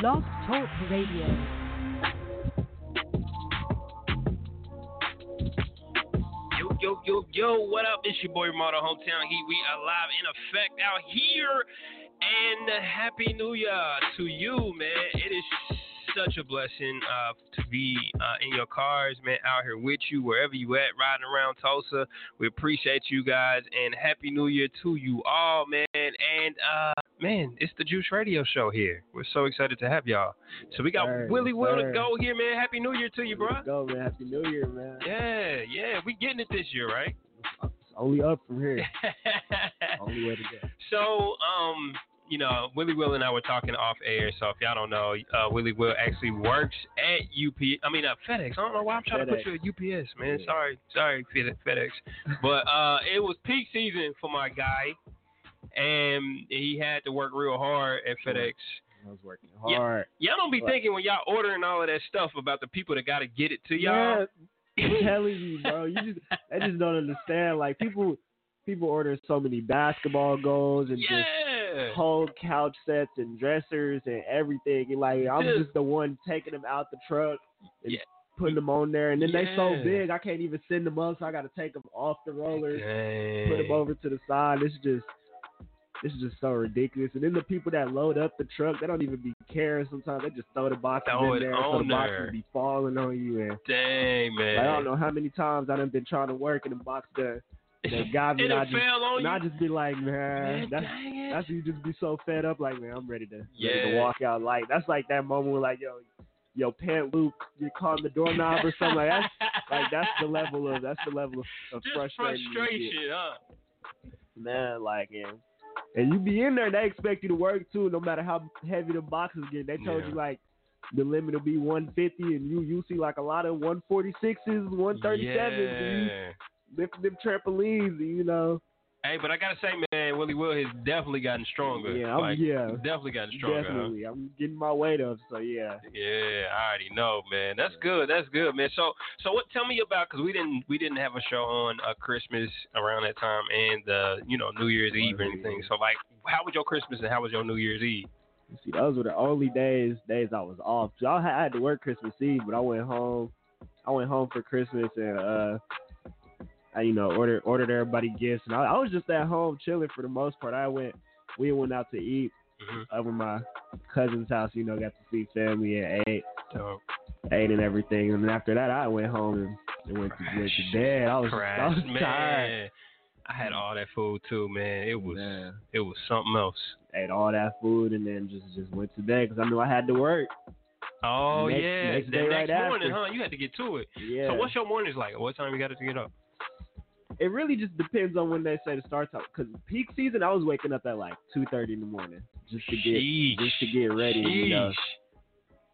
Blog Talk Radio. Yo, yo, yo, yo, what up? It's your boy Ramado Hometown Heat. We are live in effect out here. And Happy New Year to you, man. It is such a blessing uh, to be uh, in your cars, man, out here with you, wherever you at, riding around Tulsa. We appreciate you guys, and Happy New Year to you all, man. And, uh, man, it's the Juice Radio Show here. We're so excited to have y'all. So we got Sir, Willie Will to go here, man. Happy New Year to you, bro. Let's go, man. Happy New Year, man. Yeah, yeah, we getting it this year, right? It's only up from here. only way to go. so, um, you know, Willie Will and I were talking off air. So if y'all don't know, uh, Willie Will actually works at UP. I mean, uh, FedEx. I don't know why I'm trying to put you at UPS, man. Yeah. Sorry, sorry, FedEx. but uh, it was peak season for my guy, and he had to work real hard at FedEx. I was working Yeah. hard. Y'all don't be Right. thinking when y'all ordering all of that stuff about the people that got to get it to y'all. Yeah, I'm telling you, bro. You just, I just don't understand. Like people, people order so many basketball goals and just Yeah. whole couch sets and dressers and everything. And like I'm Just- just the one taking them out the truck and Yeah. putting them on there. And then they so big, I can't even send them up, so I got to take them off the rollers. Dang. put them over to the side. It's just this is just so ridiculous. And then the people that load up the truck, they don't even be caring. Sometimes they just throw the boxes Throw in there, so the boxes there. be falling on you. And Dang, man. like, I don't know how many times I done been trying to work in the box that that. And and it just fell on and I you. just be like, man, Man, that's that's you just be so fed up. Like, man, I'm ready to ready Yeah. to walk out. Like that's like that moment where like, yo, yo, pant loop, you caught the doorknob or something like that. Like that's the level of that's the level of, of frustration. frustration, huh? man, like and and you be in there, and they expect you to work too, no matter how heavy the boxes get. They told Yeah. you like the limit will be 150, and you you see like a lot of 146s, 137s, Yeah. Lift them trampolines, you know. Hey, but I gotta say, man, Willie Will has definitely gotten stronger. Yeah, I'm- like, yeah. definitely gotten stronger. huh? Definitely, I'm getting my weight up, so yeah. Yeah, I already know, man. That's good. That's good, man. So, so what? Tell me about because we didn't we didn't have a show on uh, Christmas around that time and uh, you know New Year's Eve or anything. So, like, how was your Christmas and how was your New Year's Eve? See, those were the only days days I was off. So I had to work Christmas Eve, but I went home. I went home for Christmas and uh, I you know ordered ordered everybody gifts, and I, I was just at home chilling for the most part. I went we went out to eat Mhm. over my cousin's house. You know, got to see family and ate So, ate and everything. And then after that, I went home and, and went to went to bed. I was I crash, was man. tired. I had all that food too, man. It was Man. it was something else. Ate all that food and then just just went to bed because I knew I had to work. Oh Next- yeah, next the next right morning, after. huh? You had to get to it. Yeah. So what's your mornings like? What time you got to get up? It really just depends on when they say the start time. Because peak season, I was waking up at like two thirty in the morning just to get Sheesh. just to get ready. You know.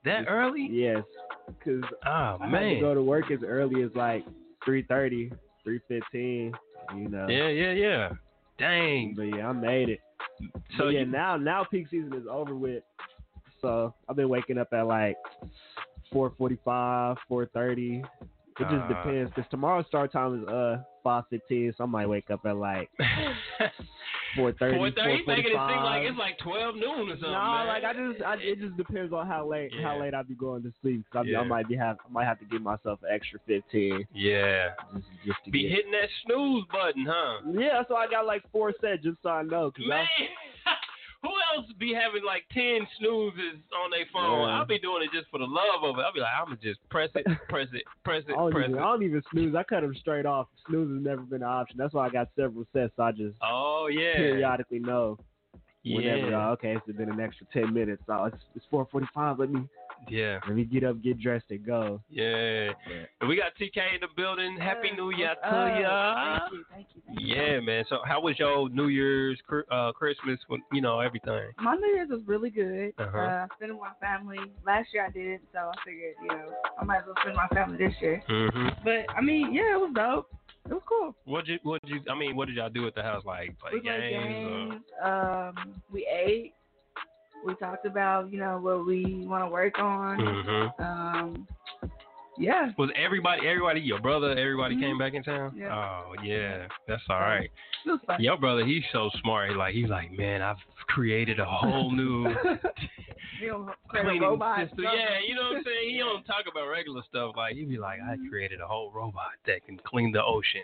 That early? yes, because Oh I had to go to work as early as like 3.30, 3.15, You know. Yeah, yeah, yeah. Dang. But yeah, I made it. So So yeah, you, now now peak season is over with. So I've been waking up at like 4:45, 4:30. It just Ah. depends because tomorrow's start time is uh 5:15, so I might wake up at like 4:30. Four thirty, you making it seem like it's like twelve noon or something. No, man. like I just, I, it just depends on how late, how late I be going to sleep. 'Cause I, Yeah. I might be have, I might have to give myself an extra fifteen yeah, just, just to be get. hitting that snooze button, huh? Yeah, so I got like four sets just so I know. 'cause I- Man, who else be having like ten snoozes on their phone? Yeah. I'll be doing it just for the love of it. I'll be like, I'm gonna just press it, press it, press it, press even, it. I don't even snooze. I cut them straight off. Snooze has never been an option. That's why I got several sets. So I just Oh yeah, periodically know whenever. yeah, Uh, okay, it's been an extra ten minutes. So it's, it's four forty-five. Let me yeah, let me get up, get dressed, and go. yeah. And we got TK in the building. Happy New Year What's to up? ya. Thank you, thank you, thank you. Yeah, man. So how was your New Year's, uh, Christmas, you know, everything? My New Year's was really good. Uh-huh. Uh, spending with my family. Last year I did, it, so I figured, you know, I might as well spend my family this year. Mm-hmm. But I mean, yeah, it was dope. It was cool. What you, what you, I mean, what did y'all do at the house? Like play we played games? games. Um, we ate. We talked about, you know, what we want to work on. Mm-hmm. Um, yeah. Was everybody, everybody, your brother, everybody Mhm. came back in town? Yeah. Oh yeah, that's all right. It was fun. Your brother, he's so smart. He like, he's like, man, I've created a whole new. Cleaning robot. system. Yeah, you know what I'm saying? He don't talk about regular stuff. Like he'd be like, I created a whole robot that can clean the ocean.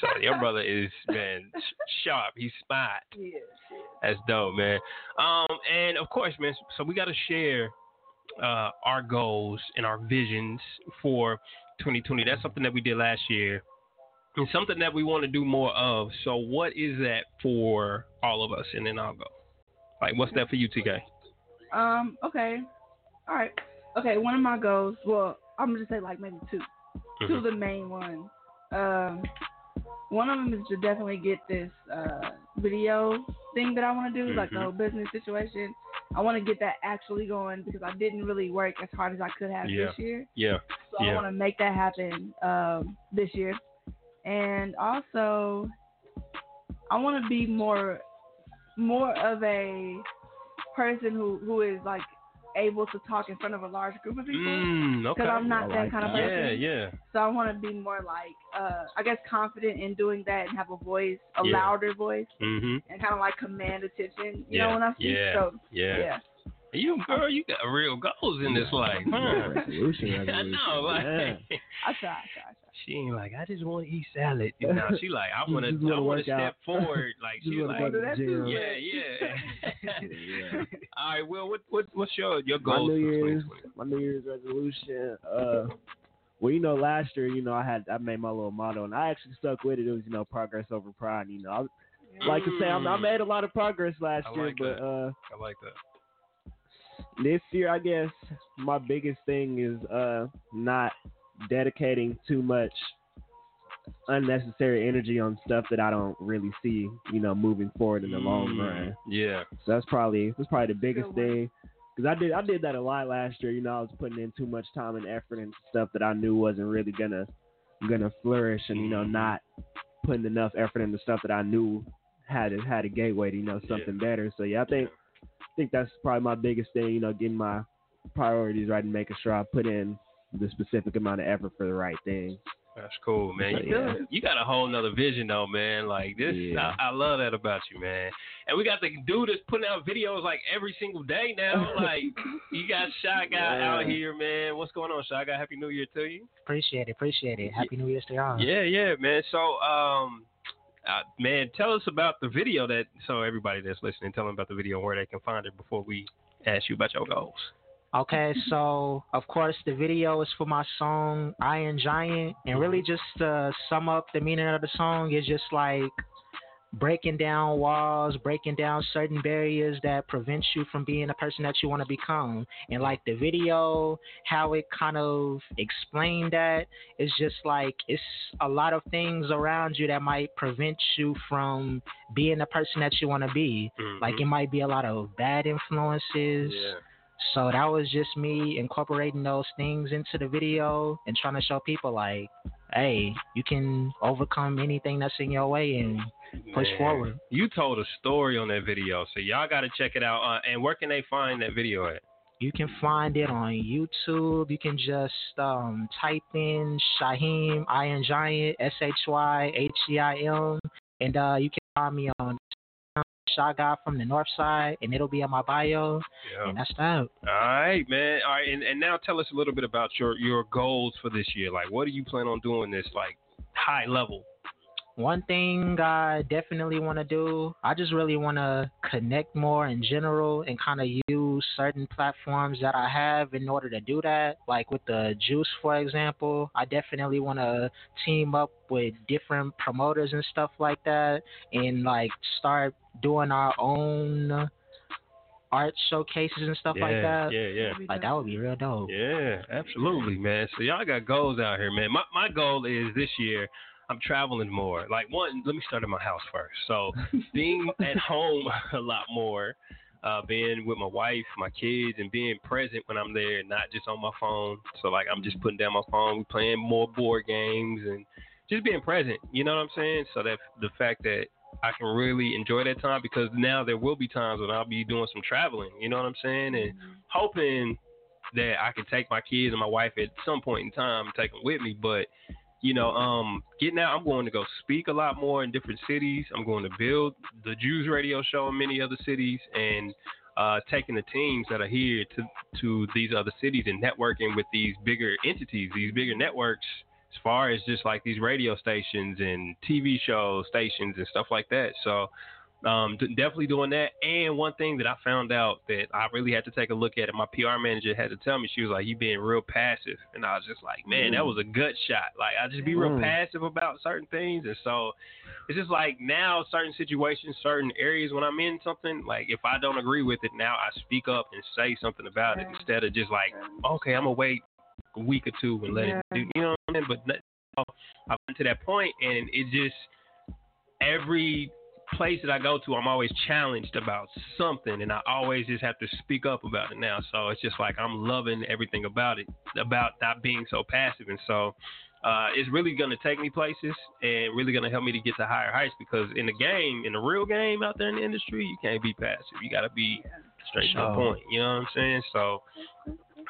So your brother is man sharp. He's spot. smart. Yeah. That's dope, man. Um, and of course, man. So we got to share uh, our goals and our visions for 2020. That's something that we did last year. And something that we want to do more of. So, what is that for all of us? And then I'll go. Like, what's that for you, TK? Um. Okay. All right. Okay. One of my goals. Well, I'm gonna say like maybe 2 Two of Mhm. the main ones. Um. One of them is to definitely get this uh video thing that I want to do, like the whole business situation. I want to get that actually going because I didn't really work as hard as I could have Yeah. this year. Yeah. So Yeah. I want to make that happen um, this year, and also I want to be more, more of a person who who is like able to talk in front of a large group of people. Mm, okay. Because I'm not I that like kind of person. Yeah, yeah. So I want to be more like, uh, I guess, confident in doing that and have a voice, a Yeah. louder voice, Mhm. and kind of like command attention. You Yeah, know when I speak. yeah, So Yeah. yeah. You girl, you got real goals in this life, huh? Resolution, I know, like Yeah. I try, I try, I try. She ain't like I just want to eat salad. You know, she like I want to, I want to step out. forward. Like Just she wanna like, go to the gym. yeah, yeah. Yeah. All right, well, what what what's your your my New for Year's 2020? my New Year's resolution. Uh, well, you know, last year, you know, I had I made my little motto, and I actually stuck with it. It was, you know, progress over pride. You know, I like to say I'm, I Mm. made a lot of progress last I year, like but that. uh, I like that. this year, I guess my biggest thing is uh not dedicating too much unnecessary energy on stuff that I don't really see, you know, moving forward in the long Mm, run. Yeah. So that's probably that's probably the biggest thing. Cause I did I did that a lot last year. You know, I was putting in too much time and effort into stuff that I knew wasn't really gonna gonna flourish, and you know, Mhm. not putting enough effort into stuff that I knew had a, had a gateway to you know something better. So yeah, I think I think that's probably my biggest thing. You know, getting my priorities right and making sure I put in the specific amount of effort for the right thing. That's cool, man. So, You, yeah. you got a whole nother vision though, man. Like this, Yeah. I, I love that about you, man. And we got the dude that's putting out videos like every single day now. Like you got Shy Guy Yeah. out here, man. What's going on, Shy Guy? Happy New Year to you. Appreciate it, appreciate it. Happy New Year to y'all. Yeah, yeah, man. So, um, uh, man, tell us about the video that. So everybody that's listening, tell them about the video and where they can find it before we ask you about your goals. Okay, so of course the video is for my song Iron Giant, and really just to sum up the meaning of the song is just like breaking down walls, breaking down certain barriers that prevent you from being the person that you want to become. And like the video, how it kind of explained that is just like it's a lot of things around you that might prevent you from being the person that you want to be. Like mm-hmm. it might be a lot of bad influences. yeah. So that was just me incorporating those things into the video and trying to show people like, hey, you can overcome anything that's in your way and push Man, forward. You told a story on that video, so y'all got to check it out. Uh, and where can they find that video at? You can find it on YouTube. You can just um, type in Shyheim Iron Giant S H Y H E I M, and uh, you can find me on Shy Guy from the North Side, and it'll be on my bio. Yeah. And that's that. All right, man. All right, and, and now tell us a little bit about your your goals for this year. Like, what do you plan on doing this like high level? One thing I definitely want to do, I just really want to connect more in general and kind of use certain platforms that I have in order to do that. Like with the Juice, for example, I definitely want to team up with different promoters and stuff like that and like start doing our own art showcases and stuff yeah, like that. Yeah, yeah. Like that would be real dope. Yeah, absolutely, man. So y'all got goals out here, man. My my goal is this year I'm traveling more. Like one, let me start at my house first. So being at home a lot more, uh, being with my wife, my kids, and being present when I'm there, not just on my phone. So like I'm just putting down my phone, playing more board games, and just being present. You know what I'm saying? So that the fact that I can really enjoy that time because now there will be times when I'll be doing some traveling. You know what I'm saying? And hoping that I can take my kids and my wife at some point in time and take them with me. But you know, um, getting out, I'm going to go speak a lot more in different cities. I'm going to build the Juice radio show in many other cities, and uh, taking the teams that are here to to these other cities and networking with these bigger entities, these bigger networks, as far as just like these radio stations and TV show stations and stuff like that. So um, definitely doing that. And one thing that I found out that I really had to take a look at, and my PR manager had to tell me, she was like, "You being real passive," and I was just like, "Man, mm. that was a gut shot." Like I just be real mm. passive about certain things, and so it's just like now certain situations, certain areas when I'm in something, like if I don't agree with it, now I speak up and say something about it instead of just like, "Okay, I'm gonna wait a week or two and let yeah. it do," you know what I mean? But I've been to that point, and it just every place that I go to, I'm always challenged about something, and I always just have to speak up about it now. So it's just like I'm loving everything about it, about not being so passive, and so uh, it's really going to take me places and really going to help me to get to higher heights. Because in the game, in the real game out there in the industry, you can't be passive. You got to be straight to the point. You know what I'm saying? So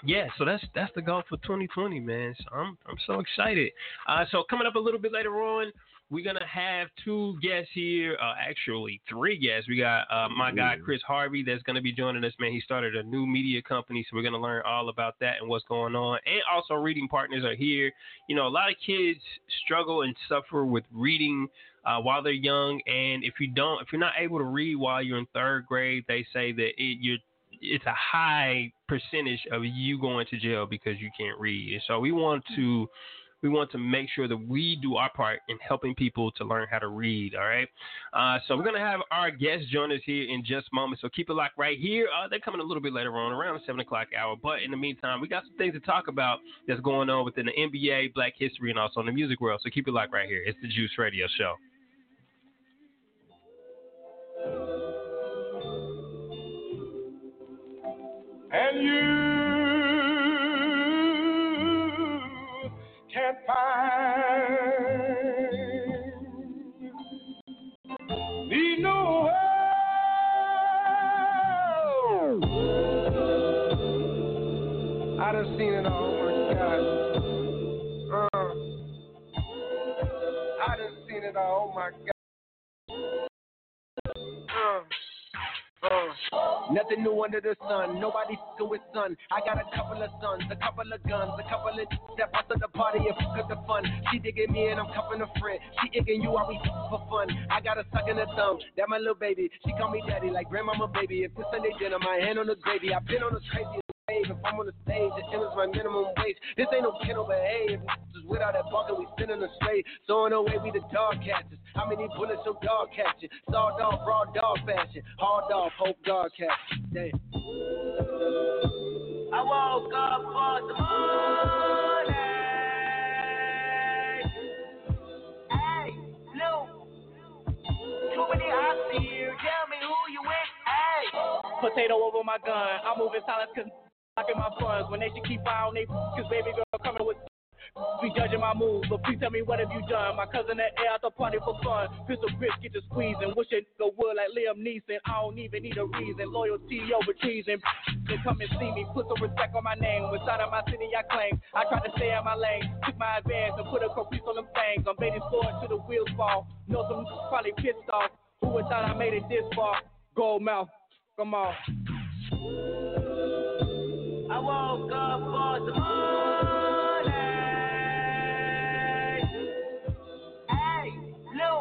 yeah, so that's that's the goal for 2020, man. So I'm I'm so excited. Uh, so coming up a little bit later on, we're gonna have two guests here, uh, actually three guests. We got uh, my guy Chris Harvey that's gonna be joining us. Man, he started a new media company, so we're gonna learn all about that and what's going on. And also, reading partners are here. You know, a lot of kids struggle and suffer with reading. Uh, while they're young, and if you don't, if you're not able to read while you're in third grade, they say that it, you're it's a high percentage of you going to jail because you can't read. And so we want to we want to make sure that we do our part in helping people to learn how to read. All right. Uh, so we're gonna have our guests join us here in just a moment. So keep it locked right here. Uh, they're coming a little bit later on, around the seven o'clock hour. But in the meantime, we got some things to talk about that's going on within the NBA, Black history, and also in the music world. So keep it locked right here. It's the Juice Radio Show. And you can't find me. I done seen it all, my God. Uh, I done seen it all, my God. Uh, nothing new under the sun. Nobody fucking with sun. I got a couple of sons, a couple of guns, a couple of step out bust the party and fuck up the fun. She digging me and I'm cuffing a friend. She igging you, are we for fun? I got a suck in the thumb. That my little baby. She call me daddy like grandmama baby. If this Sunday dinner, my hand on the gravy. I've been on the crazy. If I'm on the stage, the M is my minimum wage. This ain't no kiddo behave. Just without that bucket, we spinning the straight. Throwing away, we the dog catchers. How many bullets your dog catching? Saw dog, raw dog fashion. Hard dog, hope dog catching. Damn. I woke up for the morning. Hey, Blue. Too many eyes here. Tell me who you with. Hey. Potato over my gun. I'm moving silence cause Locking my funds when they should keep eye on they cause baby girl coming with be judging my moves, but please tell me what have you done? My cousin that air out the party for fun. Pistol grip get to squeezing. Wish it go wood like Liam Neeson. I don't even need a reason. Loyalty over treason. Then come and see me. Put some respect on my name. Inside of my city, I claim. I tried to stay in my lane. Took my advance and put a caprice on them things. I'm baiting forward to the wheels fall. Know some probably pissed off. Who would thought I made it this far? Gold mouth. Come on. I woke up for the morning. Hey, Lou.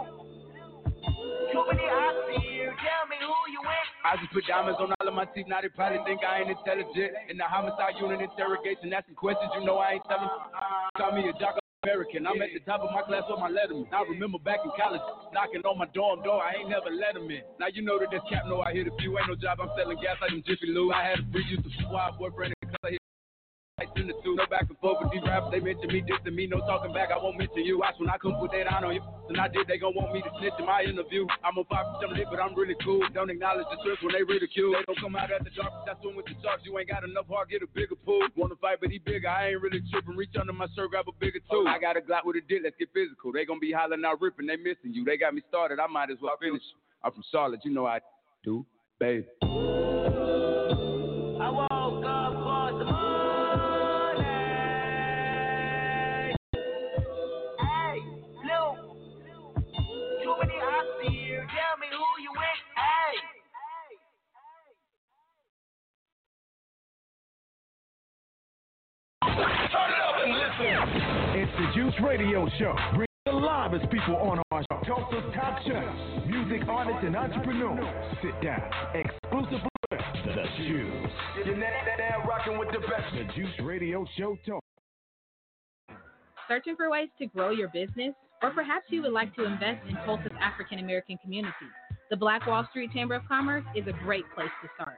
Too many eyes here. Tell me who you with. I just put diamonds on all of my teeth. Now they probably think I ain't intelligent. In the homicide unit interrogation, asking questions you know I ain't telling. Call me a jock. American. I'm at the top of my class with my letterman. I remember back in college, knocking on my dorm door. I ain't never let him in. Now you know that this cap know I hit a few. Ain't no job. I'm selling gas like them Jiffy Lube. I had a free use of wild boyfriend and cause I hit in the two, no back and forth with these rappers. They mention me, dissing me, no talking back. I won't mention you. Watch when I come put that on you. And I did, they gon' want me to snitch in my interview. I'm a five percent lit, but I'm really cool. Don't acknowledge the truth when they ridicule. They don't come out at the dark, that's when with the sharks. You ain't got enough heart, get a bigger pool. Wanna fight, but he bigger. I ain't really tripping. Reach under my shirt, grab a bigger tool. I got a Glock with a dick, let's get physical. They gon' be hollering out, ripping, they missing you. They got me started, I might as well finish. I'm from Charlotte, you know I do, babe. I woke it's the juice radio show. Bring the liveliest people on our show. Tulsa's top chefs, music artists, and entrepreneurs. Sit down exclusively the Juice. You're now rocking with the best. The Juice Radio Show. Talk. Searching for ways to grow your business? Or perhaps you would like to invest in Tulsa's African American community. The Black Wall Street Chamber of Commerce is a great place to start.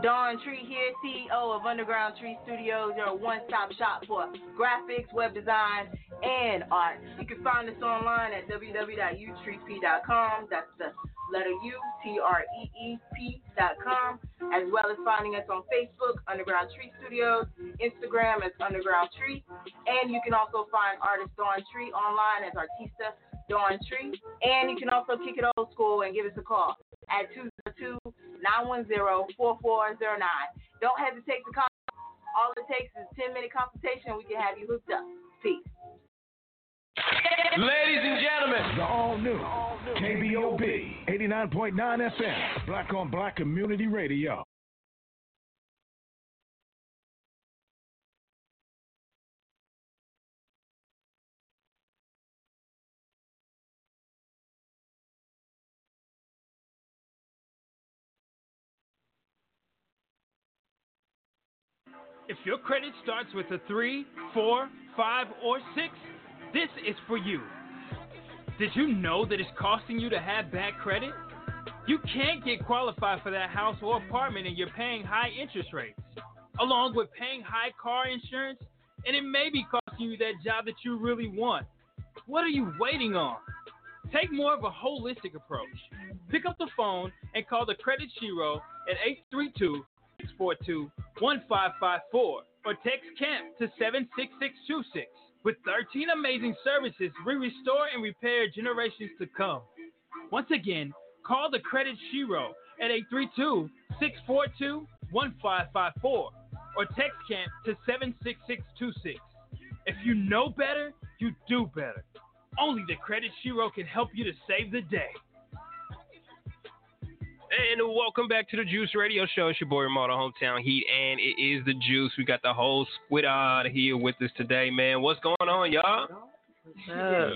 Dawn Tree here, CEO of Underground Tree Studios. They're a one-stop shop for graphics, web design, and art. You can find us online at www.utreep.com. That's the letter U, T-R-E-E-P.com, as well as finding us on Facebook, Underground Tree Studios, Instagram as Underground Tree, and you can also find artist Dawn Tree online as Artista Dawn Tree, and you can also kick it old school and give us a call at 202-910-4409. Don't hesitate to call. All it takes is a 10-minute consultation. We can have you hooked up. Peace. Ladies and gentlemen, the all new KBOB 89.9 FM, Black on Black Community Radio. If your credit starts with a 3, 4, 5, or 6, this is for you. Did you know that it's costing you to have bad credit? You can't get qualified for that house or apartment and you're paying high interest rates, along with paying high car insurance, and it may be costing you that job that you really want. What are you waiting on? Take more of a holistic approach. Pick up the phone and call the Credit Shiro at 832 642 1554 or text CAMP to 76626. With 13 amazing services, we restore and repair generations to come. Once again, call the Credit Shiro at 832 642 1554 or text CAMP to 76626. If you know better, you do better. Only the Credit Shiro can help you to save the day. And welcome back to the Juice Radio Show. It's your boy Model Hometown Heat, and it is the Juice. We got the whole squid squidard here with us today, man. What's going on, y'all?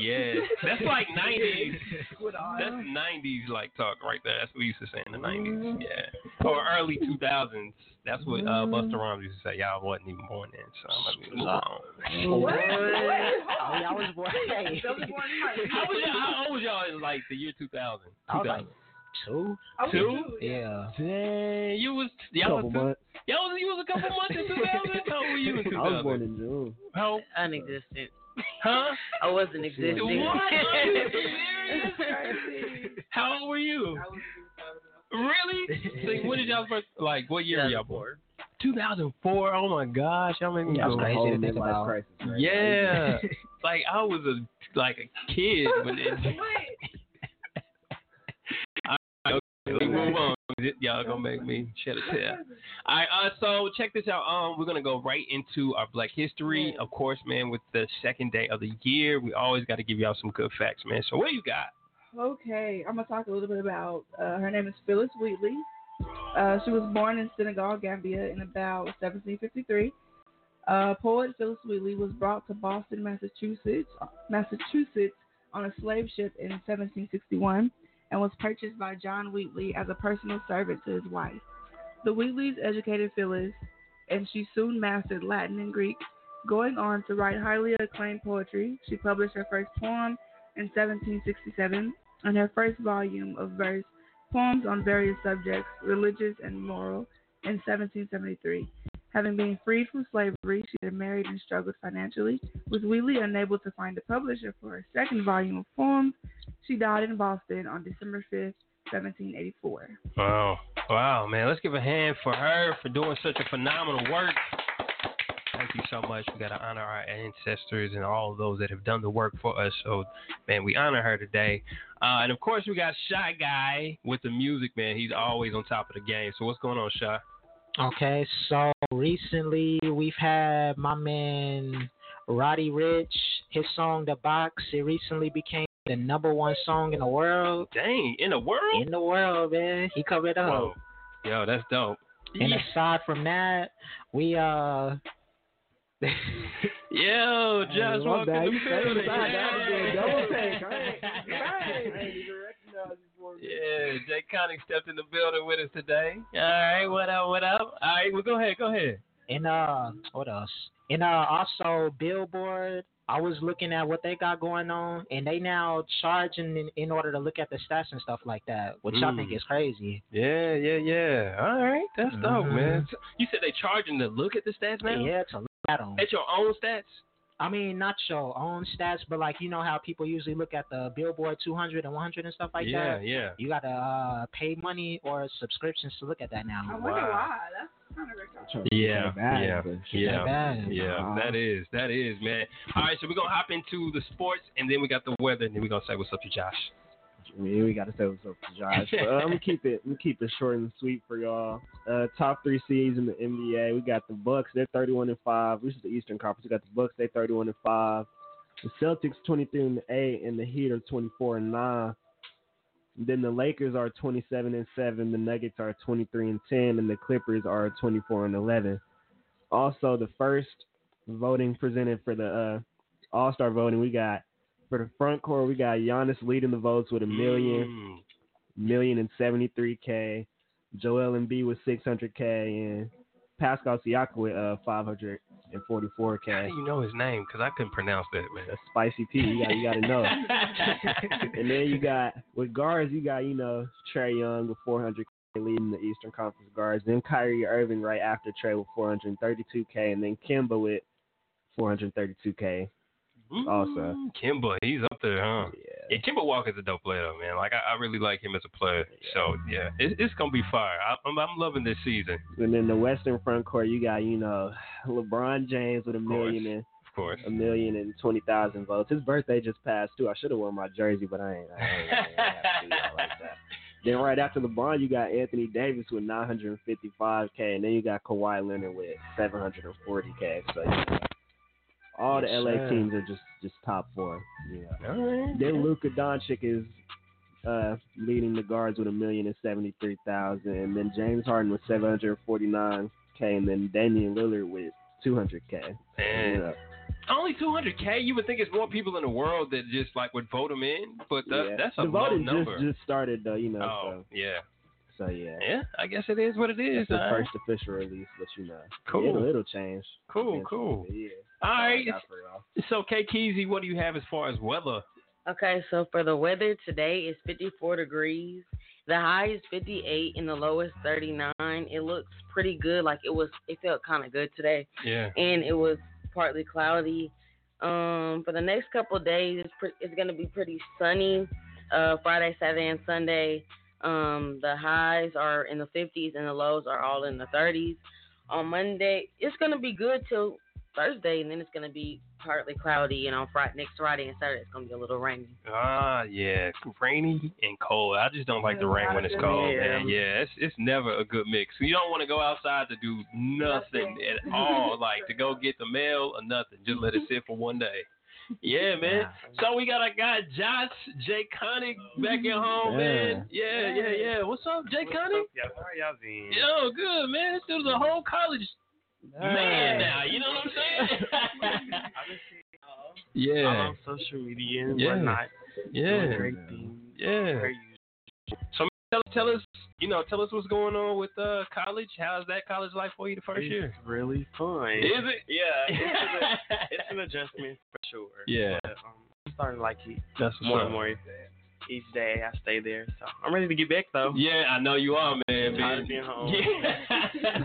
Yeah, that's like '90s. That's '90s like talk right there. That's what we used to say in the '90s. Yeah, or early 2000s. That's what uh, Busta Rhymes used to say. Y'all wasn't even born then, so I'm like, move on. What? I was born. How old was y'all in like the year 2000? 2000. Two? two, Yeah. Dang, you was y'all couple was, months. Y'all was, you was a couple months in 2000. How old were you in 2000? I was born in June. How? Unexistent. Huh? I wasn't existing. What? How old were you? Really? Like, when did y'all first? Like, what year were y'all born? 2004. Oh my gosh, y'all made me yeah, go crazy to crisis, right? Yeah, like I was a like a kid when it. Move on. Y'all gonna make me shed a tear. All right, uh, so check this out. Um, we're gonna go right into our Black History, of course, man. With the second day of the year, we always got to give y'all some good facts, man. So what do you got? Okay, I'm gonna talk a little bit about. Uh, her name is Phyllis Wheatley. Uh, she was born in Senegal, Gambia, in about 1753. Uh, poet Phyllis Wheatley was brought to Boston, Massachusetts, Massachusetts on a slave ship in 1761, and was purchased by John Wheatley as a personal servant to his wife. The Wheatleys educated Phyllis, and she soon mastered Latin and Greek. Going on to write highly acclaimed poetry, she published her first poem in 1767 and her first volume of verse, Poems on Various Subjects, Religious and Moral, in 1773. Having been freed from slavery, she had married and struggled financially. With Wheatley unable to find a publisher for her second volume of poems, she died in Boston on December 5th, 1784. Wow, wow, man. Let's give a hand for her for doing such a phenomenal work. Thank you so much. We got to honor our ancestors and all of those that have done the work for us. So, man, we honor her today. Uh, and of course, we got Shy Guy with the music, man. He's always on top of the game. So, what's going on, Shy? Okay, so recently we've had my man Roddy Ricch, his song "The Box." It recently became the number one song in the world. Dang, in the world? In the world, man. He covered up. Whoa. Yo, that's dope. And aside from that, we uh. Yo, Josh, my welcome bad. to the You said building. it. I had to do a double take. Yeah, Jay Connick stepped in the building with us today. All right, what up, what up? All right, well, go ahead, go ahead. And uh, what else? And uh, also Billboard. I was looking at what they got going on, and they now charging in, in order to look at the stats and stuff like that, which I think Mm. is crazy. Yeah, yeah, yeah. All right, that's dope, Mhm. man. You said they charging to look at the stats now? Yeah, to look at them. At your own stats? I mean, not your own stats, but like you know how people usually look at the Billboard 200 and 100 and stuff like yeah, that. yeah. Yeah. You gotta uh, pay money or subscriptions to look at that now. I wonder why. That's kind of retarded. Yeah, bad, yeah, yeah, bad. yeah. Wow. That is, that is, man. All right, so we're gonna hop into the sports, and then we got the weather, and then we're gonna say what's up to Josh. Mean, we got to say what's up to Josh. But, uh, I'm gonna keep it. Keep it short and sweet for y'all. Uh, top three seeds in the NBA. We got the Bucks. They're 31 and five. This is the Eastern Conference. We got the Bucks. They're 31 and five. The Celtics 23 and eight, and the Heat are 24 and nine. Then the Lakers are 27 and seven. The Nuggets are 23 and 10, and the Clippers are 24 and 11. Also, the first voting presented for the uh, All Star voting, we got for the front court, we got Giannis leading the votes with a million, mm. million and seventy three k. Joel Embiid with six hundred k, and Pascal Siakam with uh, five hundred and forty four k. How do you know his name? Because I couldn't pronounce that man. That's spicy P. You got you got to know. and then you got with guards, you got you know Trae Young with four hundred leading the Eastern Conference guards. Then Kyrie Irving right after Trey with 432K, and then Kemba with 432K. Also. Mm, Kemba, he's up there, huh? Yeah. Yeah, Kemba Walker's a dope player, though, man. Like I, I really like him as a player. So yeah, it, it's gonna be fire. I, I'm, I'm loving this season, And then the Western front court, you got you know LeBron James with a course. million and of course. a million and twenty thousand votes. His birthday just passed too. I should have worn my jersey, but I ain't. I ain't, I ain't, I ain't have to do that like. Then right after LeBron, you got Anthony Davis with 955k, and then you got Kawhi Leonard with 740k. So you know, all the LA sir. teams are just just top four. Yeah. All right. Then Luka Doncic is uh, leading the guards with a million and seventy three thousand, and then James Harden with seven hundred forty nine k, and then Damian Lillard with two hundred k. Man. Only 200k. You would think it's more people in the world that just like would vote him in, but that, Yeah. that's a the low voting number. just just started though, you know. oh yeah, So, so yeah. yeah. I guess it is what it is. It's the all right. first official release, but you know, Cool. it'll, it'll change. Cool, cool. Yeah. All right. Got for y'all. So K Keezy, what do you have as far as weather? Okay, so for the weather today is 54 degrees. The high is 58 and the low is 39. It looks pretty good. Like it was, it felt kind of good today, Yeah. and it was partly cloudy. Um, for the next couple of days, it's pre- it's gonna be pretty sunny. Uh, Friday, Saturday, and Sunday. Um, the highs are in the 50s and the lows are all in the 30s. On Monday, it's gonna be good till Thursday, and then it's gonna be partly cloudy. And on Friday, next Friday and Saturday, it's gonna be a little rainy. Ah, yeah, rainy and cold. I just don't like the rain when it's cold, man. Yeah, it's it's never a good mix. You don't want to go outside to do nothing at all, like to go get the mail or nothing. Just let it sit for one day. Yeah, man. So we got a guy, Josh J. Connick, back at home, man. Yeah, yeah, yeah. What's up, J. Connick? Yeah, how y'all been? Yo, good, man. This dude's a whole college man now. You know what I'm saying? I've been seeing all yeah. on social media and Yeah. whatnot. Yeah. Great things. Yeah. Great So tell, tell us, you know, tell us what's going on with uh, college. How's that college life for you the first it's year? really fun. Is it? Yeah, it's, an, it's an adjustment for sure. Yeah. But, um, I'm starting to like it That's more up. and more. Each day I stay there, so I'm ready to get back though. Yeah, I know you are, man. Of being home. Yeah.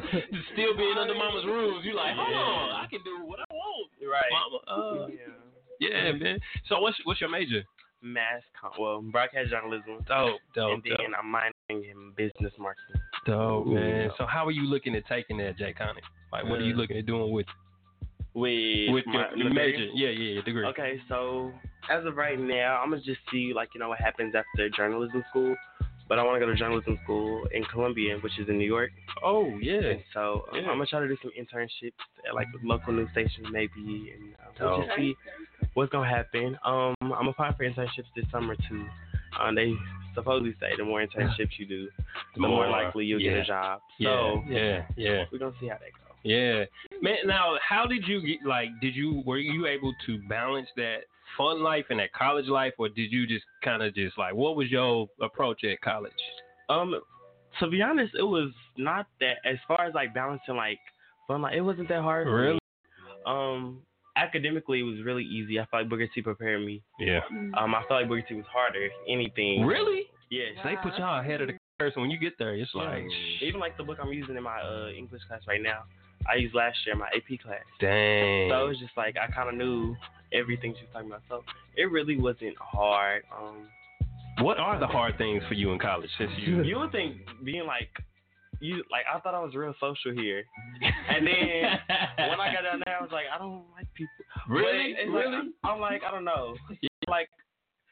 Still being under mama's rules. You like, hold Yeah. on, I can do what I want. Right. Mama. Uh, yeah. yeah, man. So what's what's your major? Mass con- well, broadcast journalism. Dope, dope, and then dope. I'm minoring in business marketing. Dope, man. Yeah. So how are you looking at taking that, Jay Connick? Like, what are you Uh, looking at doing with? With With my your major. Yeah, yeah, your degree. Okay, so as of right now, I'm gonna just see like you know what happens after journalism school. But I want to go to journalism school in Columbia, which is in New York. Oh yeah. And so um, I'm gonna try to do some internships at like local news stations maybe, and uh, we'll just see what's gonna happen. Um, I'm applying for internships this summer too. Um, they supposedly say the more internships you do, the more, More, likely you'll get a job. Yeah, So yeah, yeah. we're gonna see how that goes. Yeah, man. Now, how did you get? Like, did you were you able to balance that fun life and that college life, or did you just kind of just like what was your approach at college? Um, to be honest, it was not that as far as like balancing like fun. Like it wasn't that hard. Really? Um, academically, it was really easy. I felt like Booker T prepared me. Yeah. Um, I felt like Booker T was harder. if Anything. Really? Yes. They put y'all ahead of the curve. So when you get there, it's like, Even like the book I'm using in my uh, English class right now, I used last year in my AP class. dang. So it was just like I kind of knew everything she was talking about. So it really wasn't hard. Um, what are the hard things for you in college? Since you, you would think being like you like I thought I was real social here, and then when I got down there, I was like I don't like people. Really? It's like, Really? I'm like I don't know. Like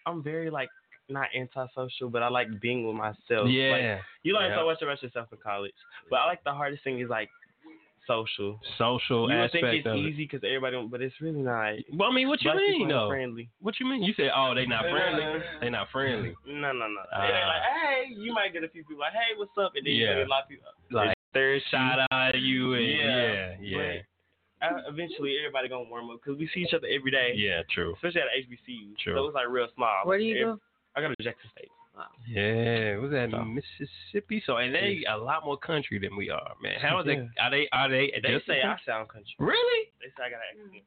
I'm very like not antisocial, but I like being with myself. Yeah. Like, you learn Yeah. so much about yourself in college, but I like the hardest thing is like social. social you would aspect think it's of easy because everybody, don't, but it's really not. Well, I mean, what you Black mean people ain't though? Friendly. What you mean? You said, oh, they not No, no, friendly. They not friendly. No, no, no. It ain't like, hey, you might get a few people like, hey, what's up? And then you Yeah. get a lot of people Like third shot eye you and Yeah, yeah, yeah, But uh, eventually, everybody gonna warm up because we see each other every day. yeah, true. Especially at HBCU. True. So it's like real small. Where do you Every- go? I go to Jackson State. Yeah, was that So. Mississippi? So and they a lot more country than we are, man. How is it? Are they? Are they? They just say I sound country. Really? They say I got an accent.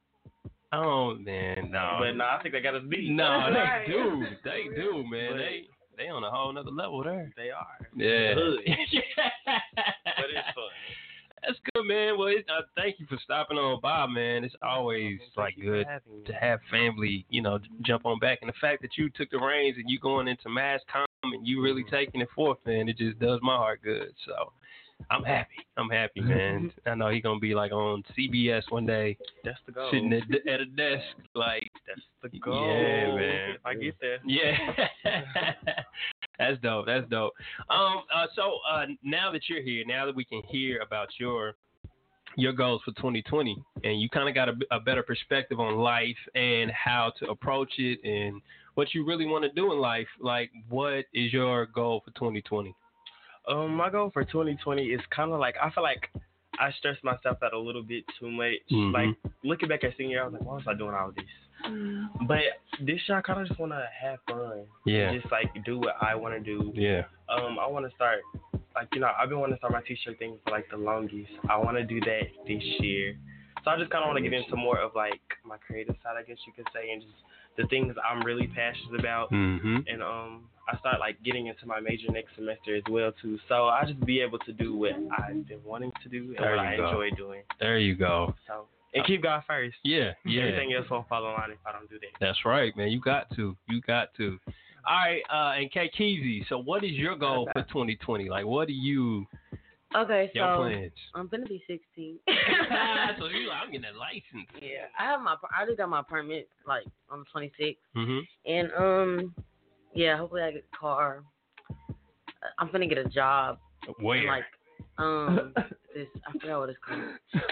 Oh man, no. But no, I think they got us beat. No, they Right. do. They do, man. But- they they on a whole nother level there. They are. Yeah. Hood. but it's fun. That's good, man. Well, it, uh, thank you for stopping on by, man. It's always like good to have family, you know, jump on back. And the fact that you took the reins and you going into mass com and you really Mm-hmm. taking it forth, man, it just does my heart good. So I'm happy. I'm happy, man. I know he's gonna be like on CBS one day, That's the goal. sitting at, at a desk, like That's the goal. Yeah, man. I get there. yeah. That's dope. That's dope. Um. Uh, so uh, now that you're here, now that we can hear about your your goals for 2020, and you kind of got a, a better perspective on life and how to approach it, and what you really want to do in life. Like, what is your goal for 2020? Um, my goal for 2020 is kind of like I feel like I stressed myself out a little bit too much. Mhm. Like looking back at senior, year, I was like, why was I doing all this? But this year, I kind of just want to have fun. Yeah. Just like do what I want to do. Yeah. Um, I want to start, like you know, I've been wanting to start my t-shirt thing for like the longest. I want to do that this year. So I just kind of want to get into more of like my creative side, I guess you could say, and just the things I'm really passionate about. Mm-hmm. And um, I start like getting into my major next semester as well too. So I just be able to do what I've been wanting to do and There what I go. enjoy doing. There you go. So and keep God first. Yeah. Yeah. Everything else won't fall in line if I don't do that. That's right, man. You got to. You got to. All right, uh, and K Keezy, so what is your goal for 2020? Like, what do you, Okay, so plans? I'm gonna be 16. so you I'm getting a license. yeah, I have my I just got my permit like on the 26th, Mm-hmm. and um, yeah, hopefully I get a car. Uh, I'm gonna get a job. Where? Like, um, this I forgot what it's called.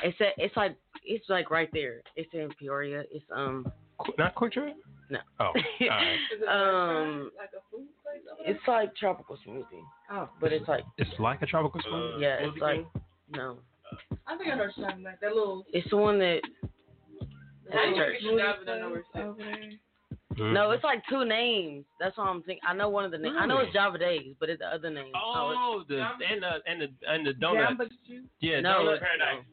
It's a, it's like it's like right there. It's in Peoria. It's um. Not QuikTrip? No. Oh, all right. um, it's like tropical smoothie. Oh, but it's like It's like a tropical smoothie. yeah, it's like no. I think I know what you're talking about. That little. It's the one that. Hey, church. Over there. Mm-hmm. No, it's like two names. That's what I'm thinking. I know one of the names. I know it's Java Days, but it's the other name. Oh, the and the and the and the donut. Jamba Juice? Yeah, no, donut. it's-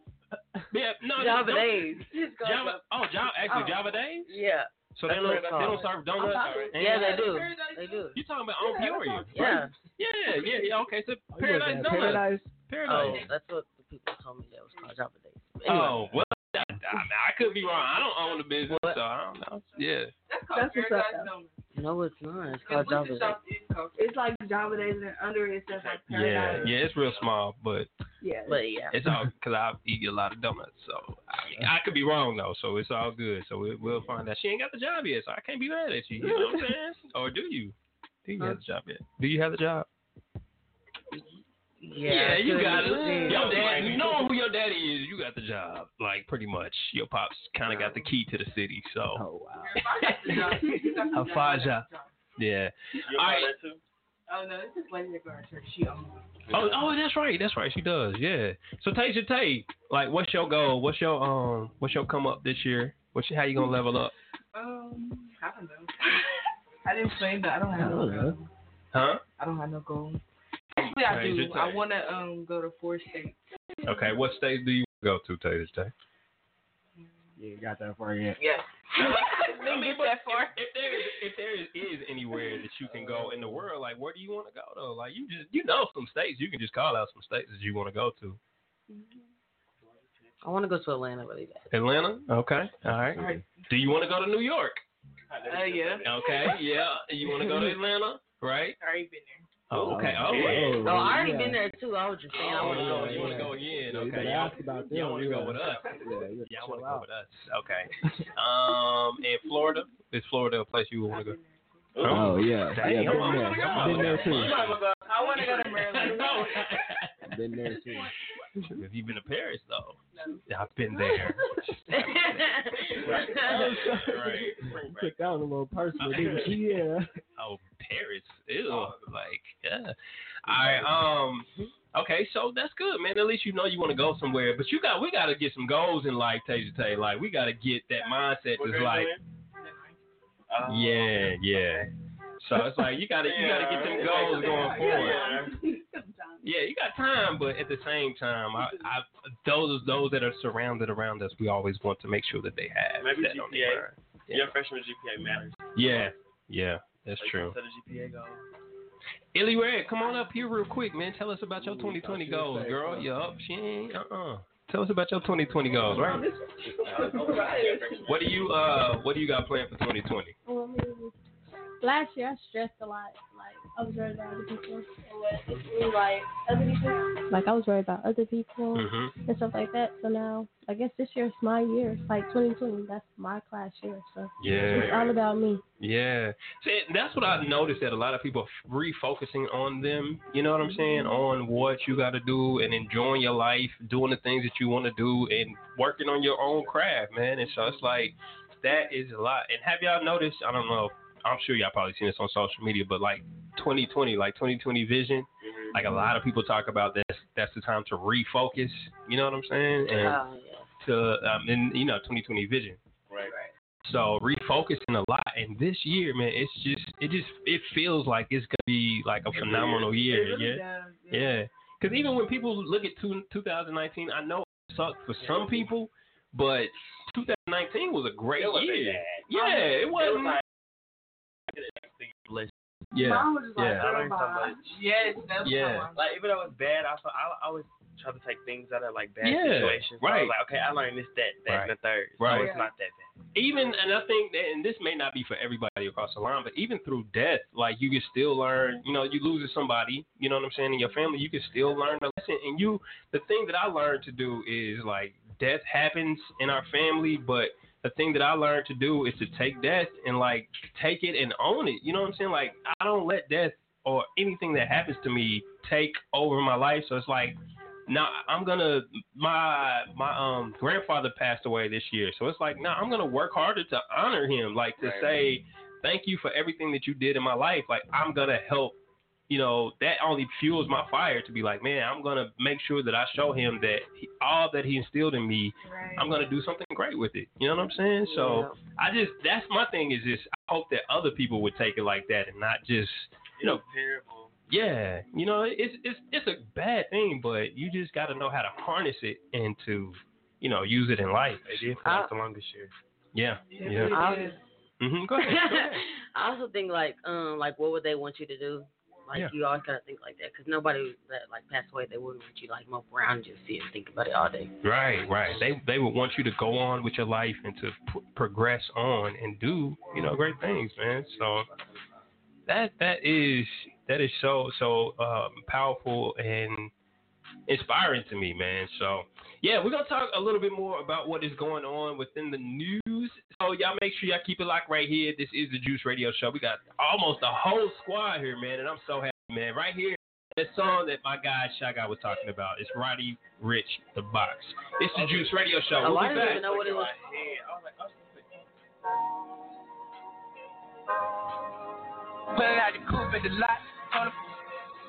Yeah, no, Java don't- Days. Java. Oh, Java. Actually, Oh. Java Days. Yeah. So they don't they don't serve donuts. and- Yeah, they do. They do. You talking about on Peoria? Yeah. Yeah, yeah, yeah. Okay, so Oh, Paradise Donuts. Paradise. Oh, that's what the people told me that was called Java Days. Anyway. Oh, well, I, I, mean, I could be wrong. I don't own the business, so I don't know. Yeah. That's what's up. though. No, it's not. It's called Java Days. It's like Java Days and under it says like Yeah, Paradise. yeah, it's real small, but Yeah. But yeah. it's all because I eat a lot of donuts. So I, mean, I could be wrong though, so it's all good. So we, we'll find out. She ain't got the job yet, so I can't be mad at you. You know what I'm saying? or do you? Do you have the job yet? Do you have the job? Yeah, you got it. couldn't- Your dad, you know who your daddy is. You got the job, like pretty much. Your pops kind of got the key to the city. So, Oh wow. a five. Yeah. You All know right. that too? Oh no, this is lady that go to church. She owns Oh, oh, that's right. That's right. She does. Yeah. So, Tasia Tay, like, what's your goal? What's your um? What's your come up this year? What's your, how you gonna level up? Um, I don't know. I didn't say that. I don't have no Oh, goal. Huh? I don't have no goal. Actually, I Raise do. I want to um go to four states. Okay. What state do you go to, Tasia Tay? Yeah, you got that far yet. Yes. I mean, but if, if there is if there is, is anywhere that you can go in the world, like where do you want to go though? Like you just you know some states you can just call out some states that you want to go to. I want to go to Atlanta really bad. Atlanta. Okay. All right. Right. Do you want to go to New York? Uh, yeah. Okay. Yeah. You want to go to Atlanta? Right. Already been there. Oh, okay. Oh, Oh, I already yeah. been there too. I was just saying I want to Oh, go. you want to go again? Yeah, Okay. Y'all, ask about y'all want to go with us? Yeah, you Y'all want to go with us? Okay. Um, in Florida, is Florida a place you want to go? Oh yeah, Dang, yeah, come been there, been there too, I want to go to Maryland. been there too. Have you been to Paris though? I've been there. You took that one a little personal, didn't you? Yeah. Oh, Paris. Ew. Like, yeah. All right. Um. Okay, so that's good, man. At least you know you want to go somewhere. But you got, we got to get some goals in life, Tasia Tay. Like, we got to get that mindset. What That's like, doing? Oh. yeah, yeah. So it's like you got to, you got to get them goals going forward. Yeah, you got time, but at the same time, I, I those those that are surrounded around us, we always want to make sure that they have Maybe that on their GPA. mind. Your freshman GPA matters. Yeah, yeah, that's Like, true. Set a GPA goal. Illy Red, come on up here real quick, man. Tell us about your 2020 goals, girl. You up? She ain't. Uh uh Tell us about your 2020 goals, right? What do you uh What do you got planned for 2020? Last year I stressed a lot. I was worried about other people. And what it was like other people. Like I was worried about other people Mm-hmm. and stuff like that. So now I guess this year's my year. It's like 2020. That's my class year. So yeah, it's all about me. yeah. See, that's what I've noticed that a lot of people are refocusing on them. You know what I'm saying? On what you got to do and enjoying your life, doing the things that you want to do, and working on your own craft, man. And so it's like that is a lot. And have y'all noticed? I don't know. I'm sure y'all probably seen this on social media, but like 2020, like 2020 vision, like a lot of people talk about this. That's the time to refocus. You know what I'm saying? And Oh, yeah. to um, and you know 2020 vision. Right. So refocusing a lot, and this year, man, it's just it just it feels like it's gonna be like a phenomenal year. Yeah, yeah. Because even when people look at two, 2019, I know it sucked for some people, but 2019 was a great It wasn't year. bad. Yeah, it wasn't. like- Yeah, Mine was just yeah. I learned so much. Yes, that's Yeah. Like even though it's bad, I, feel- I I always try to take things out of like bad Yeah, situations. So I right. was like, okay, I learned this, that, that, Right. and the third. Right. So Right. it's not that bad. even and I think that and this may not be for everybody across the line, but even through death, like you can still learn. You know, you lose somebody, you know what I'm saying, in your family, you can still learn a lesson. And you, the thing that I learned to do is like death happens in our family, but the thing that I learned to do is to take death and like take it and own it. You know what I'm saying? Like I don't let death or anything that happens to me take over my life. So it's like now I'm gonna my my um grandfather passed away this year, so it's like now I'm gonna work harder to honor him, like to Right. say thank you for everything that you did in my life. Like I'm gonna help. You know that only fuels my fire to be like, man, I'm gonna make sure that I show him that he, all that he instilled in me, I'm gonna do something great with it. You know what I'm saying? So I just that's my thing is just I hope that other people would take it like that and not just you know terrible. yeah, you know, it's it's it's a bad thing, but you just got to know how to harness it and to, you know, use it in life. They did for like the longest year. Yeah, yeah. I, hmm Go ahead. Go ahead. I also think like um like what would they want you to do? Like Yeah. you always gotta think like that because nobody that like passed away they wouldn't want you like mope around and just sit and think about it all day. Right, right. They they would want you to go on with your life and to p- progress on and do, you know, great things, man. So that that is that is so so um, powerful and inspiring to me, man. So yeah, we're gonna talk a little bit more about what is going on within the news. So y'all make sure y'all keep it locked right here. This is the Juice Radio Show. We got almost a whole squad here, man, and I'm so happy, man. Right here, that song that my guy Shy Guy was talking about. It's Roddy Ricch, the box. It's the Juice Radio Show. We'll I didn't even know what it was. Pulling out the coupe at the lot, on the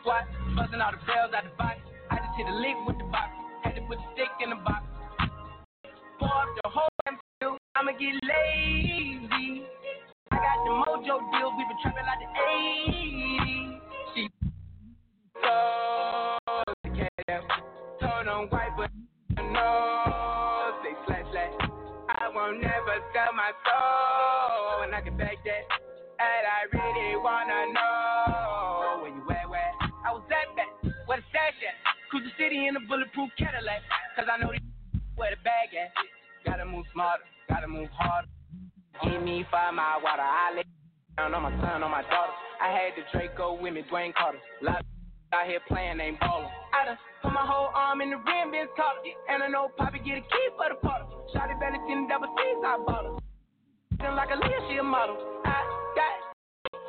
squat, buzzing all the bells out the box. I just hit a lick with the box, put the stick in the box. Pour up the whole damn I'ma get lazy. I got the mojo deals, we been trapping like the 80s. She turn on white, but no, say slash slash. I won't never sell my soul, and I can back that. And I city in a bulletproof Cadillac, cause I know the where the bag at. Gotta move smarter, gotta move harder. Give me five mile water, I lay down on my son, on my daughter. I had the Draco with me, Dwayne Carter. Lot out here playing, ain't ballin'. I done put my whole arm in the rim, been caught And I know Poppy get a key for the Potter. Shotty belly in double C's, I bought her. Feeling like a a model. I got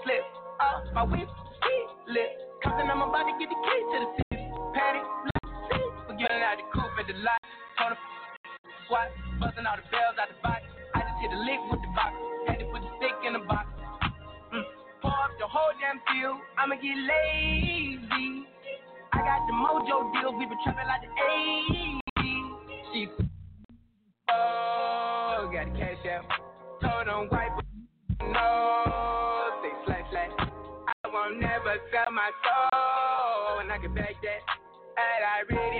slip up my whip, ski lip. Compton, I'm about to get the key to the city. Patty, forgetting out the coupe at the lot. On the squat, buzzing all the bells out the box. I just hit a lick with the box. Had to put the stick in the box. Mm. Pour up the whole damn field. I'ma get lazy. I got the mojo deals. We been trapping like the 80s. She oh, got the cash out. Told on white, no, say slash slash. I won't never sell my soul, and I can back that. And I really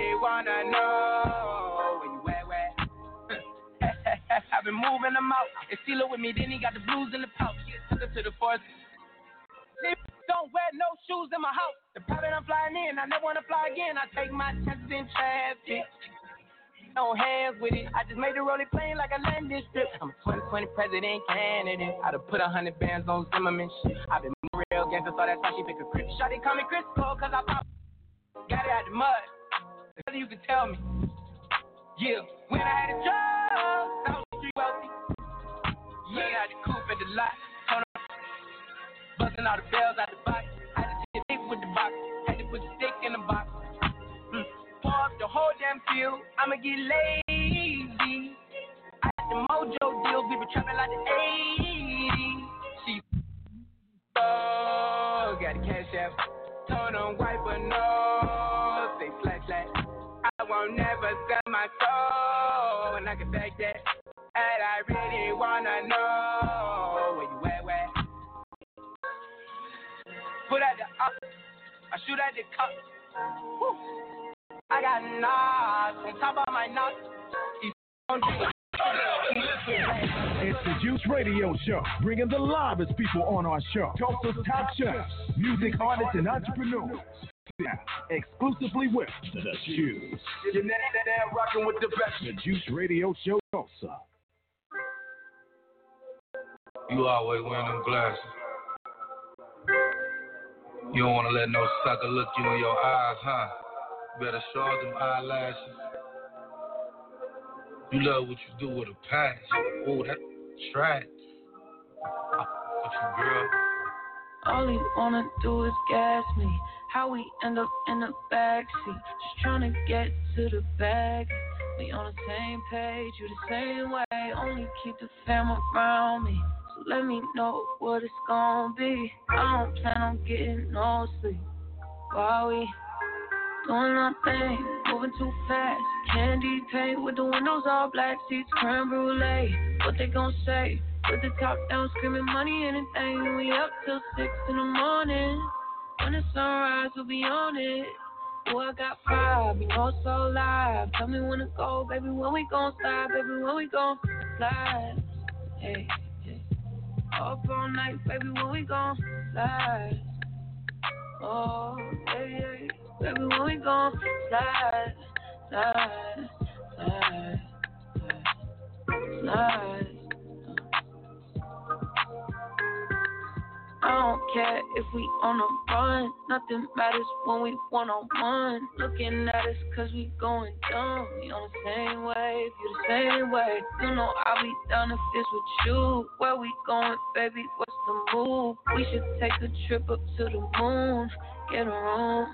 been moving them out. And Steeler with me, then he got the blues in the pouch. Took her to the forest. Don't wear no shoes in my house. The private I'm flying in, I never wanna fly again. I take my chances in traffic. No hands with it. I just made the rolling plane like a landing strip. I'm a 2020 president candidate. I'd have put a hundred bands on Zimmerman shit. I've been real gangster, so that's why she pick a grip. Shotty call me Chris Cole, cause I pop. Got it out the mud. Nothing you can tell me. Yeah, when I had a job, Street wealthy. Yeah, out the coupe at the lot. Turn on, buzzing all the bells out the box. I just hit it with the box. Had to put the stick in the box. Mm. Pour up the whole damn field. I'ma get lazy. I got the mojo deals. We been trapping like the 80s. She oh, got the cash out. Turn on white, but no, say slash slash. I won't never sell my soul, and I can back that. And I really wanna know where you at, where. Put at the up, I shoot at the cup. Whew. I got knots on top of my knots. These don't do it. It's the Juice Radio Show, bringing the livest people on our show. Tulsa's top chefs, music artists, and entrepreneurs. Exclusively with the Juice. You're now rocking with the best. The Juice Radio Show, Tulsa. You always wearing them glasses. You don't want to let no sucker look you in your eyes, huh? Better show them eyelashes. You love what you do with a passion. Oh, that trash. What you, girl? All he wanna do is gas me. How we end up in the backseat. Just tryna get to the bag. We on the same page, you the same way. Only keep the fam around me. Let me know what it's gonna be. I don't plan on getting no sleep. While we doing our thing, moving too fast. Candy paint with the windows all black, seats creme brulee. What they gon' say? With the top down, screaming money, anything. We up till six in the morning. When the sunrise, we'll be on it. Oh, I got five, you know so live. Tell me when to go, baby. When we gon' slide, baby. When we gon' slide. Hey. Up all night, baby. When we gon' slide. Oh, hey. Baby, when we gon' slide, slide, slide, slide, slide. I don't care if we on a run. Nothing matters when we one on one. Looking at us cause we going dumb. We on the same wave, you the same way. You know I'll be down if this with you. Where we going, baby? What's the move? We should take a trip up to the moon. Get a room.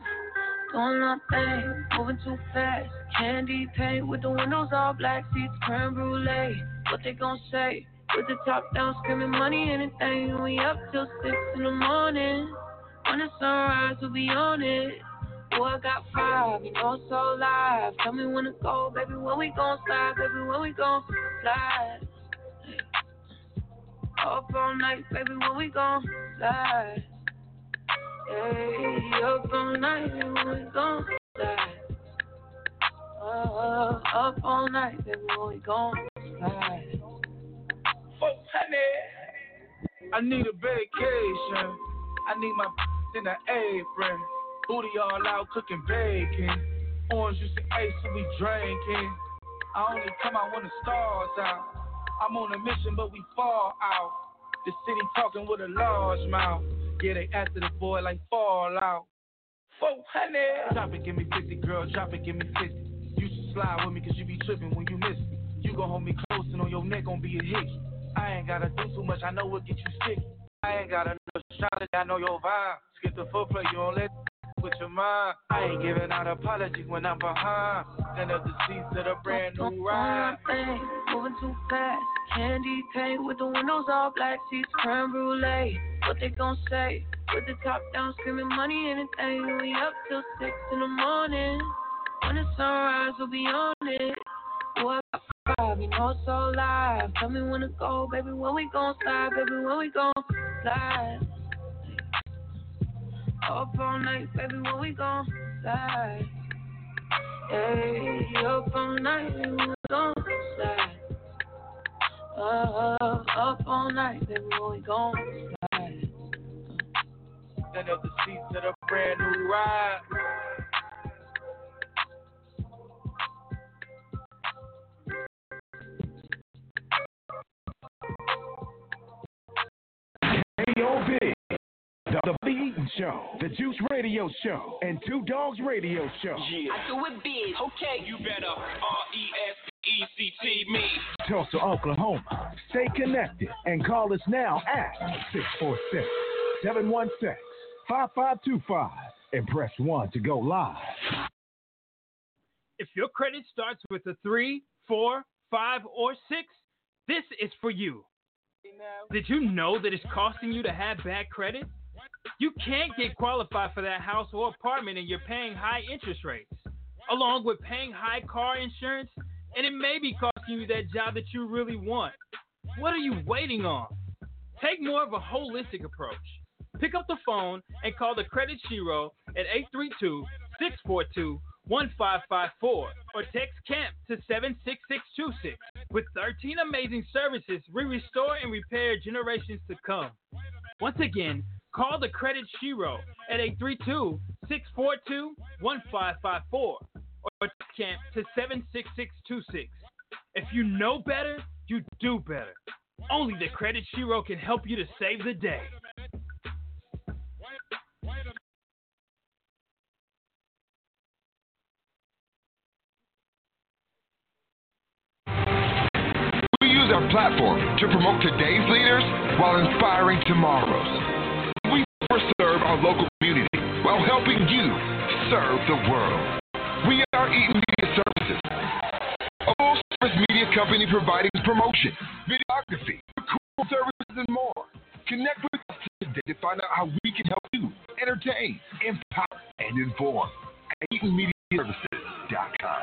Doing our thing, moving too fast. Candy paint with the windows all black, seats creme brulee. What they gon' say? With the top down, screaming money, anything. We up till six in the morning. When the sunrise, we'll be on it. Boy, I got five, you know so live. Tell me when to go, baby, when we gon' slide, baby, when we gon' slide. Up all night, baby, when we gon' slide. Hey, up all night, baby, when we gon' slide. Uh, up all night, baby, when we gon' slide. Oh, honey, I need a vacation. I need my in an apron. Booty all out cooking bacon. Orange juice and ace, so we drinking. I only come out when the stars out. I'm on a mission, but we fall out. The city talking with a large mouth. Yeah, they after the boy like Fallout. Four hundred. Drop it, give me 50, girl. Drop it, give me 50. You should slide with me, cause you be tripping when you miss me. You gon' hold me close and on your neck gon' be a hickey. I ain't gotta do too much, I know what get you sick. I ain't gotta know shot it, I know your vibe. Skip the footplay, you don't let with your mind. I ain't giving out apologies when I'm behind. Stand up the seats of the brand new ride. Thing, moving too fast. Candy paint with the windows all black, seats creme brulee. What they gon' say? With the top down, screaming money, anything. We up till six in the morning. When the sunrise, we'll be on it. Boy, five, you know it's so live. Tell me when to go, baby, when we gon' slide, baby, when we gon' slide. Up all night, baby, when we gon' slide. Hey, up all night, baby, when we gon' slide. Uh, up all night, baby, when we gon' slide. Stand up the seats of the brand new ride. Show, the Juice Radio Show, and Two Dogs Radio Show. Yeah. I do it big. Okay. You better R E S E C T me. Tulsa, Oklahoma. Stay connected and call us now at 646 716 5525 and press 1 to go live. If your credit starts with a three, four, five, or six, this is for you. Did you know that it's costing you to have bad credit? You can't get qualified for that house or apartment and you're paying high interest rates, along with paying high car insurance, and it may be costing you that job that you really want. What are you waiting on? Take more of a holistic approach. Pick up the phone and call the Credit Shiro at 832 642 1554 or text CAMP to 76626. With 13 amazing services, we restore and repair generations to come. Once again, call the Credit Shiro at 832 642 1554 or CAMP to 76626. If you know better, you do better. Only the Credit Shiro can help you to save the day. We use our platform to promote today's leaders while inspiring tomorrow's. We serve our local community while helping you serve the world. We are Eaton Media Services, a full service media company providing promotion, videography, cool services, and more. Connect with us today to find out how we can help you entertain, empower, and inform at EatonMediaServices.com.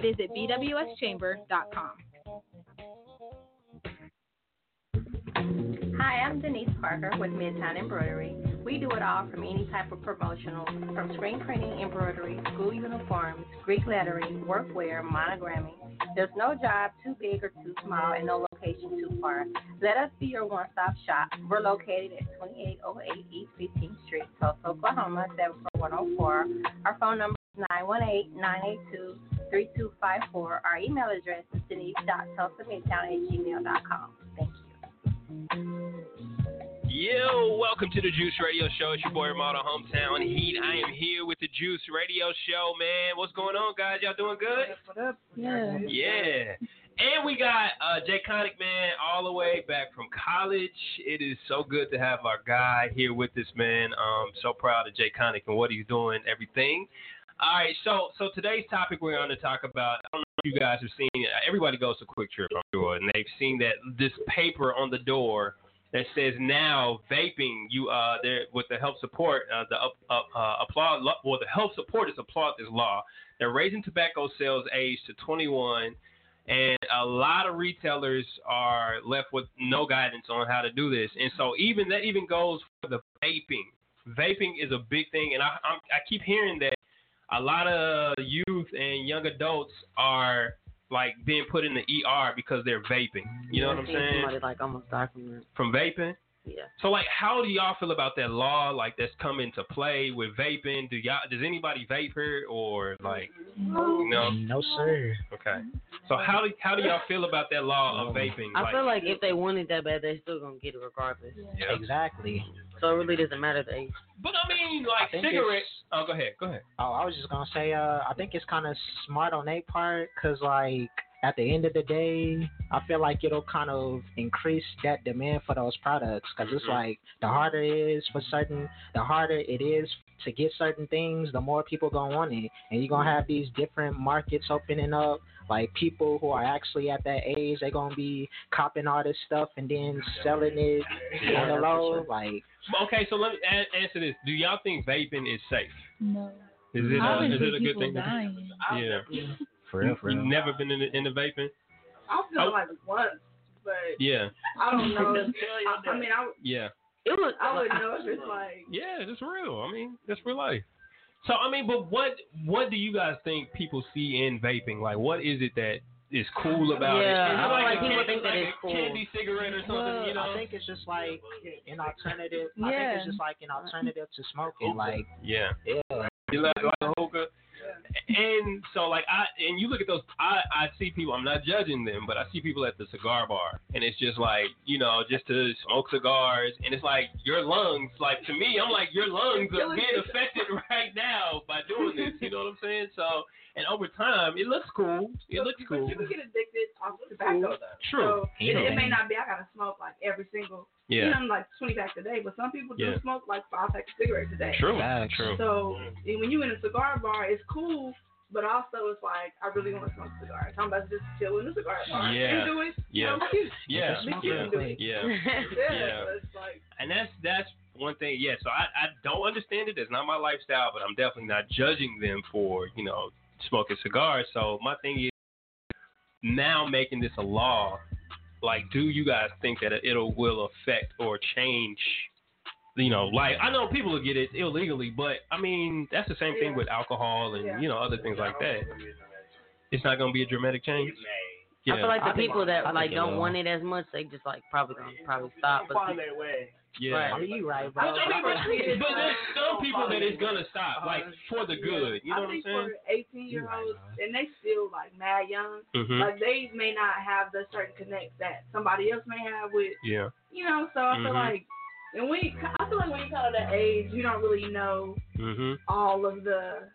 visit bwschamber.com. Hi, I'm Denise Parker with Midtown Embroidery. We do it all from any type of promotional, from screen printing, embroidery, school uniforms, Greek lettering, workwear, monogramming. There's no job too big or too small and no location too far. Let us be your one-stop shop. We're located at 2808 East 15th Street, Tulsa, Oklahoma, 74104. Our phone number is 918-982-3254. Our email address is denise.tulsamidtown at gmail.com. Thank you. Yo, welcome to the Juice Radio Show. It's your boy Ramada Hometown Heat. I am here with the Juice Radio Show, man. What's going on, guys? Y'all doing good? What up? Yeah. Yeah. And we got uh, Jay Connick, man, all the way back from college. It is so good to have our guy here with us, man. Um, so proud of Jay Connick and what he's doing, everything. All right, so so today's topic we're going to talk about. I don't know if you guys have seen. It. Everybody goes to QuikTrip, I'm sure, and they've seen that this paper on the door that says now vaping. You uh, there with the help support uh, the up, up, uh, applaud. Well, the help supporters applaud this law. They're raising tobacco sales age to 21 and a lot of retailers are left with no guidance on how to do this. And so even that even goes for the vaping. Vaping is a big thing, and I I'm, I keep hearing that a lot of youth and young adults are like being put in the ER because they're vaping. You know what I'm saying? Somebody like almost died from that. From vaping. Yeah. So like, how do y'all feel about that law like that's come into play with vaping? Do y'all does anybody vape here or like no? No sir. Okay. So how do how do y'all feel about that law of vaping? I feel like if they wanted that bad, they're still gonna get it regardless. Yeah. Exactly. So it really doesn't matter the age. But I mean, like I cigarettes. Oh, go ahead. Go ahead. Oh, I was just gonna say, uh, I think it's kind of smart on their part, cause like at the end of the day, I feel like it'll kind of increase that demand for those products, cause it's Mhm. like the harder it is for certain, the harder it is to get certain things, the more people gonna want it, and you're gonna have these different markets opening up. Like people who are actually at that age, they're gonna be copping all this stuff and then selling it on the low. Like Okay, so let me a- answer this. Do y'all think vaping is safe? No. Is it I uh, is it a good people thing? to. Yeah. For real, for You real. never been in the, in the vaping? I feel Oh. like once, but Yeah. I don't know. I, I mean, I, Yeah. It was. I wouldn't know if it's like. Yeah, that's real. I mean, that's real life. So I mean, but what what do you guys think people see in vaping? Like, what is it that is cool about it? Yeah, it I feel like a people candy- think that like it's cool. Candy cigarette or something, Well, you know? I think it's just like an alternative. Yeah. I think it's just like an alternative to smoking. Like, yeah. yeah. You like, like a hookah? And so, like, I and you look at those. I I see people. I'm not judging them, but I see people at the cigar bar, and it's just like you know, just to smoke cigars, and it's like your lungs. Like to me, I'm like your lungs are being affected right now by doing this. You know what I'm saying? So, and over time, it looks cool. It looks cool. But you can get addicted off tobacco though. True. So it, True. it may not be I gotta smoke like every single. Yeah. You know, like 20 packs a day, but some people do Yeah. smoke like five packs of cigarettes a day. True. True. So and when you're in a cigar bar, it's cool. But also, it's like I really want to smoke cigars. I'm about to just chill in the cigar bar. Yeah. You do it. Yeah. You know, you- Yeah. you Yeah. can do it. Yeah. Yeah. Yeah. so it's like And that's that's one thing. Yeah. So I I don't understand it. It's not my lifestyle, but I'm definitely not judging them for you know smoking cigars. So my thing is now making this a law. Like, do you guys think that it'll will affect or change? You know, like I know people will get it illegally, but I mean that's the same thing with alcohol and you know other things like that. It's not going to be a dramatic change. I feel like the I think- people that I like don't will. want it as much, they just like probably gonna probably stop. But Find their way. Yeah. Right. I mean, you right, bro. But I for kids, But there's some people that it's gonna stop, like for the good. You know I what I'm think saying? for 18 year olds, and they still like mad young, Mhm. like they may not have the certain connect that somebody else may have with, Yeah. you know. So I feel Mhm. like, and when you, I feel like when you come to that age, you don't really know Mhm. all of the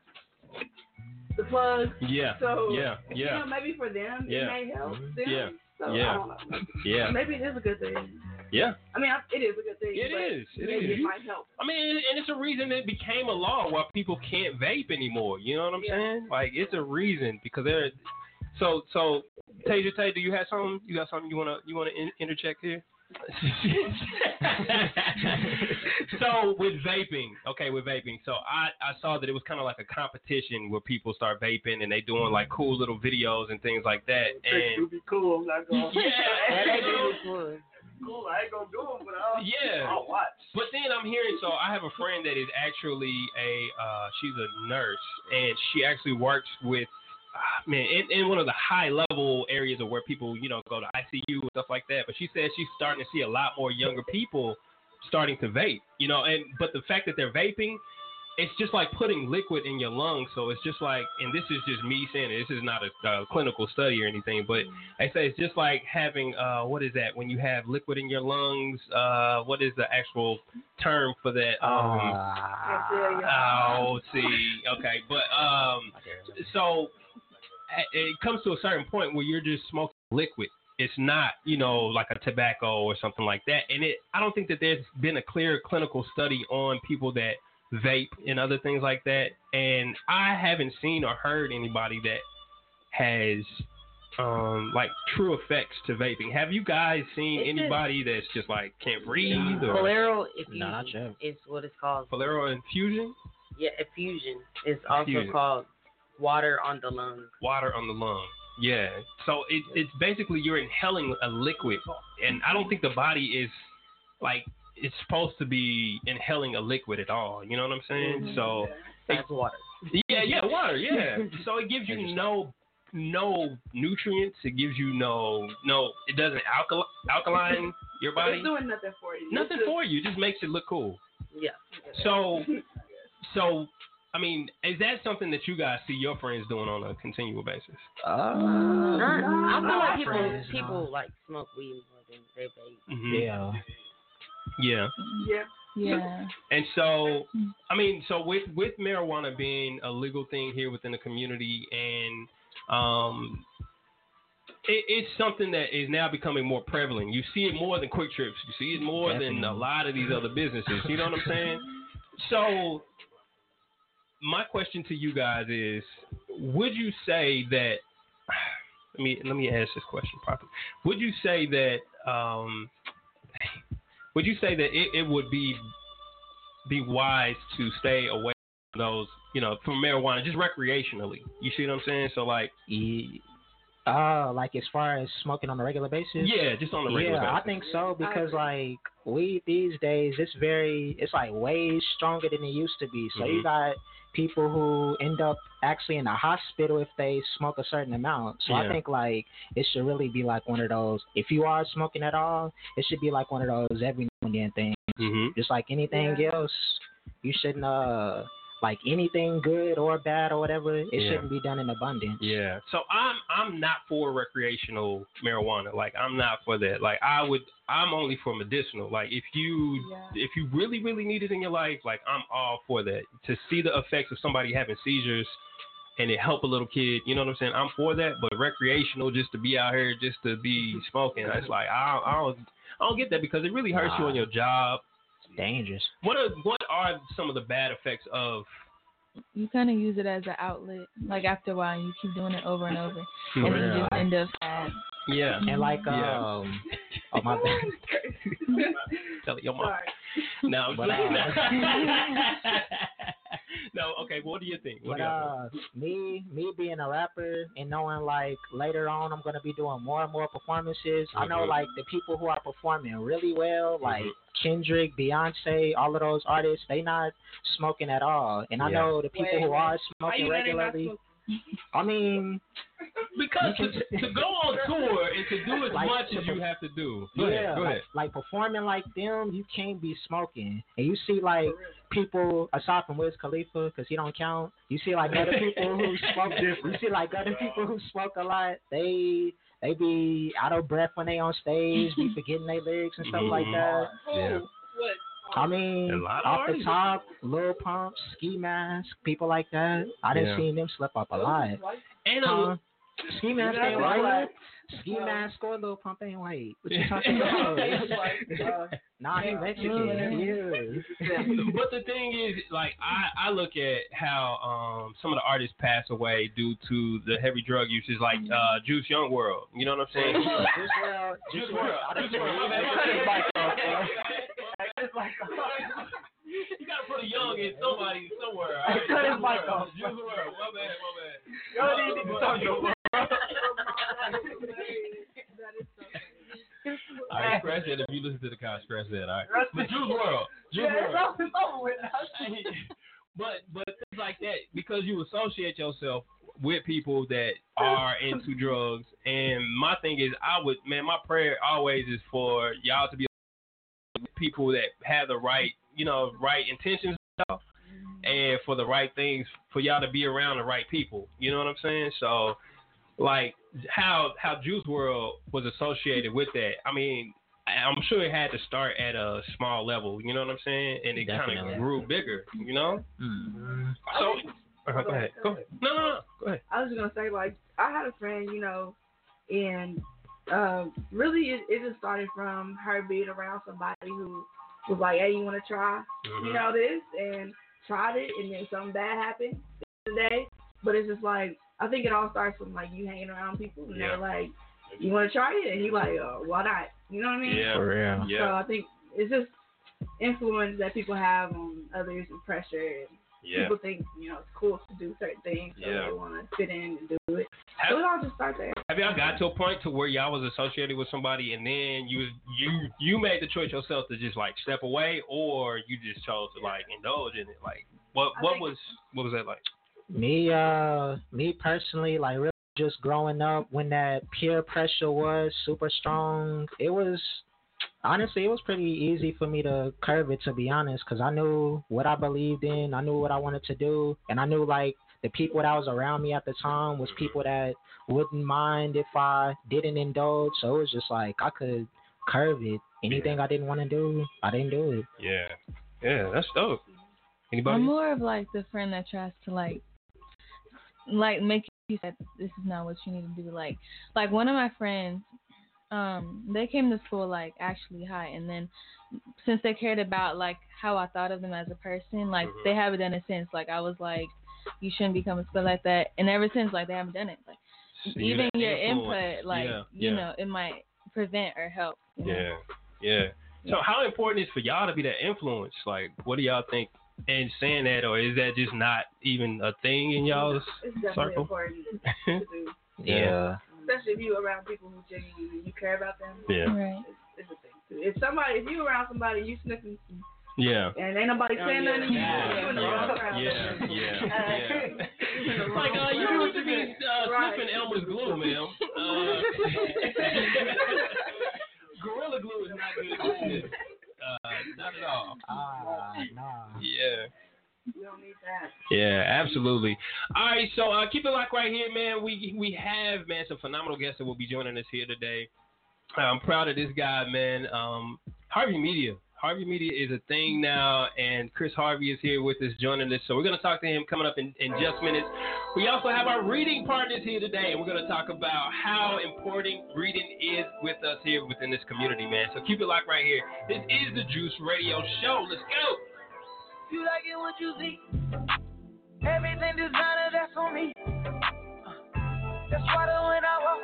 the plugs. Yeah. So yeah. You Yeah. know, maybe for them Yeah. it may help them. Yeah. So Yeah. I don't know. Yeah. Maybe it is a good thing. Yeah. I mean, I- it is a good thing. It but is. It maybe is. it might help. I mean, and it's a reason it became a law why people can't vape anymore. You know what I'm saying? Like it's a reason because they're so so. Tasia Tay, do you have something? You got something you wanna you wanna in, interject here? so with vaping, okay, with vaping. So I I saw that it was kind of like a competition where people start vaping and they doing like cool little videos and things like that. It And would be cool. I'm not going. yeah, Yeah, they you know, do this would. Cool. I ain't gonna do them, but I'll, Yeah. I'll watch. But then I'm hearing, so I have a friend that is actually a, uh, she's a nurse, and she actually works with, ah, man, in, in one of the high level areas of where people, you know, go to ICU and stuff like that. But she said she's starting to see a lot more younger people starting to vape, you know, and but the fact that they're vaping, it's just like putting liquid in your lungs. So it's just like, and this is just me saying it. This is not a, uh clinical study or anything, but I say it's just like having, uh, what is that? When you have liquid in your lungs, uh, what is the actual term for that? Um, oh, see, okay, but um, so it comes to a certain point where you're just smoking liquid. It's not, you know, like a tobacco or something like that. And it, I don't think that there's been a clear clinical study on people that vape and other things like that. And I haven't seen or heard anybody that has um like true effects to vaping. Have you guys seen It's just- anybody that's just like can't breathe or Pleural Nah, effusion is what it's called. Pleural infusion? Yeah, effusion is also Effusion. called water on the lungs. water on the lung. Yeah. So it, it's basically you're inhaling a liquid, and I don't think the body is like it's supposed to be inhaling a liquid at all. You know what I'm saying? Mhm. So That's water. yeah, yeah, water, yeah. So it gives you no no nutrients. It gives you no no. It doesn't alkali- alkaline your body. It's doing nothing for you. Nothing It's for you. It just makes it look cool. Yeah. So, so I mean, is that something that you guys see your friends doing on a continual basis? Not- I feel like people friends, people like smoke weed more than they vape. Mhm. Yeah. Yeah. Yeah. Yeah. And so, I mean, so with with marijuana being a legal thing here within the community, and um, it, it's something that is now becoming more prevalent. You see it more than QuikTrips. You see it more than a lot of these other businesses. You know what I'm saying? So, my question to you guys is: Would you say that? Let me let me ask this question properly. Would you say that? Um, would you say that it, it would be be wise to stay away from those, you know, from marijuana just recreationally? You see what I'm saying? So like, Uh, like as far as smoking on a regular basis? Yeah, just on a regular yeah, I think so because like weed these days, it's very, it's like way stronger than it used to be. So you Mhm. got people who end up actually in the hospital if they smoke a certain amount. So I think like it should really be like one of those. If you are smoking at all, it should be like one of those every now and then things. Mm-hmm. Just like anything else, you shouldn't uh like anything good or bad or whatever. It Yeah. shouldn't be done in abundance. Yeah. So I'm I'm not for recreational marijuana. Like I'm not for that. Like I would I'm only for medicinal. Like if you if you really really need it in your life, like I'm all for that. To see the effects of somebody having seizures and it help a little kid, you know what I'm saying? I'm for that, but recreational just to be out here just to be smoking, it's like I don't, I don't I don't get that because it really hurts you on your job. Dangerous. What are what are some of the bad effects of You kind of use it as an outlet. Like after a while, you keep doing it over and over, and then you just end up sad. yeah And like Yeah. um oh my bad. Tell your mom. No, But, uh, no. Okay, what do you think? What But do you uh, me, me being a rapper and knowing like later on I'm gonna be doing more and more performances. I know Mhm. like the people who are performing really well, like Mhm. Kendrick, Beyonce, all of those artists, they not smoking at all. And I know the people Wait, who wait. are smoking you not regularly. I mean, because to, to go on tour and to do as Like, much to as you have to do. Go yeah, ahead. Go like, ahead. like performing like them, you can't be smoking. And you see like people aside from Wiz Khalifa, because he don't count. You see like other people who smoke. You see like other people who smoke a lot. They they be out of breath when they on stage, be forgetting their lyrics and stuff like Mhm. that. Yeah. I mean, A lot of off the top, Lil Pump, Ski Mask, people like that. I done Yeah. seen them slip up a lot. And a- Ski Mask ain't white. right. Ski Mask or Lil Pump ain't white. What you talking about? nah, he Mexican. He is. but the thing is, like, I, I look at how um some of the artists pass away due to the heavy drug usage, like uh Juice Young World. You know what I'm saying? Juice WRLD, Juice Juice WRLD. WRLD. I Juice done WRLD. My bad. cut his mic off. You gotta put a young in somebody somewhere. Hey, cut his mic off. Juice WRLD. My bad. My bad. Y'all need to talk more. All right, scratch that if you listen to the car, scratch that. All right. But peace. WRLD. Juice Yeah, it's WRLD. it's over with but but things like that because you associate yourself with people that are into drugs. And my thing is, I would man, my prayer always is for y'all to be people that have the right, you know, right intentions, and for the right things, for y'all to be around the right people. You know what I'm saying? So, like how how Juice WRLD was associated with that. I mean. I'm sure it had to start at a small level, you know what I'm saying, and it kind of grew bigger, you know. So, uh, go ahead, go ahead. No, no, no, go ahead. I was just gonna say like I had a friend, you know, and um, really it, it just started from her being around somebody who was like, hey, you want to try, Mm-hmm. you know, this, and tried it, and then something bad happened today. But it's just like I think it all starts from like you hanging around people, and Yeah. they're like, you want to try it, and you like, uh, why not? You know what I mean? Yeah, For real. So yeah. I think it's just influence that people have on others and pressure. And Yeah. People think you know it's cool to do certain things, so Yeah. they want to fit in and do it. so it all just starts there. Have y'all got to a point to where y'all was associated with somebody, and then you was you you made the choice yourself to just like step away, or you just chose to like indulge in it? Like, what I what was what was that like? Me, uh, me personally, like really just growing up when that peer pressure was super strong, it was honestly it was pretty easy for me to curb it to be honest, because I knew what I believed in, I knew what I wanted to do, and I knew like the people that was around me at the time was people that wouldn't mind if I didn't indulge, so it was just like I could curb it. Anything I didn't want to do, I didn't do it. Yeah, yeah, that's dope. Anybody? I'm more of like the friend that tries to like, like make you say this is not what you need to do. Like, like one of my friends, um, they came to school like actually high, and then since they cared about like how I thought of them as a person, like Mm-hmm. they haven't done it since. Like I was like, you shouldn't be coming to school like that, and ever since like they haven't done it. Like So you're even your influence. input, like Yeah, you yeah. know, it might prevent or help. You know? Yeah, yeah. So how important is for y'all to be that influence? Like, what do y'all think? And saying that, or is that just not even a thing in y'all's It's definitely circle? important to do, Yeah. Especially if you around people who genuinely you care about them. Yeah. Right. It's, it's a thing too. If somebody, if you around somebody, you sniffing, Yeah. and ain't nobody Oh, saying yeah. nothing, to you, Yeah, you in the yeah, wrong crowd. yeah, yeah, yeah. You Like, uh, you crowd. need to be uh, Right. sniffing Elmer's glue, ma'am. Uh, Gorilla glue is not good. Uh, not at all. Ah, nah. Yeah. Yeah, absolutely. All right, so uh, keep it locked right here, man. We we have man some phenomenal guests that will be joining us here today. I'm proud of this guy, man. Um, Harvey Media. Harvey Media is a thing now, and Chris Harvey is here with us, joining us. So we're gonna talk to him coming up in, in just minutes. We also have our reading partners here today, and we're gonna talk about how important reading is with us here within this community, man. So keep it locked right here. This is the Juice Radio Show. Let's go. You like it what you see. Everything designer, that's on me. That's why the when I walk,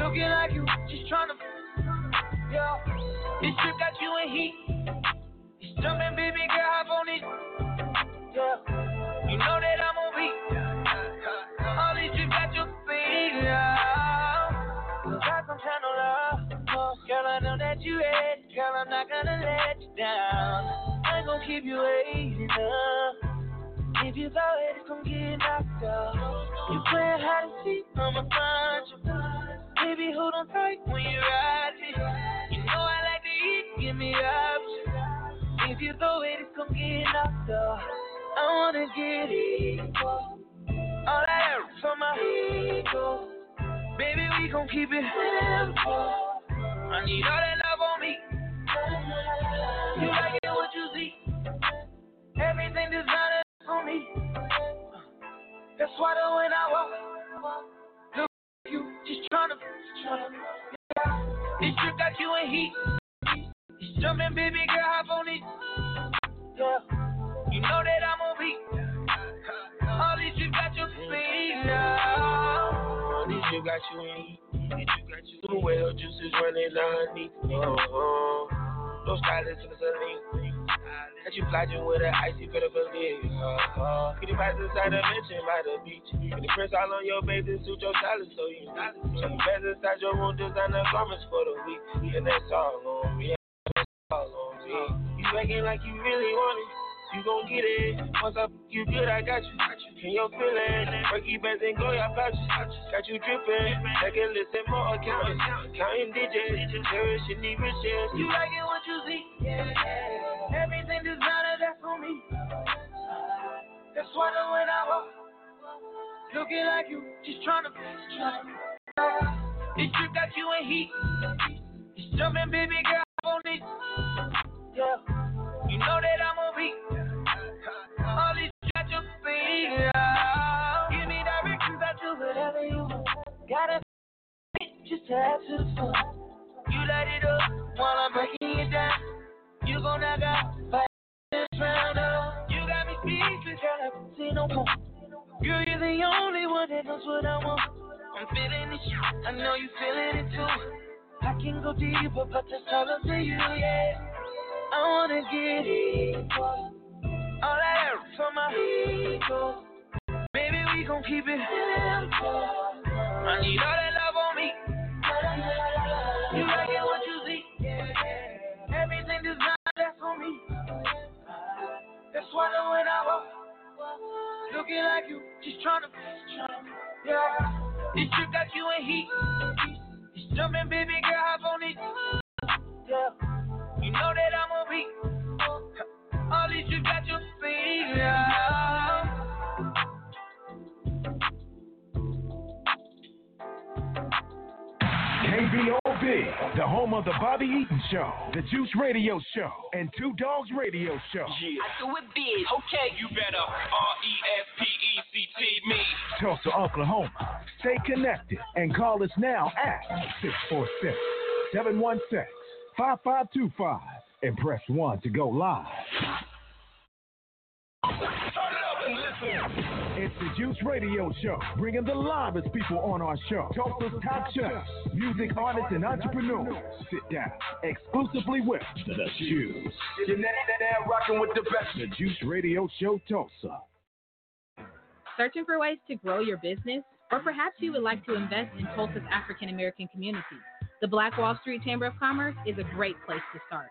looking like you, just trying to. Yeah, this trip got you in heat. It's jumping, baby girl, hop on it. Yeah, you know that I'm on beat. All these trips got you. Yeah, got some channel love. Oh, Girl, I know that you ready. Girl, I'm not gonna let you down. Gonna keep you waiting up. If you throw it, it's gonna get knocked out. You playing hide and seek, I'ma find you. Baby, hold on tight when you ride me. You know I like to eat, give me options. If you throw it, it's gonna get knocked out. I wanna get equal. All that earth for my ego. Baby, we gon' keep it simple. I need all that love on me. You like it you see. Everything designer on me. That's why the when I walk, look at you just tryna, tryna. Yeah. This trip got you in heat. It's jumping, baby girl, hop on it. Yeah. You know that I'm on beat. All these trips got you feet now. This trip got you in heat. This the well juices running underneath. Uh-huh. Those stylists for the saline. Got you flying with an icy of a big. Uh, uh. Kitty vibes inside the mansion by the beach. And the prints all on your baby suit your style so you. So you best inside your room, designer garments for the week. And that's all on me. That's all on me. You acting like you really want it. You gon' get it. Once I you good, I got you. Can your feeling? Breaky bands and go your pouches. Got you dripping. Take a listen more accounting. Counting digits. Cherish and need riches. You like it what you see? Yeah. On me. That's why when I walk, looking like you, just trying to. This trip got you in heat. Just jumping, baby girl, on it. Yeah. You know that I'm on beat. All these got feet. Yeah. Give me directions, I do whatever you want. Gotta just to to the fun. You light it up while I'm breaking it down. You gon' knock out no more. Girl, you're the only one that knows what I want. I'm feeling it, I know you feeling it too. I can go deeper, but that's all up to you, yeah. I wanna get it. All that air my. Baby, we gon' keep it. I need all that love When I walk, looking like you, just tryna, yeah. This trip got you in heat. Just jumping, baby girl, hop on it. Yeah. You know that I'm a beat. All these you got your feet. Yeah. KBOB, the home of the Bobby Eaton Show, the Juice Radio Show, and Two Dogs Radio Show. Yeah. I do it big. Okay. You better R E S P E C T me. Tulsa, Oklahoma. Stay connected and call us now at 646 716 5525 and press 1 to go live. It's the Juice Radio Show, bringing the livest people on our show. Tulsa's top chefs, music artists, and entrepreneurs. Sit down exclusively with the Juice. You're now rocking with the best. The Juice Radio Show, Tulsa. Searching for ways to grow your business? Or perhaps you would like to invest in Tulsa's African American community. The Black Wall Street Chamber of Commerce is a great place to start.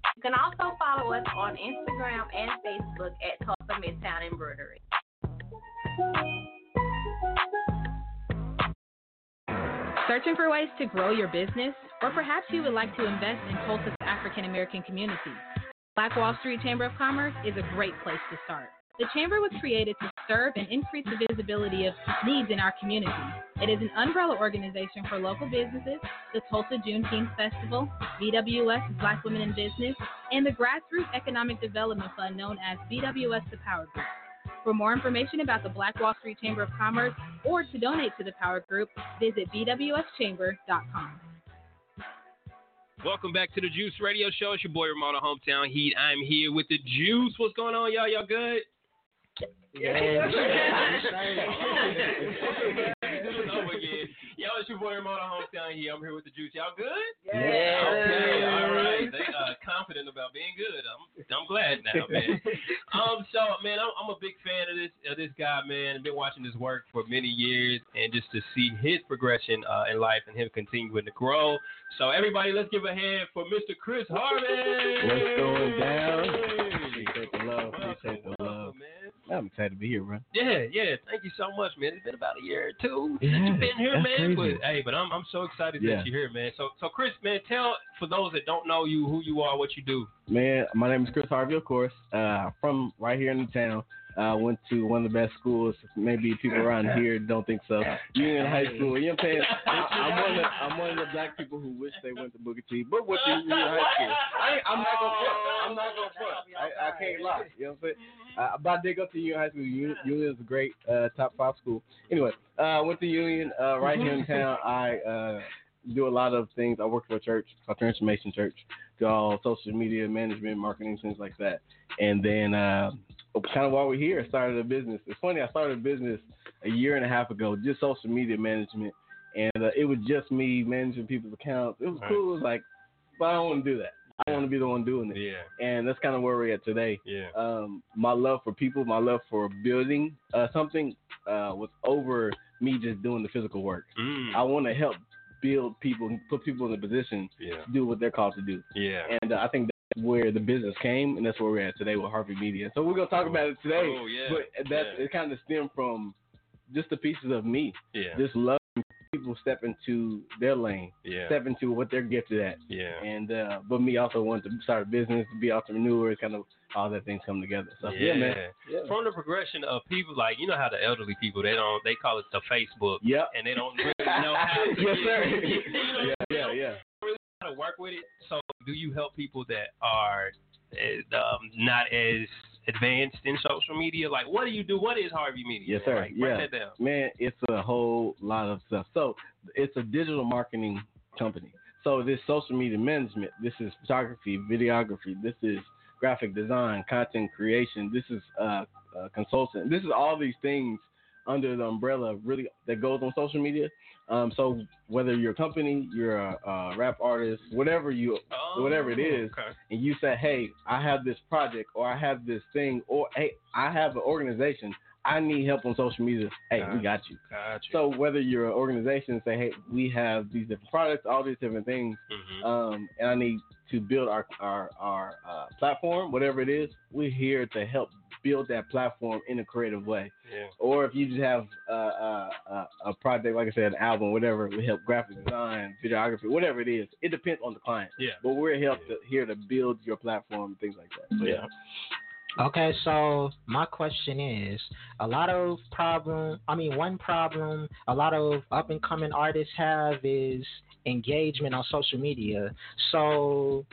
You can also follow us on Instagram and Facebook at Tulsa Midtown Embroidery. Searching for ways to grow your business? Or perhaps you would like to invest in Tulsa's African American community. Black Wall Street Chamber of Commerce is a great place to start. The Chamber was created to serve and increase the visibility of needs in our community. It is an umbrella organization for local businesses, the Tulsa Juneteenth Festival, BWS Black Women in Business, and the Grassroots Economic Development Fund known as BWS The Power Group. For more information about the Black Wall Street Chamber of Commerce or to donate to the Power Group, visit bwschamber.com. Welcome back to the Juice Radio Show. It's your boy Ramona Hometown Heat. I'm here with the Juice. What's going on, y'all? Y'all good? Yeah. over again. Yo, it's your boy Ramona Hometown here. I'm here with the Juice. Y'all good? Yeah. Okay. All right. They uh, confident about being good. I'm I'm glad now, man. um. So, man, I'm, I'm a big fan of this of this guy, man. I've been watching his work for many years, and just to see his progression uh, in life and him continuing to grow. So, everybody, let's give a hand for Mr. Chris Harvey. What's going down? Appreciate the love. Appreciate the love. I'm excited to be here, bro. Yeah, yeah. Thank you so much, man. It's been about a year or two Yeah, since you've been here, man. crazy. But hey, but I'm I'm so excited Yeah. that you're here, man. So so Chris, man, tell for those that don't know you who you are, what you do. Man, my name is Chris Harvey, of course. Uh, from right here in the town. Uh, went to one of the best schools. Maybe people around here don't think so. Union High School. You know what I'm saying? I, I'm one of the, I'm one of the black people who wish they went to Booker T, but went to Union High School. I ain't, I'm not gonna front. I'm not gonna front. I, I can't lie. You know what I'm saying? Uh, but I did go to Union High School. Union, Union is a great uh, top five school. Anyway, uh, went to Union uh, right here in town. I uh, do a lot of things. I work for a church called Transformation Church. All social media management, marketing, things like that. And then uh, kind of while we're here, I started a business. It's funny. I started a business a year and a half ago, just social media management, and uh, it was just me managing people's accounts. It was Right. cool. It was like, but I don't want to do that. I want to be the one doing it. Yeah. And that's kind of where we're at today. Yeah. Um, my love for people, my love for building uh, something uh, was over me just doing the physical work. Mm. I want to help build people, put people in a position Yeah. to do what they're called to do. Yeah. And uh, I think that's where the business came, and that's where we're at today with Harvey Media. So we're gonna talk about it today. Oh, yeah. But that Yeah. it kind of stemmed from just the pieces of me. Yeah. Just loving people step into their lane. Yeah. Step into what they're gifted at. Yeah. And uh, but me also wanted to start a business, to be entrepreneurs, kind of all that things come together. So yeah, man. Yeah. From the progression of people, like you know how the elderly people they don't they call it the Facebook. Yep. And they don't really know how to yes, sir. you know, yeah, yeah, yeah. really how to work with it. So do you help people that are uh, um, not as advanced in social media? Like what do you do? What is Harvey Media? Yes, sir. Like, yeah, that down. man, it's a whole lot of stuff. So it's a digital marketing company. So this social media management, this is photography, videography, this is graphic design, content creation, this is uh, uh, consultant. This is all these things under the umbrella really that goes on social media. Um, so whether you're a company, you're a, a rap artist, whatever you, whatever it is, Oh, okay. and you say, "Hey, I have this project, or I have this thing, or hey, I have an organization. I need help on social media. Hey, we got you." Got you. So whether you're an organization and say, "Hey, we have these different products, all these different things, Mm-hmm. um, and I need to build our our our uh, platform, whatever it is, we're here to help build that platform in a creative way." Yeah. Or if you just have uh, uh, uh, a project, like I said, an album, whatever, we help graphic design, videography, whatever it is. It depends on the client. Yeah. But we're help to, here to build your platform, things like that. So, yeah. Okay, so my question is a lot of problem I mean one problem a lot of up and coming artists have is engagement on social media. So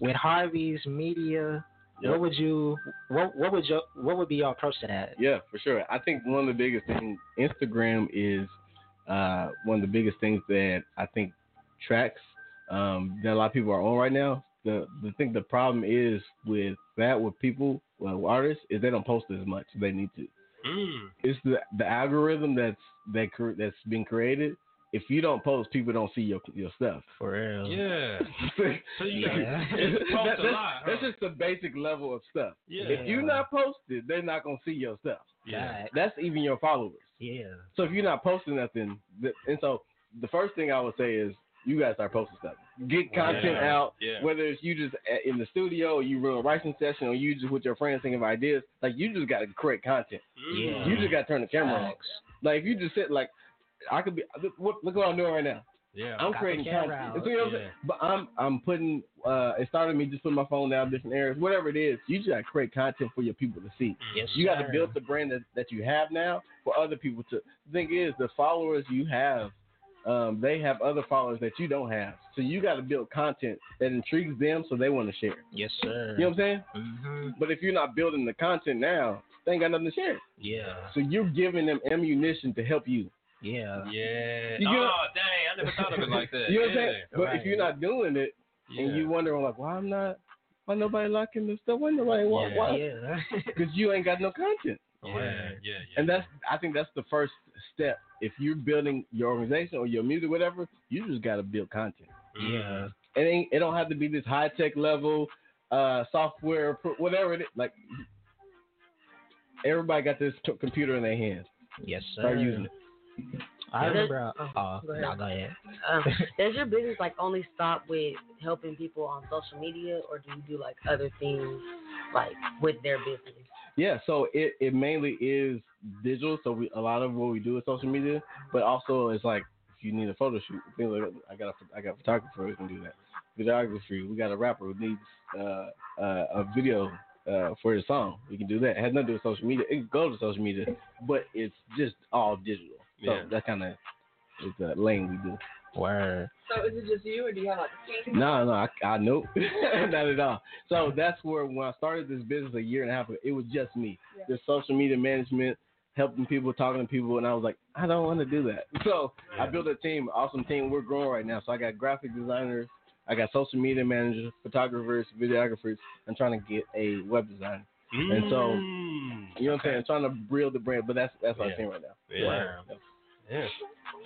with Harvey's media, Yep. what would you what what would your what would be your approach to that? Yeah, for sure. I think one of the biggest things, Instagram is uh, one of the biggest things that I think tracks um, that a lot of people are on right now. The the thing, the problem is with that with people, well, artists, is they don't post as much as they need to. Mm. It's the the algorithm that's that cre- that's been created. If you don't post, people don't see your your stuff. For real. Yeah. so you Yeah. post That- a that's, lot. that's huh? just the basic level of stuff. Yeah. If you're not posted, they're not gonna see your stuff. Yeah. That's even your followers. Yeah. So if you're not posting nothing, th- and so the first thing I would say is you gotta start posting stuff. Get content Yeah. out. Yeah. Whether it's you just a- in the studio, or you run a writing session, or you just with your friends thinking of ideas. Like you just gotta create content. Mm. Yeah. You just gotta turn the camera on. Like if you just sit like, I could be. Look, what- look what I'm doing right now. Yeah. I'm creating content. out. You see what I'm saying? But I'm I'm putting. Uh, it started me just putting my phone down different areas, whatever it is. You just gotta create content for your people to see. Yes, You got to sir. build the brand that, that you have now for other people to. The thing is, the followers you have, um, they have other followers that you don't have. So you got to build content that intrigues them, so they want to share. Yes, sir. You know what I'm saying? Mm-hmm. But if you're not building the content now, they ain't got nothing to share. Yeah. So you're giving them ammunition to help you. Yeah. Yeah. You get oh dang! I never thought of it like that. You know what I'm yeah. saying? But if you're not doing it, and Yeah. you wondering like, why I'm not, why nobody liking this stuff? Why nobody want? Yeah. Why? Yeah. Because you ain't got no content. Yeah, yeah, yeah. And that's I think that's the first step. If you're building your organization or your music, whatever, you just gotta build content. Yeah. It ain't it don't have to be this high tech level uh software pro- whatever it is. Like everybody got this t- computer in their hands. Yes, sir. Start using it. I remember. Oh, Oh, go ahead. no, go ahead. Um, does your business like only stop with helping people on social media, or do you do like other things like with their business? Yeah, so it, it mainly is digital. So we a lot of what we do is social media, but also it's like if you need a photo shoot, things like that, I got a, I got a photographer who can do that. Videography, we got a rapper who needs uh, uh, a video uh, for his song. We can do that. It has nothing to do with social media. It can go to social media, but it's just all digital. So Yeah. that kind of is the lane we do. Word. So is it just you, or do you have like a team? No, no, I, I nope, not at all. So that's where when I started this business a year and a half ago, it was just me. Yeah. The social media management, helping people, talking to people, and I was like, I don't want to do that. So I built a team, awesome team. We're growing right now. So I got graphic designers, I got social media managers, photographers, videographers. I'm trying to get a web designer. And so, Mm. You know what I'm saying? Trying to build the brand, but that's that's our Yeah. team right now. Yeah. Yeah.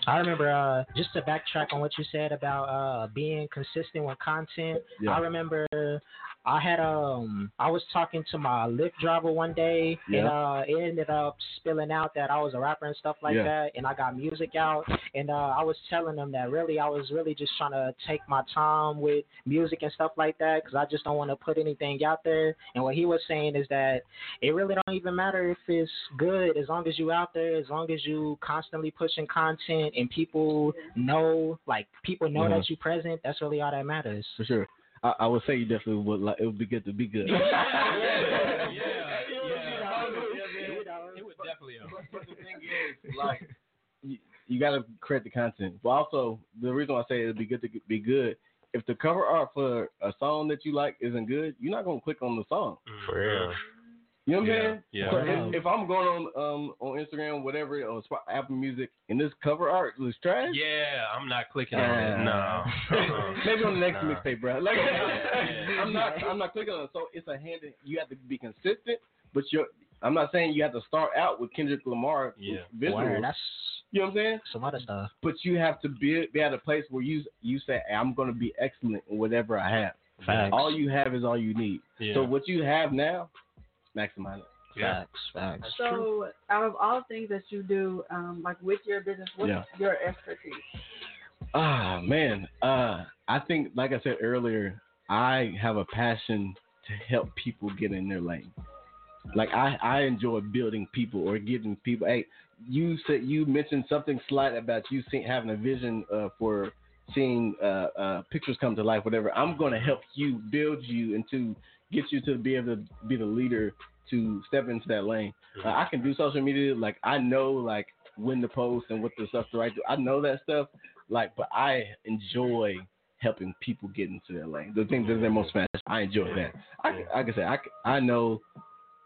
I remember uh, just to backtrack on what you said about uh, being consistent with content. Yeah. I remember I had um I was talking to my Lyft driver one day and uh it ended up spilling out that I was a rapper and stuff like Yeah. that and I got music out and uh I was telling him that really I was really just trying to take my time with music and stuff like that cuz I just don't want to put anything out there and what he was saying is that it really don't even matter if it's good as long as you out there as long as you constantly pushing content and people know like people know Mhm. that you present that's really all that matters For sure. I, I would say you definitely would like. It would be good to be good. It would definitely help. But the thing is, like, you, you got to create the content. But also, the reason why I say it'd be good to be good, if the cover art for a song that you like isn't good, you're not gonna click on the song. For real. You know what I'm saying? yeah. So if, if I'm going on um on Instagram, whatever, or Sp- Apple Music, and this cover art looks trash, Yeah, I'm not clicking on it. No. Uh-uh. Maybe on the next Nah. mixtape, bro. Like, Yeah. I'm not, I'm not clicking on it. So it's a hand. that You have to be consistent, but you're. I'm not saying you have to start out with Kendrick Lamar. Yeah. visuals. Word, that's you know what I'm saying? some other stuff But you have to be be at a place where you you say I'm going to be excellent in whatever I have. Facts. All you have is all you need. Yeah. So what you have now, maximize it. Yeah. facts facts So, out of all things that you do, um, like with your business, what's Yeah. your expertise? Ah man, uh, I think like I said earlier, I have a passion to help people get in their lane. Like I, I enjoy building people or giving people. Hey, you said you mentioned something slight about you seeing, having a vision uh, for seeing uh, uh, pictures come to life. Whatever. I'm going to help you build you and to get you to be able to be the leader to step into that lane. Uh, I can do social media. Like I know like when to post and what the stuff to write. I know that stuff. Like, but I enjoy helping people get into their lane. The things that they're most passionate. I enjoy that. I, like I said, I, I know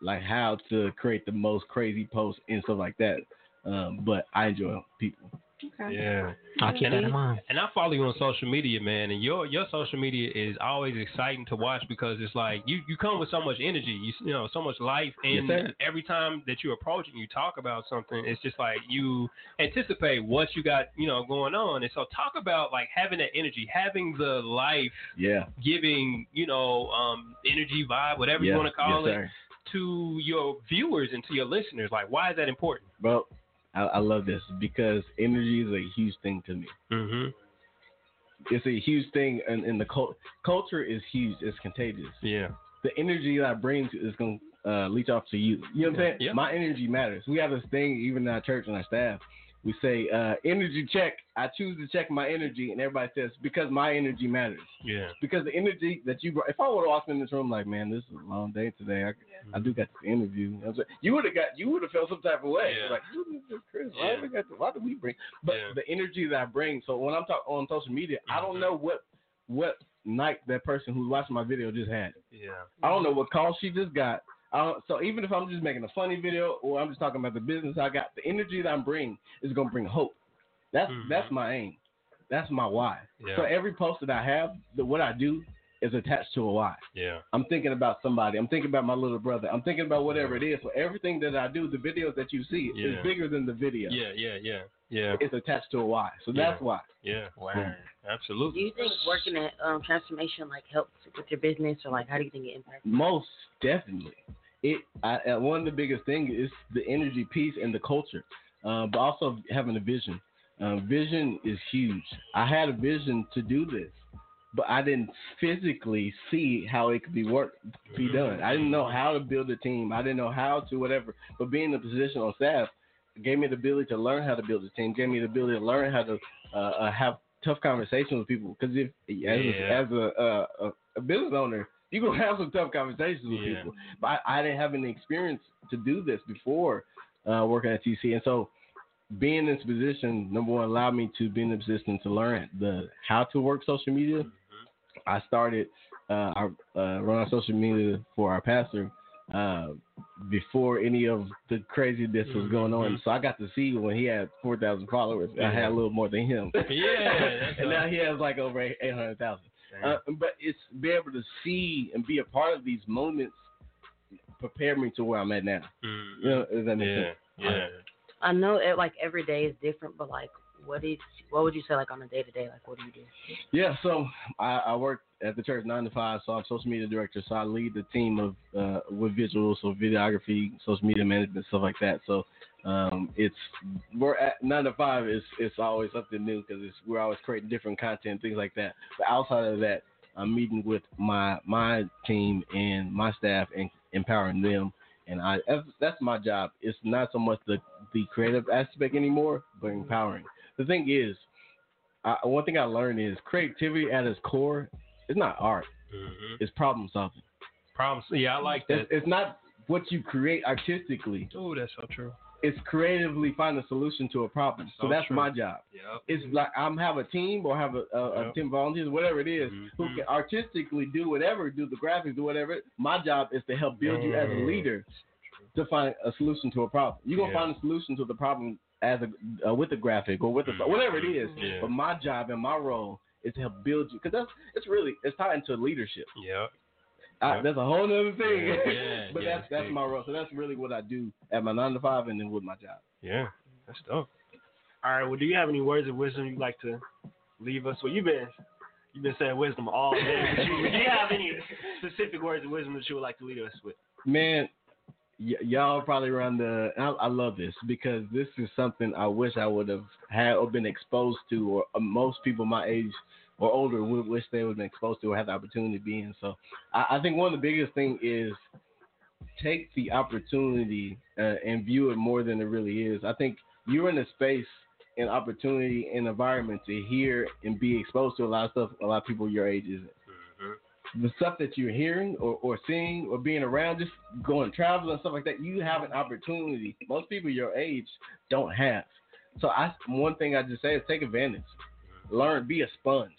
like how to create the most crazy posts and stuff like that. Um, but I enjoy people. Okay. Yeah. I'll keep that in mind. And I follow you on social media, man. And your your social media is always exciting to watch because it's like you, you come with so much energy, you you know, so much life, and Yes, every time that you approach and you talk about something, it's just like you anticipate what you got, you know, going on. And so talk about like having that energy, having the life Yeah. giving, you know, um, energy vibe, whatever you want to call Yes, it, sir. to your viewers and to your listeners. Like, why is that important? Bro, I, I love this because energy is a huge thing to me. Mm-hmm. It's a huge thing, and, and the cult, culture is huge. It's contagious. Yeah. The energy that I bring to, is going to uh, leach off to you. You know what I'm saying? Yeah. My energy matters. We have this thing, even in our church and our staff. We say, uh, energy check. I choose to check my energy, and everybody says, because my energy matters. Yeah. Because the energy that you brought, if I would have walked in this room like, man, this is a long day today. I, I do got this interview. You, know I'm saying? you would have got, you would have felt some type of way. Yeah. Like, who is this Chris? Why, Yeah. we why do we bring? But Yeah. the energy that I bring. So when I'm talking on social media, I don't know what what night that person who's watching my video just had. Yeah. I don't know what call she just got. I don't, so even if I'm just making a funny video or I'm just talking about the business I got, the energy that I'm bringing is gonna bring hope. That's that's my aim. That's my why. Yeah. So every post that I have, the, what I do is attached to a why. Yeah. I'm thinking about somebody. I'm thinking about my little brother. I'm thinking about whatever it is. So everything that I do, the videos that you see, Yeah. is bigger than the video. Yeah, yeah, yeah, yeah. It's attached to a why. So that's Yeah. why. Yeah. Word. Absolutely. Do you think working at um, transformation like helps with your business, or like how do you think it impacts? Most definitely. It I, uh, one of the biggest things is the energy piece and the culture, uh, but also having a vision. Uh, vision is huge. I had a vision to do this, but I didn't physically see how it could be work be done. I didn't know how to build a team. I didn't know how to whatever. But being in a position on staff gave me the ability to learn how to build a team. Gave me the ability to learn how to uh, uh, have tough conversations with people. Because if as Yeah. a, as a, uh, a a business owner, you gonna have some tough conversations with Yeah. people. But I, I didn't have any experience to do this before uh, working at TC, and so being in this position, number one, allowed me to be in the position to learn the how to work social media. I started uh, I uh, run our social media for our pastor uh, before any of the craziness was going on. So I got to see when he had four thousand followers. I had a little more than him. Yeah, and now he has like over eight hundred thousand. Uh, but it's be able to see and be a part of these moments prepare me to where I'm at now. You know, that Yeah, sense? yeah. I know it, like every day is different, but like, what did what would you say like on a day to day? Like, what do you do? Yeah, so I, I work at the church nine to five, so I'm social media director. So I lead the team of uh, with visuals, so videography, social media management, stuff like that. So um, it's we're at nine to five. It's it's always something new because it's we're always creating different content, things like that. But outside of that, I'm meeting with my my team and my staff and empowering them. And I that's, that's my job. It's not so much the the creative aspect anymore, but empowering. The thing is, I, one thing I learned is creativity at its core is not art. It's problem solving. Problems. Yeah, I like that. It's, it's not what you create artistically. Oh, that's so true. It's creatively find a solution to a problem. So, So that's true. my job. Yep. It's like I'm have a team or have a, a, a team of volunteers, whatever it is, Mm-hmm. who can artistically do whatever, do the graphics, do whatever. My job is to help build you as a Mm. leader to find a solution to a problem. You're gonna Yeah. find a solution to the problem as a uh, with a graphic or with a whatever it is. Yeah. But my job and my role is to help build you because that's it's really it's tied into leadership. Yeah. I, that's a whole other thing. Yeah, yeah, but yeah, that's that's big. my role. So that's really what I do at my nine to five and then with my job. Yeah, that's dope. All right. Well, do you have any words of wisdom you'd like to leave us? Well, you've been you've been saying wisdom all day. Do you have any specific words of wisdom that you would like to leave us with? Man, y- y'all probably around the. I, I love this because this is something I wish I would have had or been exposed to, or uh, most people my age or older would wish they would have been exposed to or had the opportunity to be in. So I, I think one of the biggest thing is take the opportunity uh, and view it more than it really is. I think you're in a space and opportunity and environment to hear and be exposed to a lot of stuff a lot of people your age isn't the stuff that you're hearing or, or seeing or being around, just going traveling and stuff like that, you have an opportunity. Most people your age don't have. So I one thing I just say is take advantage. Learn, be a sponge.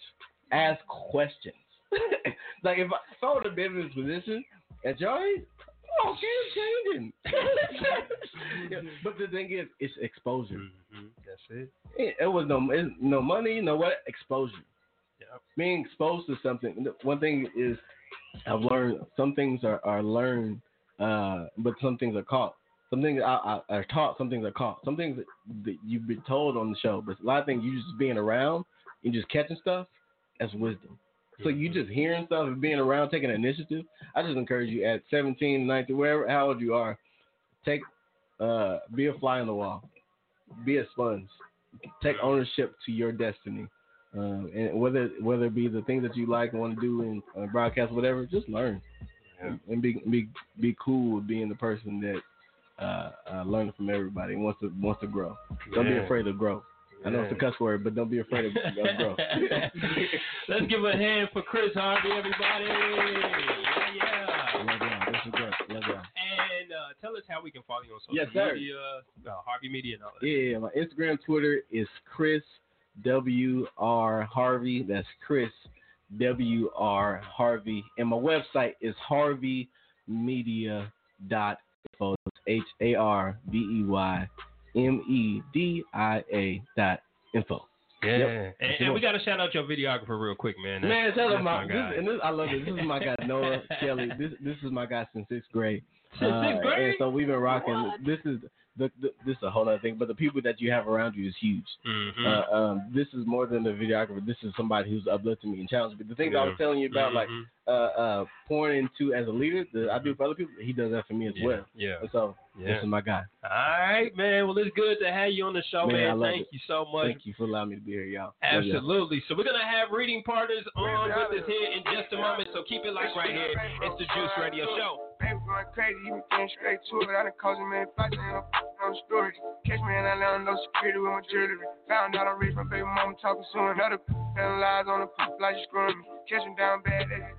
Ask questions. like if I, if I would have been in this position at your age, oh shit changing. Yeah, but the thing is, it's exposure. Mm-hmm. That's it. It, it was no it's no money, no what exposure. Being exposed to something. One thing is I've learned some things are, are learned, uh, but some things are caught. Some things are, are, are taught. Some things are caught. Some things that, that you've been told on the show, but a lot of things you just being around and just catching stuff. That's wisdom. So you just hearing stuff and being around, taking initiative. I just encourage you at 17, 19, wherever, how old you are, take, uh, be a fly on the wall, be a sponge, take ownership to your destiny. Um, and whether whether it be the things that you like and want to do and uh, broadcast, whatever, just learn and, and be be be cool with being the person that uh, uh, learning from everybody and wants to wants to grow. Don't be afraid to grow. I know it's a cuss word, but don't be afraid of, of grow. Let's give a hand for Chris Harvey, everybody. Yeah, yeah. Love y'all. This is great. Love y'all. And uh, tell us how we can follow you on social Yes, sir. media, uh, Harvey Media, and all that. Yeah, my Instagram, Twitter is Chris W R Harvey. That's Chris W R Harvey, and my website is harveymedia.info. H A R V E Y M E D I A dot info. Yeah. Yep. And, and we got to shout out your videographer real quick, man. That's- Man, tell that's him my, this, and this, I love it. This is my guy Noah Kelly. This this is my guy since sixth grade. Since sixth grade? And so we've been rocking. This is the, the, this is a whole other thing. But the people that you have around you is huge. Mhm. Uh, um, this is more than a videographer. This is somebody who's uplifting me and challenging me. The things I was telling you about, like Mhm. uh, uh, pouring into as a leader that I do for other people, he does that for me as Yeah, well. yeah. And so Yeah. this is my guy. All right, man. Well, it's good to have you on the show, Man, man. Thank it. you so much. Thank you for allowing me to be here, y'all. Love y'all. Absolutely. So we're gonna have reading partners on with us here in just a moment. So keep it locked right here. It's the Juice Radio Show. Baby going crazy, you been getting straight to it. I done caused a man fights and I'm on story. Catch me and I let no security with my jewelry. Found out I'm rich, my baby mama talking soon. Another telling lies on the poop like you screwing me. Catch me down bad, that's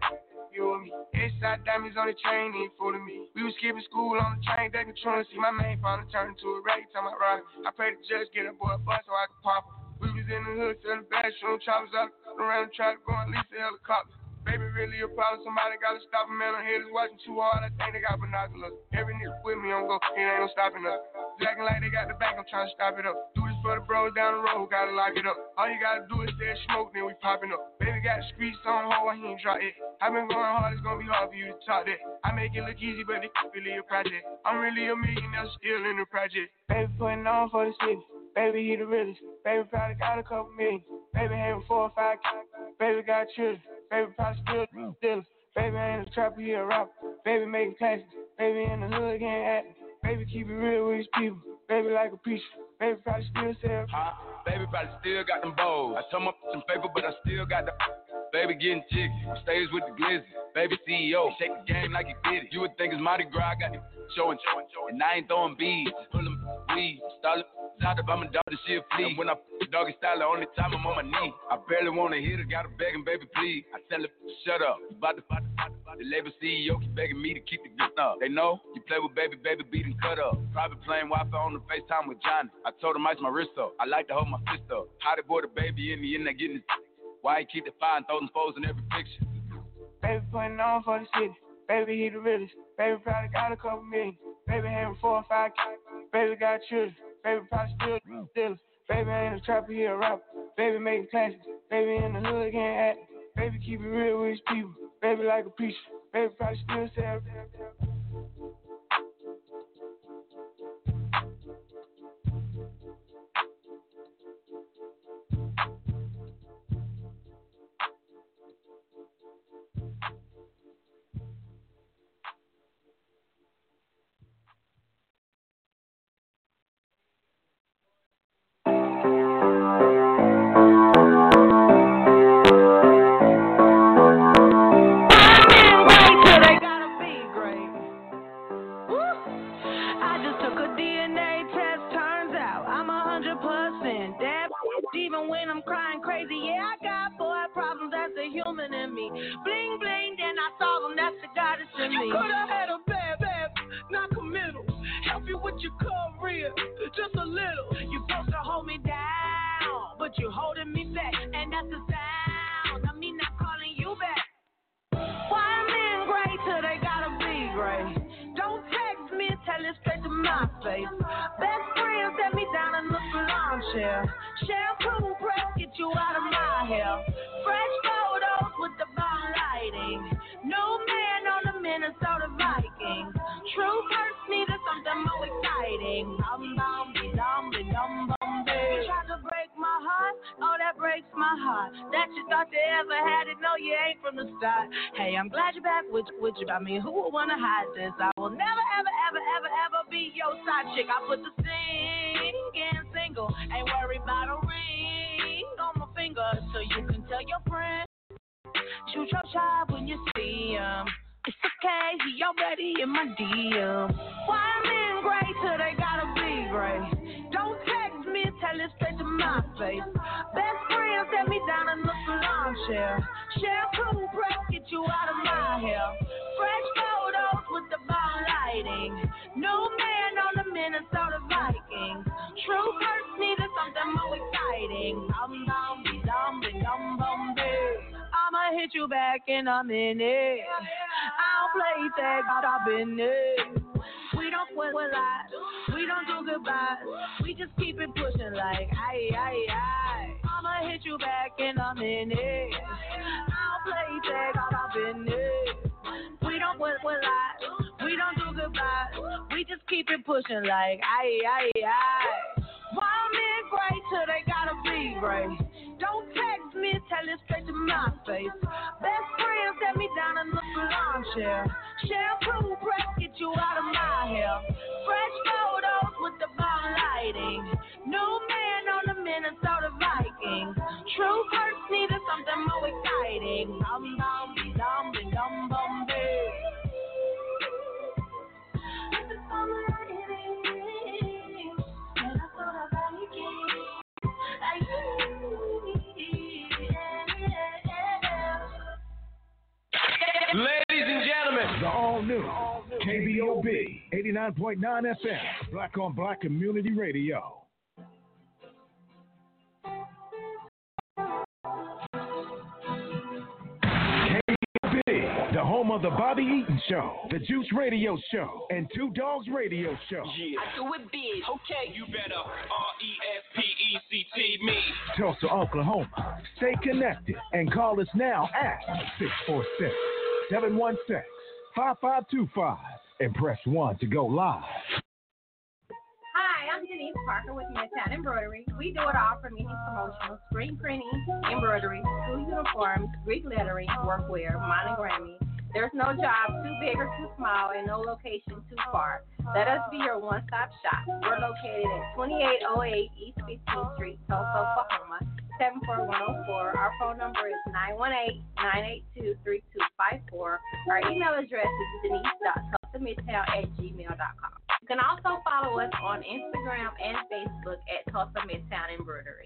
you. Inside diamonds on the chain, ain't fooling me. We was skipping school on the train, they controlling. See my main finally turned into a rag, time I ride. I pray the judge get a boy a bus so I can pop. We was in the hood, selling bathroom choppers out around, trying to go and lease a helicopter. Baby, really a problem. Somebody gotta stop him, man. I'm haters watching too hard. I think they got binoculars. Every nigga with me, I'm go. It ain't no stopping us. Acting like they got the back, I'm trying to stop it up. Do this for the bros down the road, gotta lock it up. All you gotta do is say smoke, then we popping up. Baby got the streets on hold, he ain't drop it. i been going hard, it's gonna be hard for you to talk that. I make it look easy, but it really a project. I'm really a millionaire, still in the project. Baby putting on for the city. Baby, he the realest. Baby probably got a couple million. Baby having four or five kids. Baby got children. Baby probably still dealers. Baby ain't a trapper, he a rapper. Baby making classics. Baby in the hood getting acting. Baby keep it real with his people. Baby like a preacher. Baby probably still sell. Huh? Baby probably still got them bows. I told my some paper, but I still got the. Baby getting jiggy. Stays with the glizzy. Baby CEO. Shake the game like he did it. You would think it's Mardi Gras. I got the showing, showing, showing. And I ain't throwing beads. Pulling weed. Start out if I'm a dog, she a flea. And when I put doggy style, the only time I'm on my knee. I barely wanna hit her. Gotta beg him, baby, please. I tell her, shut up. About to fight the label CEO keep begging me to keep the gun up. They know you play with baby, baby, beat and cut up. Private plane, Wi-Fi on the FaceTime with Johnny. I told him ice my wrist up. I like to hold my fist up. How they boy the baby in the end, they getting his Why he keep the fire and throw them foes in every picture? Baby putting on for the city. Baby, he the realest. Baby probably got a couple million. Baby having four or five kids. Baby got children. Baby probably still dealers. Baby ain't a trapper, he a rapper. Baby making classics. Baby in the hood getting acting. Baby keep it real with his people. Baby like a preacher. Baby probably still sell. Human in me. Bling bling, then I saw them, that's the goddess in me. You coulda had a bad, bad, not committal. Help you with your career, just a little. You supposed to hold me down, but you're holding me back, and that's the sound of me not calling you back. Why men great till they gotta be great? Don't text me, tell it straight to my face. Best friend set me down in the salon chair. Shampoo press get you out of my hair. Breaks my heart. That you thought you ever had it, no you ain't from the start. Hey, I'm glad you're back with with you. I mean, who would wanna hide this? I will never ever ever ever ever be your side chick. I put the singing single, ain't worried about a ring on my finger, so you can tell your friends. Shoot your shot when you see him. It's okay, he already in my DM. Why men great till they gotta be great? Tell it straight to my face. Best friend set me down in the salon chair. Shampoo press get you out of my hair. Fresh photos with the bomb lighting. New man on the Minnesota Vikings. True first needed something more exciting. Dum dum be dum be dum bum. I'ma hit you back in a minute. I don't play tag, stop in it. With lies. We don't do goodbyes. We just keep it pushing like aye aye aye. I'ma hit you back in a minute. I don't play tag, stop in it. We don't quit with lies. We don't do goodbyes. We just keep it pushing like aye aye aye. Why men great till they gotta be great? Don't text baby, tell it straight to my face. Best friend set me down in the salon chair. Shampoo press, get you out of my hair. Fresh photos with the bomb lighting. New man on the Minnesota Vikings. Truth hurts, needed something more exciting. Dum dum dum dum bum Ladies and gentlemen, the all new KBOB 89.9 FM, Black on Black Community Radio. KBOB, the home of the Bobby Eaton Show, the Juice Radio Show, and Two Dogs Radio Show. Yeah. I do it big, okay. You better R E S P E C T me. Tulsa, Oklahoma. Stay connected and call us now at 646 716 5525 and press 1 to go live. Hi, I'm Denise Parker with Midtown Embroidery. We do it all from mini promotional, screen printing, embroidery, school uniforms, Greek lettering, workwear, monogramming. There's no job too big or too small and no location too far. Let us be your one-stop shop. We're located at 2808 East 15th Street, Tulsa, Oklahoma. 74104. Our phone number is 918-982-3254. Our email address is denise.tulsamidtown at gmail.com. You can also follow us on Instagram and Facebook at Tulsa Midtown Embroidery.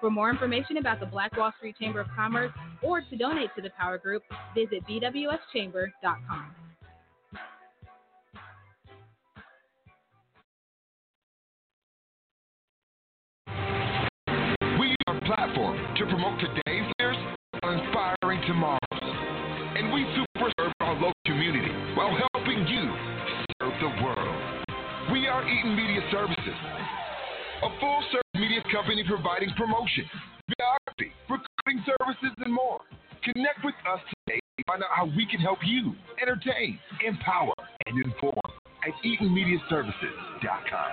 For more information about the Black Wall Street Chamber of Commerce or to donate to the Power Group, visit bwschamber.com. We use our platform to promote today's leaders inspiring tomorrow's. And we super serve our local community while helping you serve the world. We are Eaton Media Services, a full service media company providing promotion, videography, recruiting services, and more. Connect with us today to find out how we can help you entertain, empower, and inform at EatonMediaServices.com.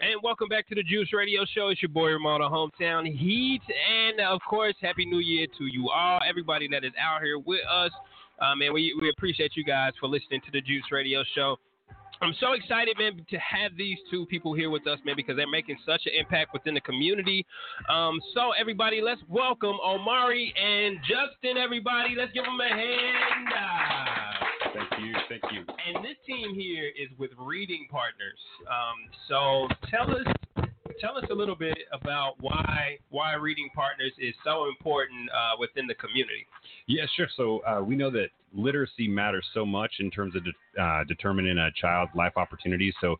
And welcome back to the Juice Radio Show. It's your boy Ramona Hometown Heat, and of course, Happy New Year to you all, everybody that is out here with us. Um, and we we appreciate you guys for listening to the Juice Radio Show. I'm so excited, man, to have these two people here with us, man, because they're making such an impact within the community. Um, so, everybody, let's welcome Omari and Justin. Everybody, let's give them a hand. Thank you, thank you. And this team here is with Reading Partners. Um, so tell us, tell us a little bit about why why Reading Partners is so important uh, within the community. Yeah, sure. So uh, we know that literacy matters so much in terms of de- uh, determining a child's life opportunities. So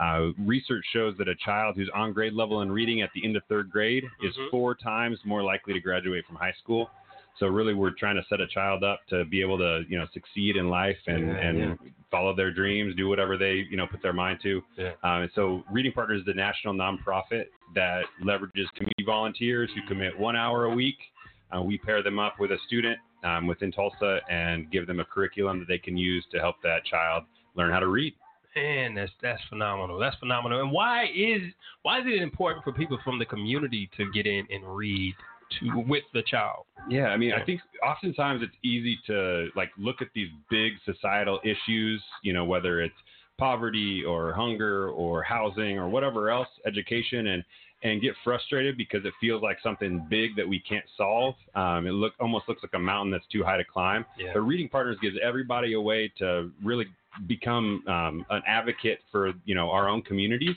uh, research shows that a child who's on grade level in reading at the end of third grade is Mhm. four times more likely to graduate from high school. So really, we're trying to set a child up to be able to, you know, succeed in life and, Yeah, and yeah. follow their dreams, do whatever they, you know, put their mind to. Yeah. Um, and so, Reading Partners is the national nonprofit that leverages community volunteers who commit one hour a week. Uh, we pair them up with a student um, within Tulsa and give them a curriculum that they can use to help that child learn how to read. Man, that's that's phenomenal. That's phenomenal. And why is why is it important for people from the community to get in and read to with the child? Yeah, I mean, I think oftentimes it's easy to like look at these big societal issues, you know, whether it's poverty or hunger or housing or whatever else, education, and and get frustrated because it feels like something big that we can't solve. Um, it look almost looks like a mountain that's too high to climb. Yeah. But Reading Partners gives everybody a way to really become um, an advocate for you know our own communities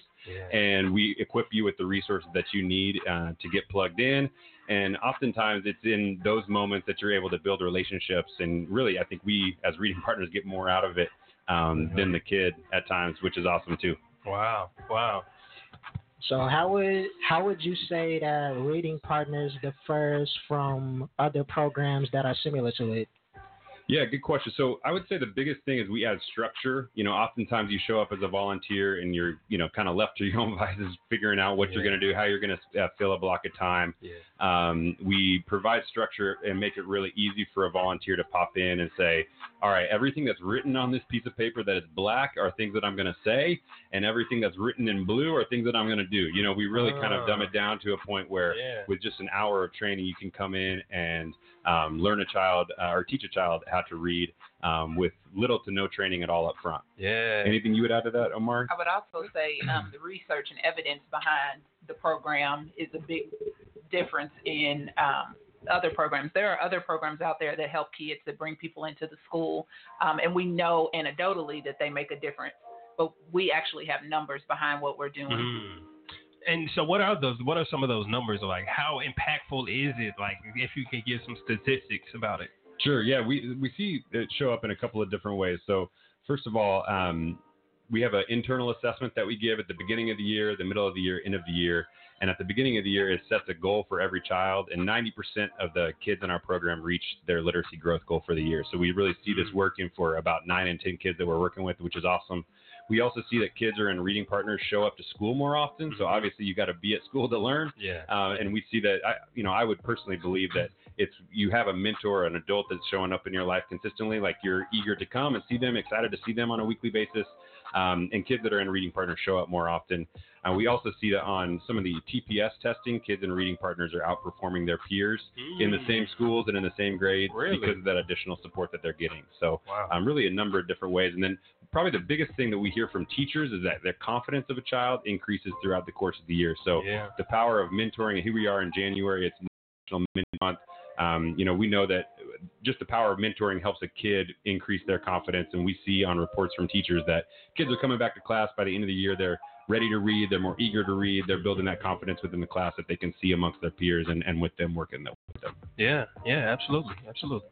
and we equip you with the resources that you need uh, to get plugged in. And oftentimes, it's in those moments that you're able to build relationships. And really, I think we, as reading partners, get more out of it um, than the kid at times, which is awesome too. Wow, wow. So how would how would you say that Reading Partners differs from other programs that are similar to it? Yeah, good question. So I would say the biggest thing is we add structure. You know, oftentimes you show up as a volunteer and you're, you know, kind of left to your own devices, figuring out what you're going to do, how you're going to uh, fill a block of time. Yeah. Um, we provide structure and make it really easy for a volunteer to pop in and say, all right, everything that's written on this piece of paper that is black are things that I'm going to say, and everything that's written in blue are things that I'm going to do. You know, we really kind of dumb it down to a point where Yeah. with just an hour of training, you can come in and um, learn a child uh, or teach a child how to read um, with little to no training at all up front. Yeah. Anything you would add to that, Omar? I would also say um, the research and evidence behind the program is a big difference in um, other programs. There are other programs out there that help kids that bring people into the school, um, and we know anecdotally that they make a difference. But we actually have numbers behind what we're doing. Mm. And so, what are those? What are some of those numbers? Like, how impactful is it? Like, if you could give some statistics about it. Sure. Yeah, we we see it show up in a couple of different ways. So first of all, um, we have an internal assessment that we give at the beginning of the year, the middle of the year, end of the year, and at the beginning of the year, it sets a goal for every child, and 90% of the kids in our program reach their literacy growth goal for the year. So we really see this working for about nine and 10 kids that we're working with, which is awesome. We also see that kids are in reading partners show up to school more often. So obviously, you got to be at school to learn. Yeah. Uh, and we see that, I, you know, I would personally believe that it's you have a mentor, an adult that's showing up in your life consistently, like you're eager to come and see them, excited to see them on a weekly basis. Um, and kids that are in reading partners show up more often. Uh, we also see that on some of the TPS testing, kids in reading partners are outperforming their peers in the Mm. same schools and in the same grades Really? because of that additional support that they're getting. So, Wow. um, really a number of different ways. And then probably the biggest thing that we hear from teachers is that their confidence of a child increases throughout the course of the year. So, Yeah. the power of mentoring, and here we are in January, it's National Mentor Month. Um, you know, we know that just the power of mentoring helps a kid increase their confidence. And we see on reports from teachers that kids are coming back to class by the end of the year. They're ready to read. They're more eager to read. They're building that confidence within the class that they can see amongst their peers and, and with them working with them. Yeah. Yeah. Absolutely. Absolutely.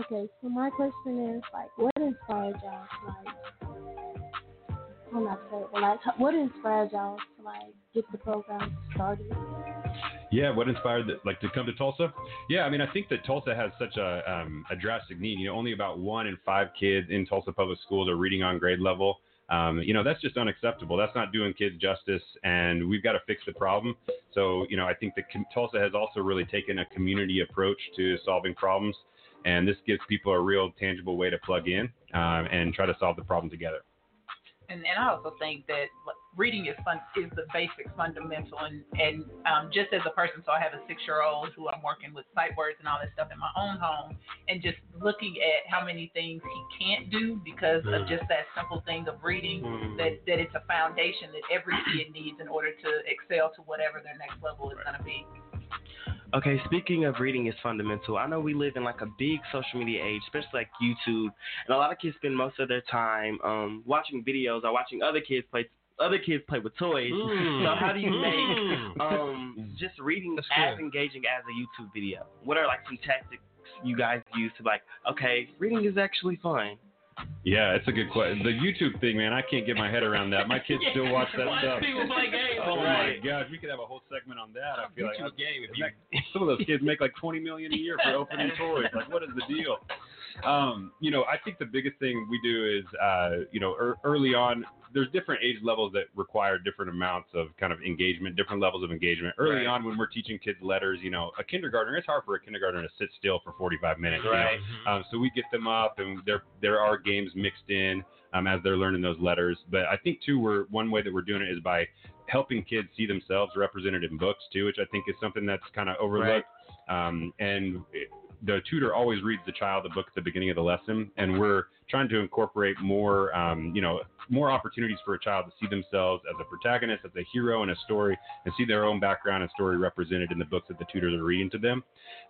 Okay, so my question is like, what inspired y'all to like, I'm not sure, but like, what inspired y'all to like get the program started? Yeah, what inspired the, like to come to Tulsa? Yeah, I mean, I think that Tulsa has such a um, a drastic need. You know, only about one in five kids in Tulsa public schools are reading on grade level. Um, you know, that's just unacceptable. That's not doing kids justice, and we've got to fix the problem. So, you know, I think that Tulsa has also really taken a community approach to solving problems, and this gives people a real tangible way to plug in um, and try to solve the problem together. and and I also think that reading is fun is the basic fundamental and and um, just as a person, so I have a six year old who I'm working with sight words and all that stuff in my own home, and just looking at how many things he can't do because of Mm. just that simple thing of reading. Mm. That that it's a foundation that every kid needs in order to excel to whatever their next level is going to be. Okay, speaking of reading is fundamental. I know we live in like a big social media age, especially like YouTube, and a lot of kids spend most of their time um, watching videos or watching other kids play other kids play with toys. Mm. So how do you Mm. make um, just reading That's as good. engaging as a YouTube video? What are like some tactics you guys use to like, okay, reading is actually fun. Yeah, it's a good question. The YouTube thing, man, I can't get my head around that. My kids still watch that Watch stuff. people play games Oh all my gosh, we could have a whole segment on that. I feel like YouTube game if you some of those kids make like 20 million a year for opening toys. Like, what is the deal? Um, you know, I think the biggest thing we do is, uh, you know, er, early on, there's different age levels that require different amounts of kind of engagement, different levels of engagement. Early Right. on, when we're teaching kids letters, you know, a kindergartner, it's hard for a kindergartner to sit still for 45 minutes. you know? Right. Um, so we get them up, and there there are games mixed in um, as they're learning those letters. But I think too, we're one way that we're doing it is by helping kids see themselves represented in books too, which I think is something that's kind of overlooked. Um, and it, the tutor always reads the child the book at the beginning of the lesson, and we're trying to incorporate more, um, you know, more opportunities for a child to see themselves as a protagonist, as a hero in a story, and see their own background and story represented in the books that the tutors are reading to them.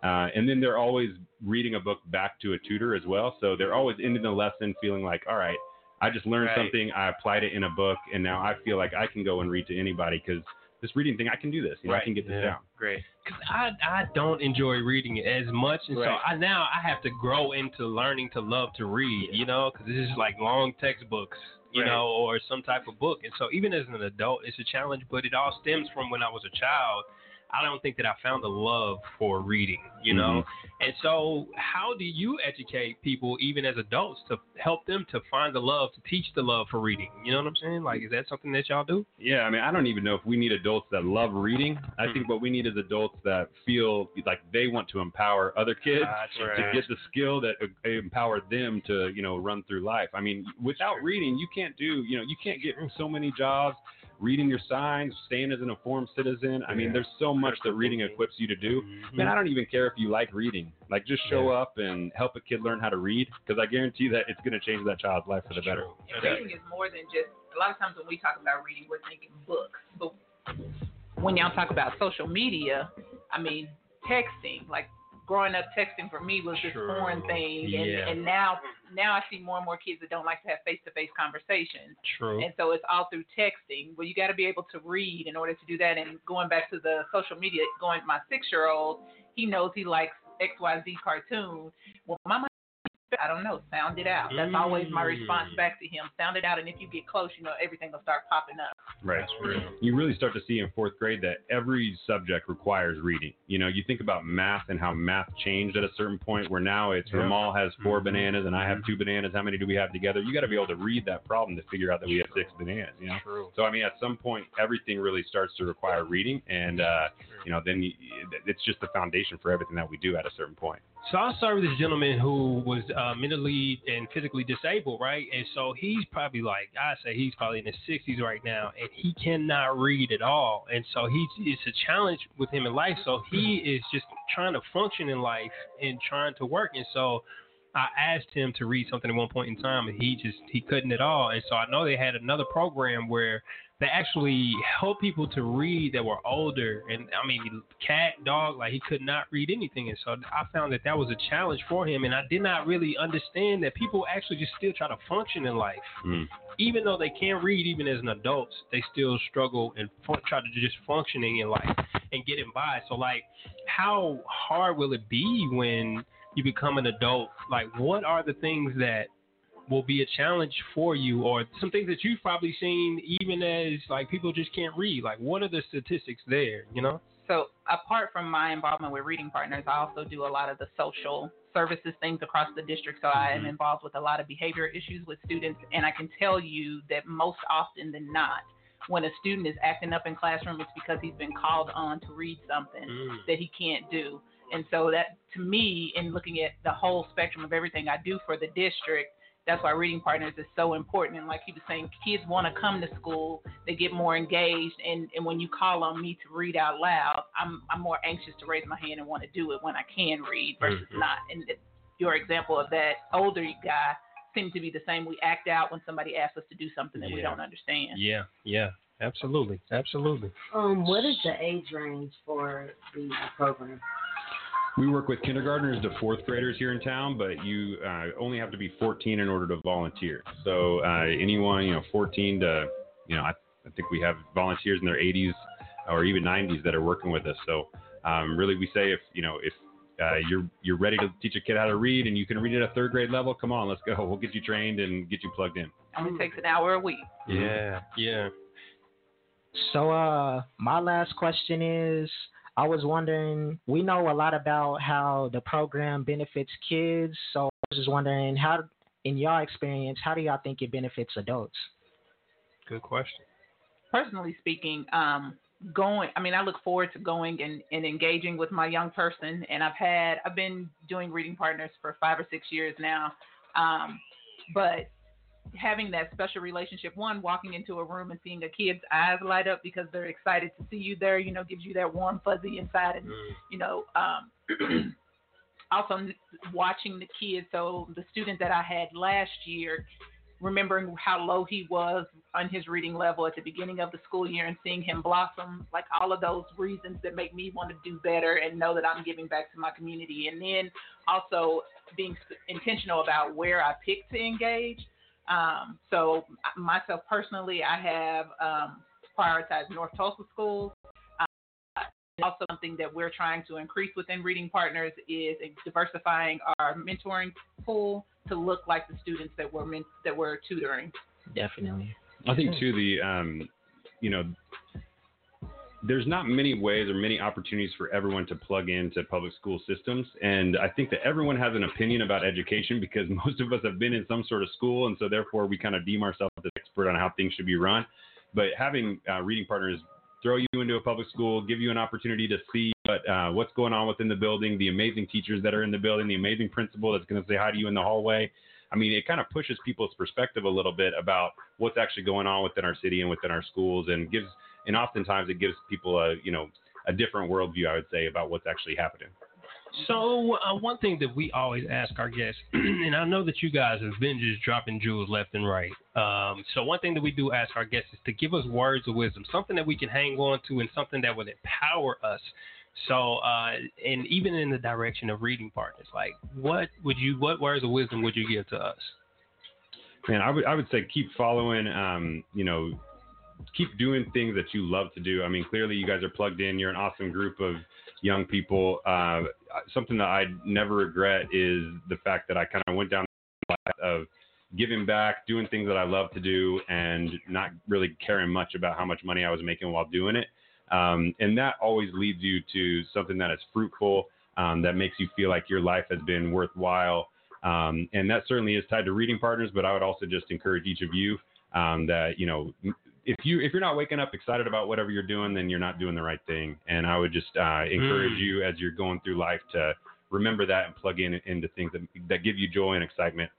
Uh, and then they're always reading a book back to a tutor as well, so they're always ending the lesson feeling like, all right, I just learned Right. something, I applied it in a book, and now I feel like I can go and read to anybody because this reading thing, I can do this. You know, I can get this Yeah. down. Great. Cause I I don't enjoy reading it as much, and so I now I have to grow into learning to love to read. You know, because it's just like long textbooks you Right. know, or some type of book. And so even as an adult, it's a challenge, but it all stems from when I was a child. I don't think that I found a love for reading, you know. And so, how do you educate people, even as adults, to help them to find the love, to teach the love for reading? You know what I'm saying? Like, is that something that y'all do? Yeah, I mean, I don't even know if we need adults that love reading. I think what we need is adults that feel like they want to empower other kids Gotcha. to get the skill that uh, empower them to, you know, run through life. I mean, without reading, you can't do, you know, you can't get so many jobs. Reading your signs, staying as an informed citizen. I mean, there's so much that reading equips you to do. Mm-hmm. Man, I don't even care if you like reading. Like, just show up and help a kid learn how to read, because I guarantee that it's going to change that child's life for the better. And reading is more than just. A lot of times when we talk about reading, we're thinking books. But when y'all talk about social media, I mean texting. Like growing up, texting for me was this True. foreign thing, and, Yeah. and now now I see more and more kids that don't like to have face to face conversations. True. And so it's all through texting. Well, you got to be able to read in order to do that. And going back to the social media, going my six year old, he knows he likes X Y Z cartoon. Well, my mom, I don't know, sound it out. That's always my response Mm. back to him. Sound it out, and if you get close, you know everything will start popping up. Right. You really start to see in fourth grade that every subject requires reading. You know, you think about math and how math changed at a certain point where now it's Yeah. Ramal has 4 bananas and I have two bananas. How many do we have together? You got to be able to read that problem to figure out that we have six bananas. You know. True. So I mean, at some point, everything really starts to require reading, and uh, you know, then you, it's just the foundation for everything that we do at a certain point. So I served this gentleman who was uh, mentally and physically disabled, right? And so he's probably like I say he's probably in his 60s right now, and he cannot read at all. And so he's it's a challenge with him in life. So he is just trying to function in life and trying to work. And so I asked him to read something at one point in time, and he just he couldn't at all. And so I know they had another program where they actually help people to read that were older. And I mean, cat, dog, like he could not read anything. And so I found that that was a challenge for him. And I did not really understand that people actually just still try to function in life. Hmm. Even though they can read, even as an adult, they still struggle and fun- try to just functioning in life and getting by. So, like, how hard will it be when you become an adult? Like, what are the things that will be a challenge for you or some things that you've probably seen even as like people just can't read like what are the statistics there you know So apart from my involvement with Reading Partners, I also do a lot of the social services things across the district. So I am Mm-hmm. involved with a lot of behavior issues with students, and I can tell you that most often than not, when a student is acting up in classroom, it's because he's been called on to read something Mm. that he can't do. And so that, to me, in looking at the whole spectrum of everything I do for the district, that's why Reading Partners is so important. And like he was saying, kids want to come to school, they get more engaged, and, and when you call on me to read out loud, I'm I'm more anxious to raise my hand and want to do it when I can read versus Mhm. not. And your example of that older guy seemed to be the same. We act out when somebody asks us to do something that we don't understand. yeah yeah absolutely absolutely Um, what is the age range for the program? We work with kindergartners to fourth graders here in town, but you uh, only have to be 14 in order to volunteer. So uh, anyone, you know, 14 to, you know, I, I think we have volunteers in their 80s or even 90s that are working with us. So um, really, we say if you know if uh, you're you're ready to teach a kid how to read and you can read at a third grade level, come on, let's go. We'll get you trained and get you plugged in. Only takes an hour a week. yeah yeah So, uh, my last question is I was wondering, we know a lot about how the program benefits kids. So, I was just wondering, how, in your experience, how do y'all think it benefits adults? good question personally speaking, um, going, I mean, I look forward to going and, and engaging with my young person. And I've had, I've been doing reading partners for five or six years now. Um, but having that special relationship, one, walking into a room and seeing a kid's eyes light up because they're excited to see you there, you know, gives you that warm fuzzy inside. And, you know, um, also watching the kids. So the student that I had last year, remembering how low he was on his reading level at the beginning of the school year and seeing him blossom, like all of those reasons that make me want to do better and know that I'm giving back to my community. And then also being intentional about where I pick to engage. Um, so myself personally, I have um, prioritized North Tulsa schools. Uh, also, something that we're trying to increase within Reading Partners is diversifying our mentoring pool to look like the students that we're men- that we're tutoring. Definitely. I think too the um, you know, there's not many ways or many opportunities for everyone to plug into public school systems, and I think that everyone has an opinion about education because most of us have been in some sort of school, and so therefore we kind of deem ourselves as expert on how things should be run. But having uh, reading partners throw you into a public school, give you an opportunity to see what, uh, what's going on within the building, the amazing teachers that are in the building, the amazing principal that's going to say hi to you in the hallway. I mean, it kind of pushes people's perspective a little bit about what's actually going on within our city and within our schools, and gives and oftentimes it gives people a you know a different worldview, I would say, about what's actually happening. So uh, one thing that we always ask our guests, and I know that you guys have been just dropping jewels left and right. Um, so one thing that we do ask our guests is to give us words of wisdom, something that we can hang on to, and something that would empower us. So, uh, and even in the direction of reading partners, like what would you, what words of wisdom would you give to us? Man, I would I would say keep following. Um, you know, keep doing things that you love to do. I mean, clearly you guys are plugged in. You're an awesome group of young people. Uh, something that I never regret is the fact that I kind of went down the path of giving back, doing things that I love to do, and not really caring much about how much money I was making while doing it. Um, and that always leads you to something that is fruitful, um, that makes you feel like your life has been worthwhile. Um, and that certainly is tied to reading partners, but I would also just encourage each of you um, that, you know, if you if you're not waking up excited about whatever you're doing, then you're not doing the right thing. And I would just uh, encourage Mm. you as you're going through life to remember that and plug in into things that, that give you joy and excitement.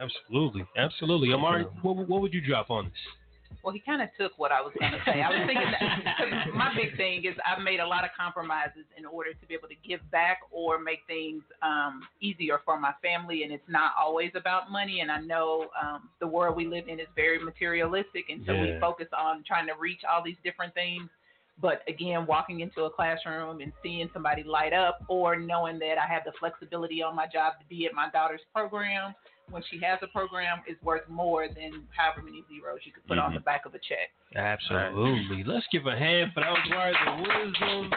Absolutely, absolutely. Amari, what, what would you drop on this? Well, he kind of took what I was going to say. I was thinking that cause my big thing is I've made a lot of compromises in order to be able to give back or make things um, easier for my family, and it's not always about money. And I know um, the world we live in is very materialistic, and so we focus on trying to reach all these different things. But again, walking into a classroom and seeing somebody light up, or knowing that I have the flexibility on my job to be at my daughter's program when she has a program is worth more than however many zeros you could put on Mhm. the back of a check. Absolutely. Let's give a hand for those words of wisdom.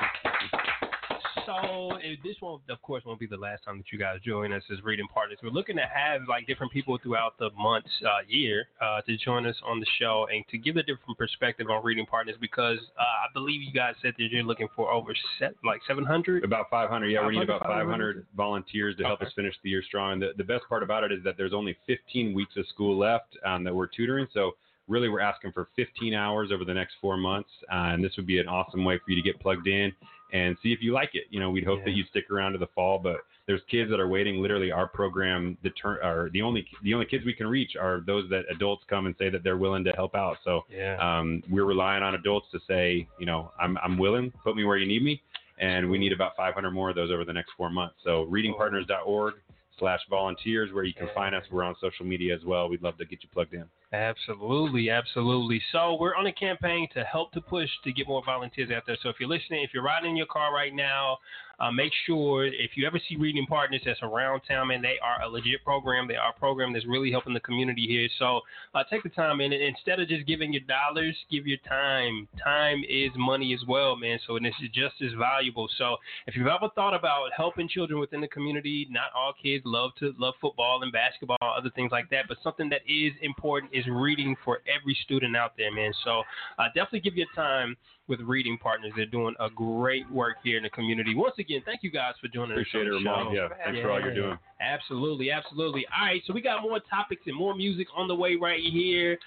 So this won't, of course, won't be the last time that you guys join us as reading partners. We're looking to have like different people throughout the months, uh, year, uh, to join us on the show and to give a different perspective on reading partners because uh, I believe you guys said that you're looking for over set, like 700. About 500, yeah, we need about 500. 500 volunteers to help us finish the year strong. And the, the best part about it is that there's only 15 weeks of school left um, that we're tutoring. So really, we're asking for 15 hours over the next four months, uh, and this would be an awesome way for you to get plugged in and see if you like it. You know, we'd hope that you stick around to the fall, but there's kids that are waiting. Literally, our program, the turn, or the only the only kids we can reach are those that adults come and say that they're willing to help out. So Yeah. um, we're relying on adults to say, you know, I'm I'm willing, put me where you need me, and we need about 500 more of those over the next four months. So readingpartners.org slash volunteers where you can find us. We're on social media as well. We'd love to get you plugged in. Absolutely, absolutely. So we're on a campaign to help to push to get more volunteers out there. So if you're listening, if you're riding in your car right now, uh, make sure if you ever see Reading Partners that's around town, man, they are a legit program. They are a program that's really helping the community here. So uh, take the time and instead of just giving your dollars, give your time. Time is money as well, man. So and is just as valuable. So if you've ever thought about helping children within the community, not all kids love to love football and basketball, other things like that, but something that is important is reading for every student out there, man. So uh, definitely give your time with reading partners. They're doing a great work here in the community. Once again, thank you guys for joining us. Appreciate us. it, on the Ramal. Yeah, thanks for all you're doing. Absolutely, absolutely. All right, so we got more topics and more music on the way right here.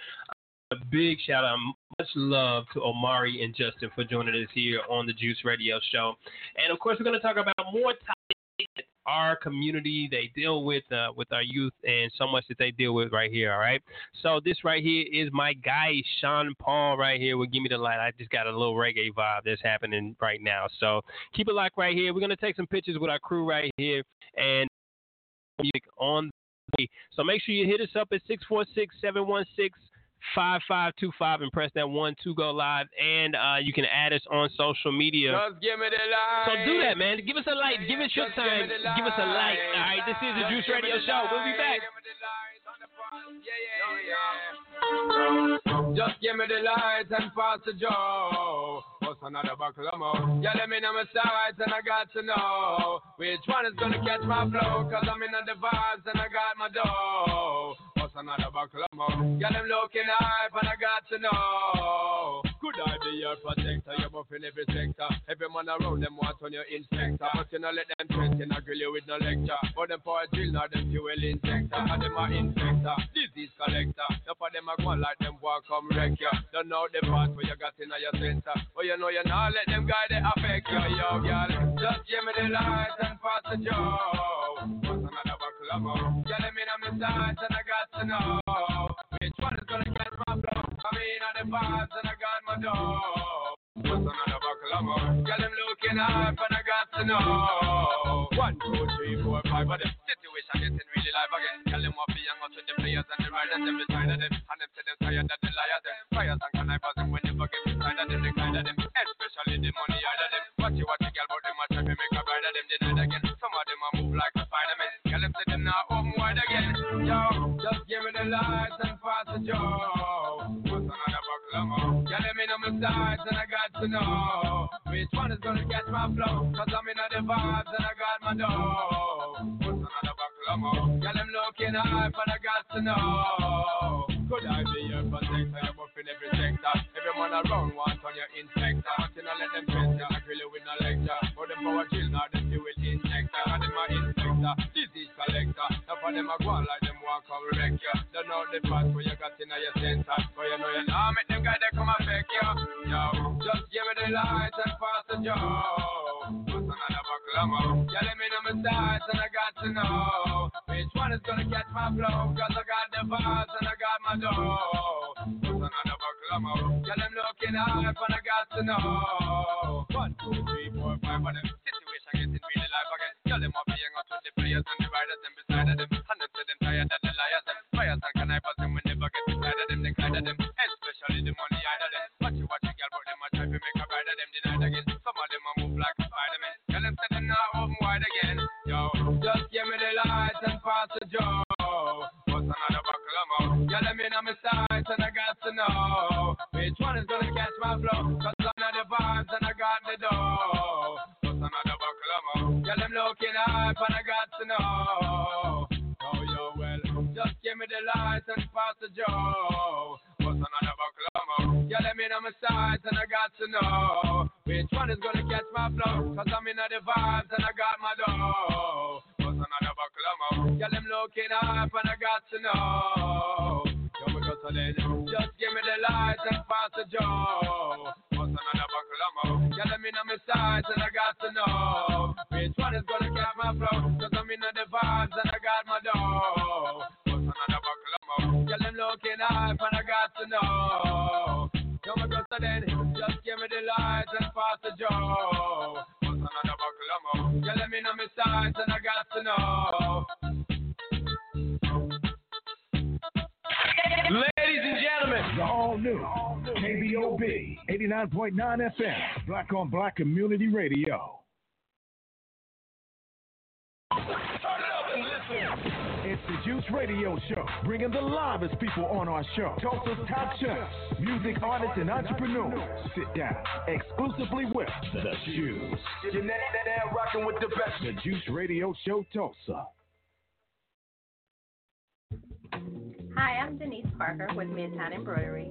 A big shout out, much love to Omari and Justin for joining us here on the Juice Radio Show. And of course, we're going to talk about more topics our community they deal with uh, with our youth and so much that they deal with right here. All right. So this right here is my guy Sean Paul right here. Will give me the light. I just got a little reggae vibe that's happening right now. So keep it locked right here. We're gonna take some pictures with our crew right here and music on the. So make sure you hit us up at 646 716 5525 and press that one to go live. And uh, you can add us on social media. Just give me the light. So do that, man. Give us a light. Give us your Just time. me Give us a light. All right, this is the Juice Radio Show. We'll be back. Just give me the lights and pass the joe. What's another buckle of more? Yeah, let me know my sides and I got to know which one is gonna catch my flow. Cause I'm in the vibes and I got my dough. What's another buckle of. Girl, them looking hype and I got to know. Could I be your protector? You're buffing every sector. Every man around them want on your inspector. But you know let them threaten, I grill you with no lecture. But them for a drill, not them fuel injector. And them are infector, disease collector. None of them are going like them walk come wreck you. Don't know the part where you got in your center. But you know you not let them guide they affect you, yo, girl. Just give me the light and pass the joe. Girl, let me know my sides and I got to know. Which one is gonna catch my flow? I mean, on the vibes and I got my dough. What's another buckle of more? Girl, I'm looking up and I got to know. One, two, three, four, five. But the situation getting really live again. Tell them what be young out with the players and the riders them beside of them. And them say them tired of the liars them. Fires and connivers them when you forget beside of them. The kind of them, especially the money out of them. Watch you, watch you, girl, but them a try to make a bride of them. Denied again. Some of them a move like a Spider-Man. Girl, them them not open wide again. Yo, just give me the lights and pass the joe. What's another buckle of? Girl, let me know my sides and I got to know which one is gonna catch my flow. Cause I'm in the vibes and I got my dough. What's another buckle of? Girl, I'm looking hype and I got to know. Could I be your protector? You're buffing every sector. Everyone around wants on your inspector. But you know let them you, I you with no lecture. For them power chill, now them fuel injector. And them are inspector, disease collector. Now for them a go on like them walk come wreck you. Don't know the part where you got in your center. But you know you know make them guys they come affect you. Yo, just give me the light and pass the joe. What's another buckle of? Yeah, let me know my sides and I got to know which one is gonna catch my flow. Cause I got the vibes and I got my dough. Buckle of more? Yeah, them looking hype and I got to know. One, two, three, four, five, but them situation getting really live again. Tell them what being out with the players and the riders and beside of them. And them say them tired of the liars them. Fires and connivers them we never get beside of them. They kind of them, especially the money of them. Watch you, watch you, girl, but them a try to make a bride of them denied again. Wide again. Yo, just give me the lights and pass the joe. What's another buckle of? Yeah, let me know my sides and I got to know which one is gonna catch my flow. Cause I'm not the vibes and I got the dough. What's another buckle of? Yeah, them looking hype and I got to know. Oh, yo, well, just give me the lights and pass the joe. What's another buckle of? Yeah, let me know my sides and I got to know which one is gonna catch my flow. Cause I'm in the vibes and I got my dough. What's another buckle of more? Yeah, them looking hype and I got to know. Yo, we go to then. Just give me the lights and pass the joe. What's another buckle of more? Yeah, let me know my sides and I got to know which one is gonna catch my flow. Cause I'm in the vibes and I got my dough. What's another buckle of more? Yeah, them looking hype and I got to know. Yo, we go to then. Just give me the lights and the joe. What's another buckle of more? Yeah, let me know my sides and I got to know. Ladies and gentlemen, the all new KBOB 89.9 FM, Black on Black Community Radio. It's the Juice Radio Show, bringing the livest people on our show. Tulsa's top chefs, music artists, and entrepreneurs sit down exclusively with the Juice. You're now, now rocking with the best. The Juice Radio Show Tulsa. Hi, I'm Denise Parker with Midtown Embroidery.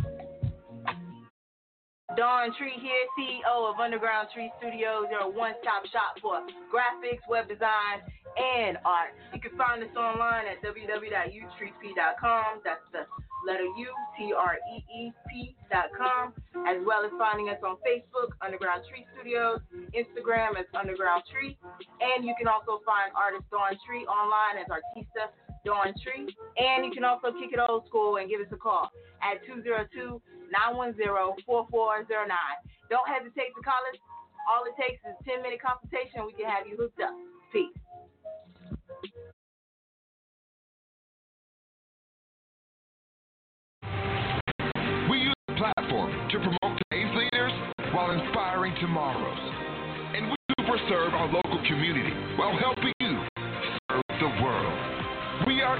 Dawn Tree here, CEO of Underground Tree Studios. You're a one-stop shop for graphics, web design, and art. You can find us online at www.utreep.com. That's the letter U, T-R-E-E-P dot com, as well as finding us on Facebook, Underground Tree Studios, Instagram as Underground Tree, and you can also find artist Dawn Tree online as Artista Dawn Tree. And you can also kick it old school and give us a call at 202 910 4409. Don't hesitate to call us. All it takes is a 10 minute consultation. We can have you hooked up. Peace. We use the platform to promote today's leaders while inspiring tomorrow's. And we super serve our local community while helping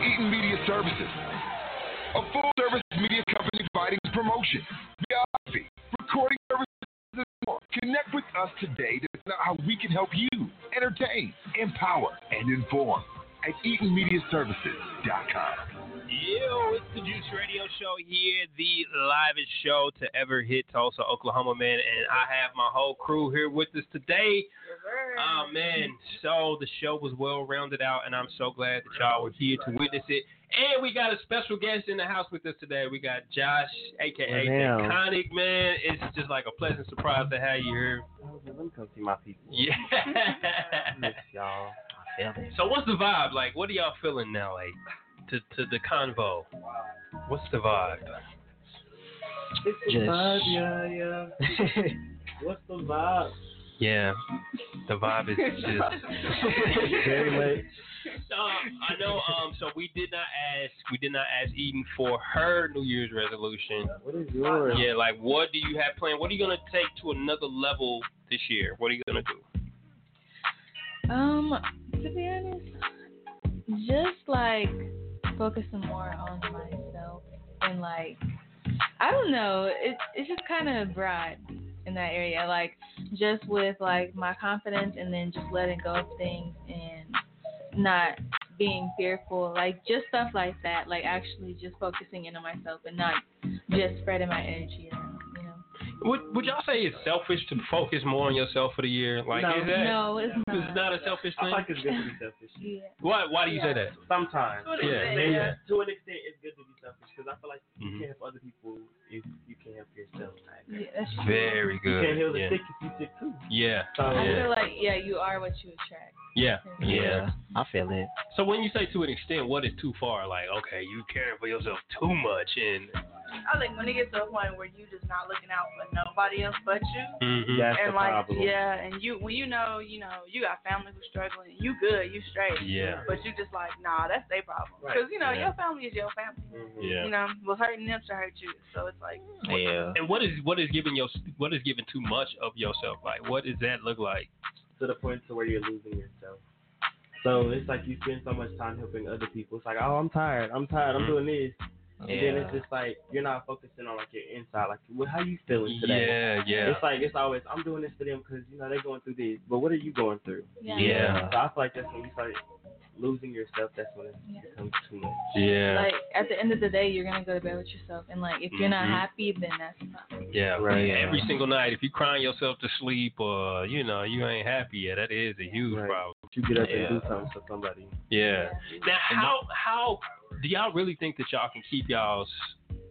Eaton Media Services, a full service media company providing promotion, videography, recording services, and more. Connect with us today to find out how we can help you entertain, empower, and inform at EatonMediaServices.com. Yo, it's the Juice Radio Show here, the livest show to ever hit Tulsa, Oklahoma, man. And I have my whole crew here with us today. Oh, man. So the show was well rounded out, and I'm so glad that y'all were here to witness it. And we got a special guest in the house with us today. We got Josh, aka Damn. Iconic, man. It's just like a pleasant surprise to have you here. Let me come see my people. Yeah. Miss y'all. So what's the vibe? Like, what are y'all feeling now? Like, to to the convo. What's the vibe? It's the Just- vibe, yeah, yeah. What's the vibe? Yeah, the vibe is just Very late. Uh, I know. Um, so we did not ask. We did not ask Eden for her New Year's resolution. What is yours? Yeah, like what do you have planned? What are you gonna take to another level this year? What are you gonna do? Um, to be honest, just like focusing more on myself and like I don't know, it it's just kind of broad in that area. Like just with like my confidence and then just letting go of things and not being fearful, like just stuff like that. Like actually just focusing in on myself and not just spreading my energy. Would Would y'all say it's selfish to focus more on yourself for the year? Like, No. is that? No, it's not. It's not a selfish thing. I thing. like it's good to be selfish. Yeah. Why Why do you say that? Sometimes. To an extent, yeah. To an extent, it's good to be selfish because I feel like you Mhm. can't help other people if you can't help yourself. Yeah, that's true. Very You good. can't heal the Yeah. sick if you sick too. Yeah. So, I feel like yeah, you are what you attract. Yeah. Yeah. I feel it. So when you say to an extent, what is too far? Like, okay, you caring for yourself too much, and I think when it gets to a point where you just not looking out for nobody else but you. Mhm. That's and the like problem. yeah, and you when you know you know you got family who's struggling, you good, you straight. Yeah. But you just like nah, that's their problem Right. because you know Yeah. your family is your family. Yeah. You know what's hurting them should hurt you. So it's like Yeah. and what is what is giving your what is giving too much of yourself? Like, what does that look like? To the point to where you're losing yourself. So it's like you spend so much time helping other people. It's like, oh, I'm tired. I'm tired. I'm Mhm. doing this. And then it's just like you're not focusing on like your inside. Like, what? How you feeling today? Yeah, yeah. It's like it's always I'm doing this for them because you know they're going through this. But what are you going through? Yeah. Yeah. So I feel like that's when you start losing yourself. That's when it Yeah. becomes too much. Yeah. Like at the end of the day, you're gonna go to bed with yourself, and like if you're not Mhm. happy, then that's the problem. Yeah, Right. Every single night, if you're crying yourself to sleep, or you know you ain't happy, yeah, that is a huge Right. problem. You get up Yeah. and do something for somebody. Yeah. Now, how how do y'all really think that y'all can keep y'all's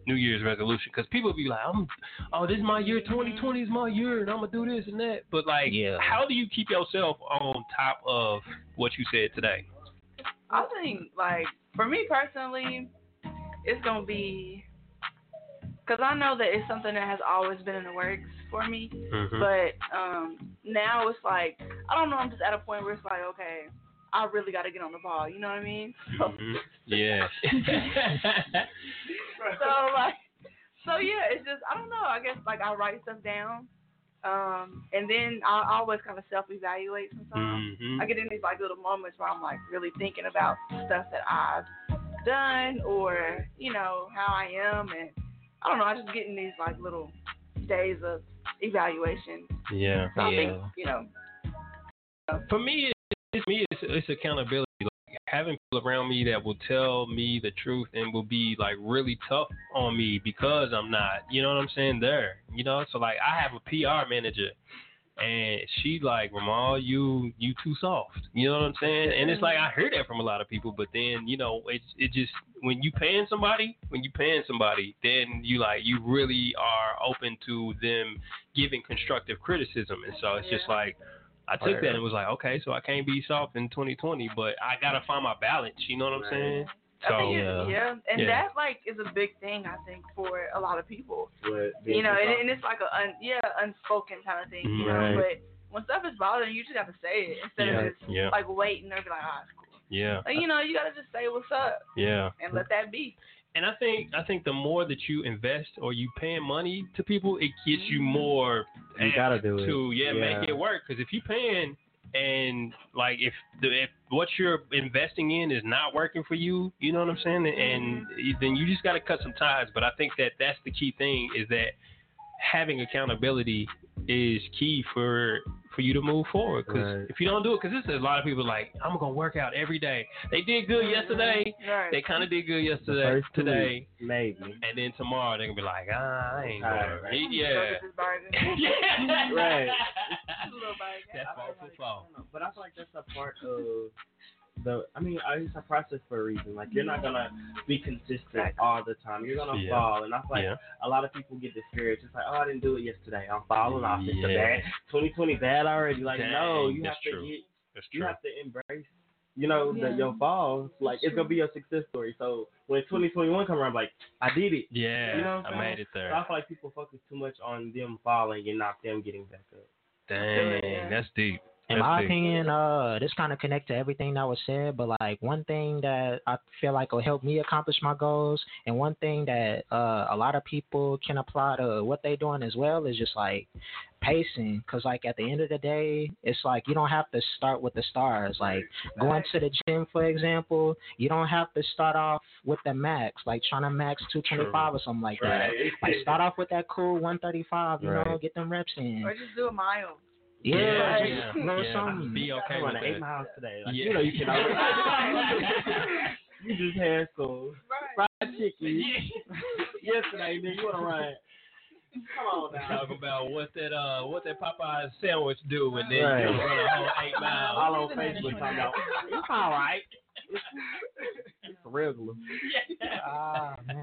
New Year's resolution? Because people be like, I'm, oh, this is my year. 2020 is my year, and I'm gonna do this and that. But like, Yeah. how do you keep yourself on top of what you said today? I think like for me personally, it's gonna be because I know that it's something that has always been in the works for me. Mhm. But um now it's like I don't know. I'm just at a point where it's like okay, I really got to get on the ball. You know what I mean? So, Mhm. Yeah. so like, so yeah, it's just I don't know. I guess like I write stuff down, um, and then I always kind of self-evaluate sometimes. Mhm. I get in these like little moments where I'm like really thinking about stuff that I've done or you know how I am, and I don't know. I just get in these like little days of evaluation. yeah. So I think Yeah. you know. For me, it's me. It's, it's accountability. Having people around me that will tell me the truth and will be like really tough on me because I'm not. You know what I'm saying? There. You know. So like, I have a PR manager, and she like, Ramal, you you too soft. You know what I'm saying? And it's like I hear that from a lot of people, but then you know, it's it just when you paying somebody, when you paying somebody, then you like you really are open to them giving constructive criticism, and so it's just like. I took that and was like, okay, so I can't be soft in 2020, but I gotta find my balance. You know what I'm saying? So I think it's, yeah, and Yeah. that like is a big thing I think for a lot of people. But you know, and, and it's like a un, yeah unspoken kind of thing, you know. But when stuff is bothering you, you just have to say it instead Yeah, of just yeah. like waiting and be like, ah, it's cool. yeah, Like, you know, you gotta just say what's up yeah. and let that be. And I think I think the more that you invest or you paying money to people, it gets you mm-hmm. more You ask gotta do it. to yeah, Yeah. make it work. Because if you paying and like if the if what you're investing in is not working for you, you know what I'm saying, and mm-hmm. then you just got to cut some ties. But I think that that's the key thing is that having accountability is key for for you to move forward. Because Right. if you don't do it, because there's a lot of people like I'm gonna work out every day. They did good yesterday. Right. They kind of did good yesterday. first two today. weeks, maybe. And then tomorrow they're gonna be like, ah, I ain't Right, going. right. Yeah. yeah. Right. That's four for four. But I feel like that's a part of the. I mean, it's a process for a reason. Like you're not gonna be consistent all the time. You're gonna Yeah. fall, and I feel like Yeah. a lot of people get discouraged. It's like, oh, I didn't do it yesterday. I'm falling off. It's a Yeah. bad 2020 bad already. Like no, you that's have to get. You true. have to embrace. You know Yeah. that your fall, like it's gonna be your success story. So when 2021 come around, like I did it. Yeah, you know what I I'm made saying? it there. So I feel like people focus too much on them falling and not them getting back up. Dang, that's deep. In That's my deep. opinion, uh, this kind of connect to everything that was said, but like one thing that I feel like will help me accomplish my goals, and one thing that uh, a lot of people can apply to what they're doing as well is just like pacing. Cause like at the end of the day, it's like you don't have to start with the stars. Like going to the gym, for example, you don't have to start off with the max, like trying to max 225 or something like that. Like start off with that cool 135, you know, get them reps in. Or just do a mile. Yeah, Yeah, just yeah, know yeah. something. Be okay I'm with running eight miles today. Like, Yeah. You know you can always. you just had some fried chicken yesterday. Then you want to run? Come on now. Talk about what that uh what that Popeye sandwich do, and then Right. you run a whole eight miles. All on Facebook talking about it's all right. It's, it's regular. Ah man,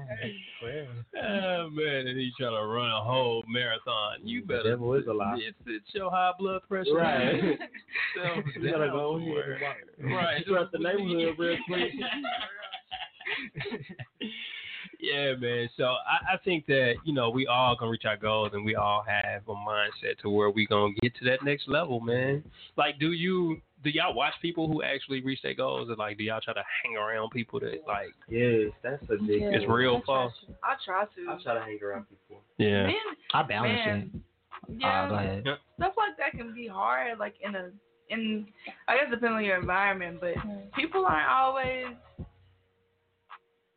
Oh man, and he trying to run a whole marathon. You The better. devil is a lie. It's, it's your high blood pressure. Right. Self You gotta go ahead somewhere. and. Right. Trust the neighborhood real quick. yeah, man. So I, I think that you know we all gonna reach our goals, and we all have a mindset to where we gonna get to that next level, man. Like, do you do y'all watch people who actually reach their goals, or like do y'all try to hang around people that like Yes, that's a big. it's real fun? I try to. I try to hang around people. Yeah. Man, I balance man, it. Yeah, Ah, go ahead. stuff like that can be hard. Like in a in, I guess depending on your environment, but people aren't always.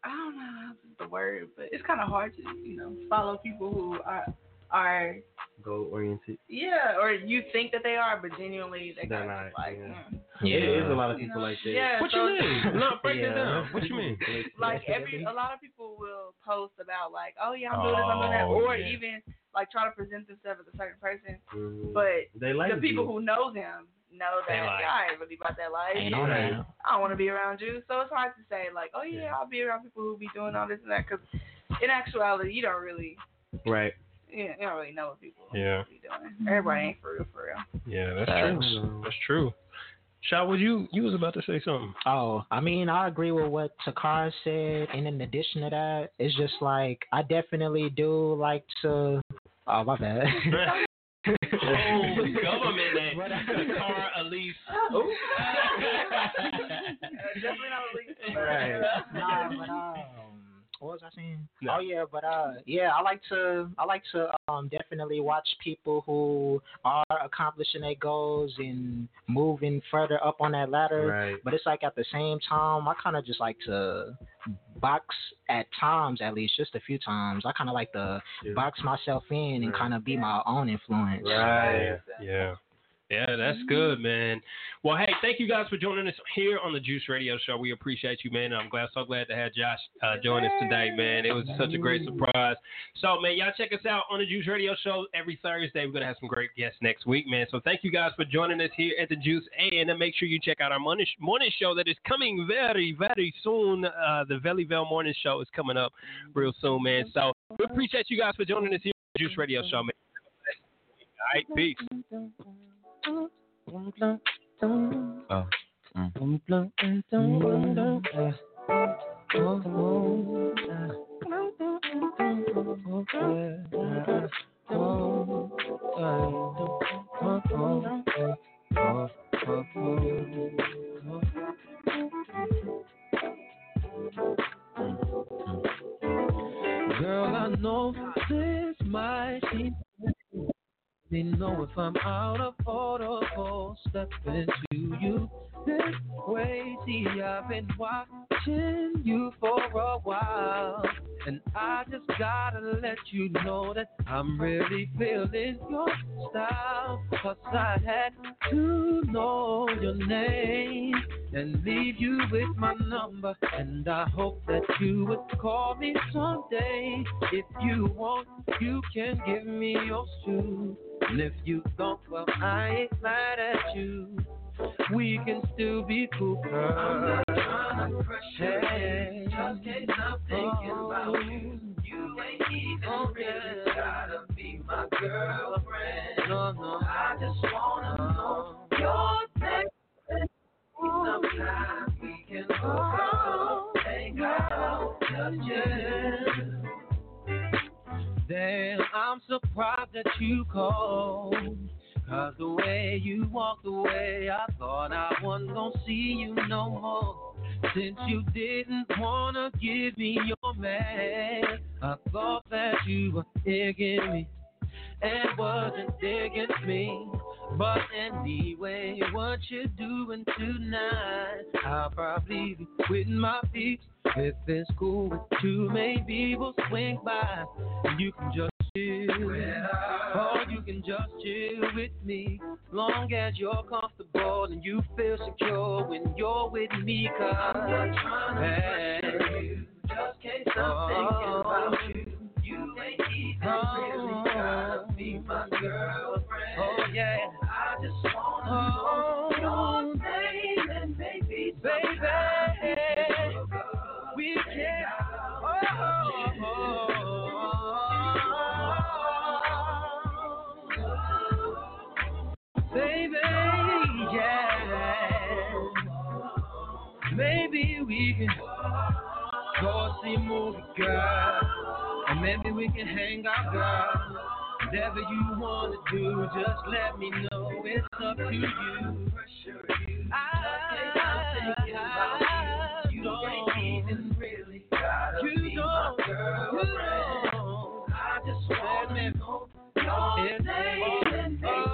I don't know how the word, but it's kind of hard to you know follow people who are are Goal oriented. yeah, or you think that they are, but genuinely they They're kind not. of like. yeah. mm. Yeah. There is a lot of You people know, like that. yeah, What so- you mean? No, break it Yeah. down. What you mean? like every a lot of people will post about like, oh yeah, I'm doing this, I'm doing that, Oh, or yeah. even like try to present themselves as a certain person, Mhm. but they like the people you. who know them know that like- yeah, I ain't really about that life. Ain't on Yeah. that. I don't want to be around you, so it's hard to say like, oh yeah, I'll be around people who be doing all this and that, because in actuality, you don't really, Right. You you don't really know what people Yeah. be doing. Everybody ain't for real, for real. Yeah, that's Facts. true. That's true. Shaw, would you you was about to say something? Oh, I mean, I agree with what Takara said, and in addition to that, it's just like I definitely do like to. Oh my bad. oh, government that car Elise. Definitely not a least. Right. Nah, but um, what was I saying? Oh yeah, but uh, yeah, I like to I like to um definitely watch people who are accomplishing their goals and moving further up on that ladder. Right. But it's like at the same time, I kind of just like to box at times, at least just a few times. I kind of like to Yeah. box myself in and Right. kind of be my own influence. Right. Yeah. Yeah, that's good, man. Well, hey, thank you guys for joining us here on the Juice Radio Show. We appreciate you, man. I'm glad, so glad to have Josh uh, join us today, man. It was such a great surprise. So, man, y'all check us out on the Juice Radio Show every Thursday. We're gonna have some great guests next week, man. So, thank you guys for joining us here at the Juice, and make sure you check out our morning morning show that is coming very, very soon. Uh, the Valleyville Morning Show is coming up real soon, man. So, we appreciate you guys for joining us here on the Juice Radio Show, man. All right, peace. Oh. Girl, I know this might seem me know if I'm out of order for stepping to you this way. See, I've been watching you for a while. And I just gotta let you know that I'm really feeling your style. Cause I had to know your name and leave you with my number. And I hope that you would call me someday. If you want, you can give me yours too. And if you don't, well, I ain't mad at you. We can still be cool, girl. I'm not trying to pressure just can't stop thinking about you. You ain't even really gotta be my girlfriend. No, no. I just wanna know your next. Sometimes we can hook up, hang out, touching. Damn, I'm surprised that you called. Cause the way you walked away, I thought I wasn't gonna see you no more. Since you didn't wanna give me your man, I thought that you were digging me and wasn't digging me. But anyway, what you doing tonight? I'll probably be with my feet. If it's cool with you, maybe we'll swing by. You can just chill, or you can just chill with me. Long as you're comfortable and you feel secure when you're with me, cause I'm not trying to you. Just can't stop thinking about you. You ain't even really gotta be my girlfriend. Oh yeah. I just wanna oh. know your name and maybe baby Maybe we can go see a movie, girl. Or maybe we can hang out, girl. Whatever you wanna do, just let me know. It's up to you. I, I, I, you don't even really gotta you be don't, my girl.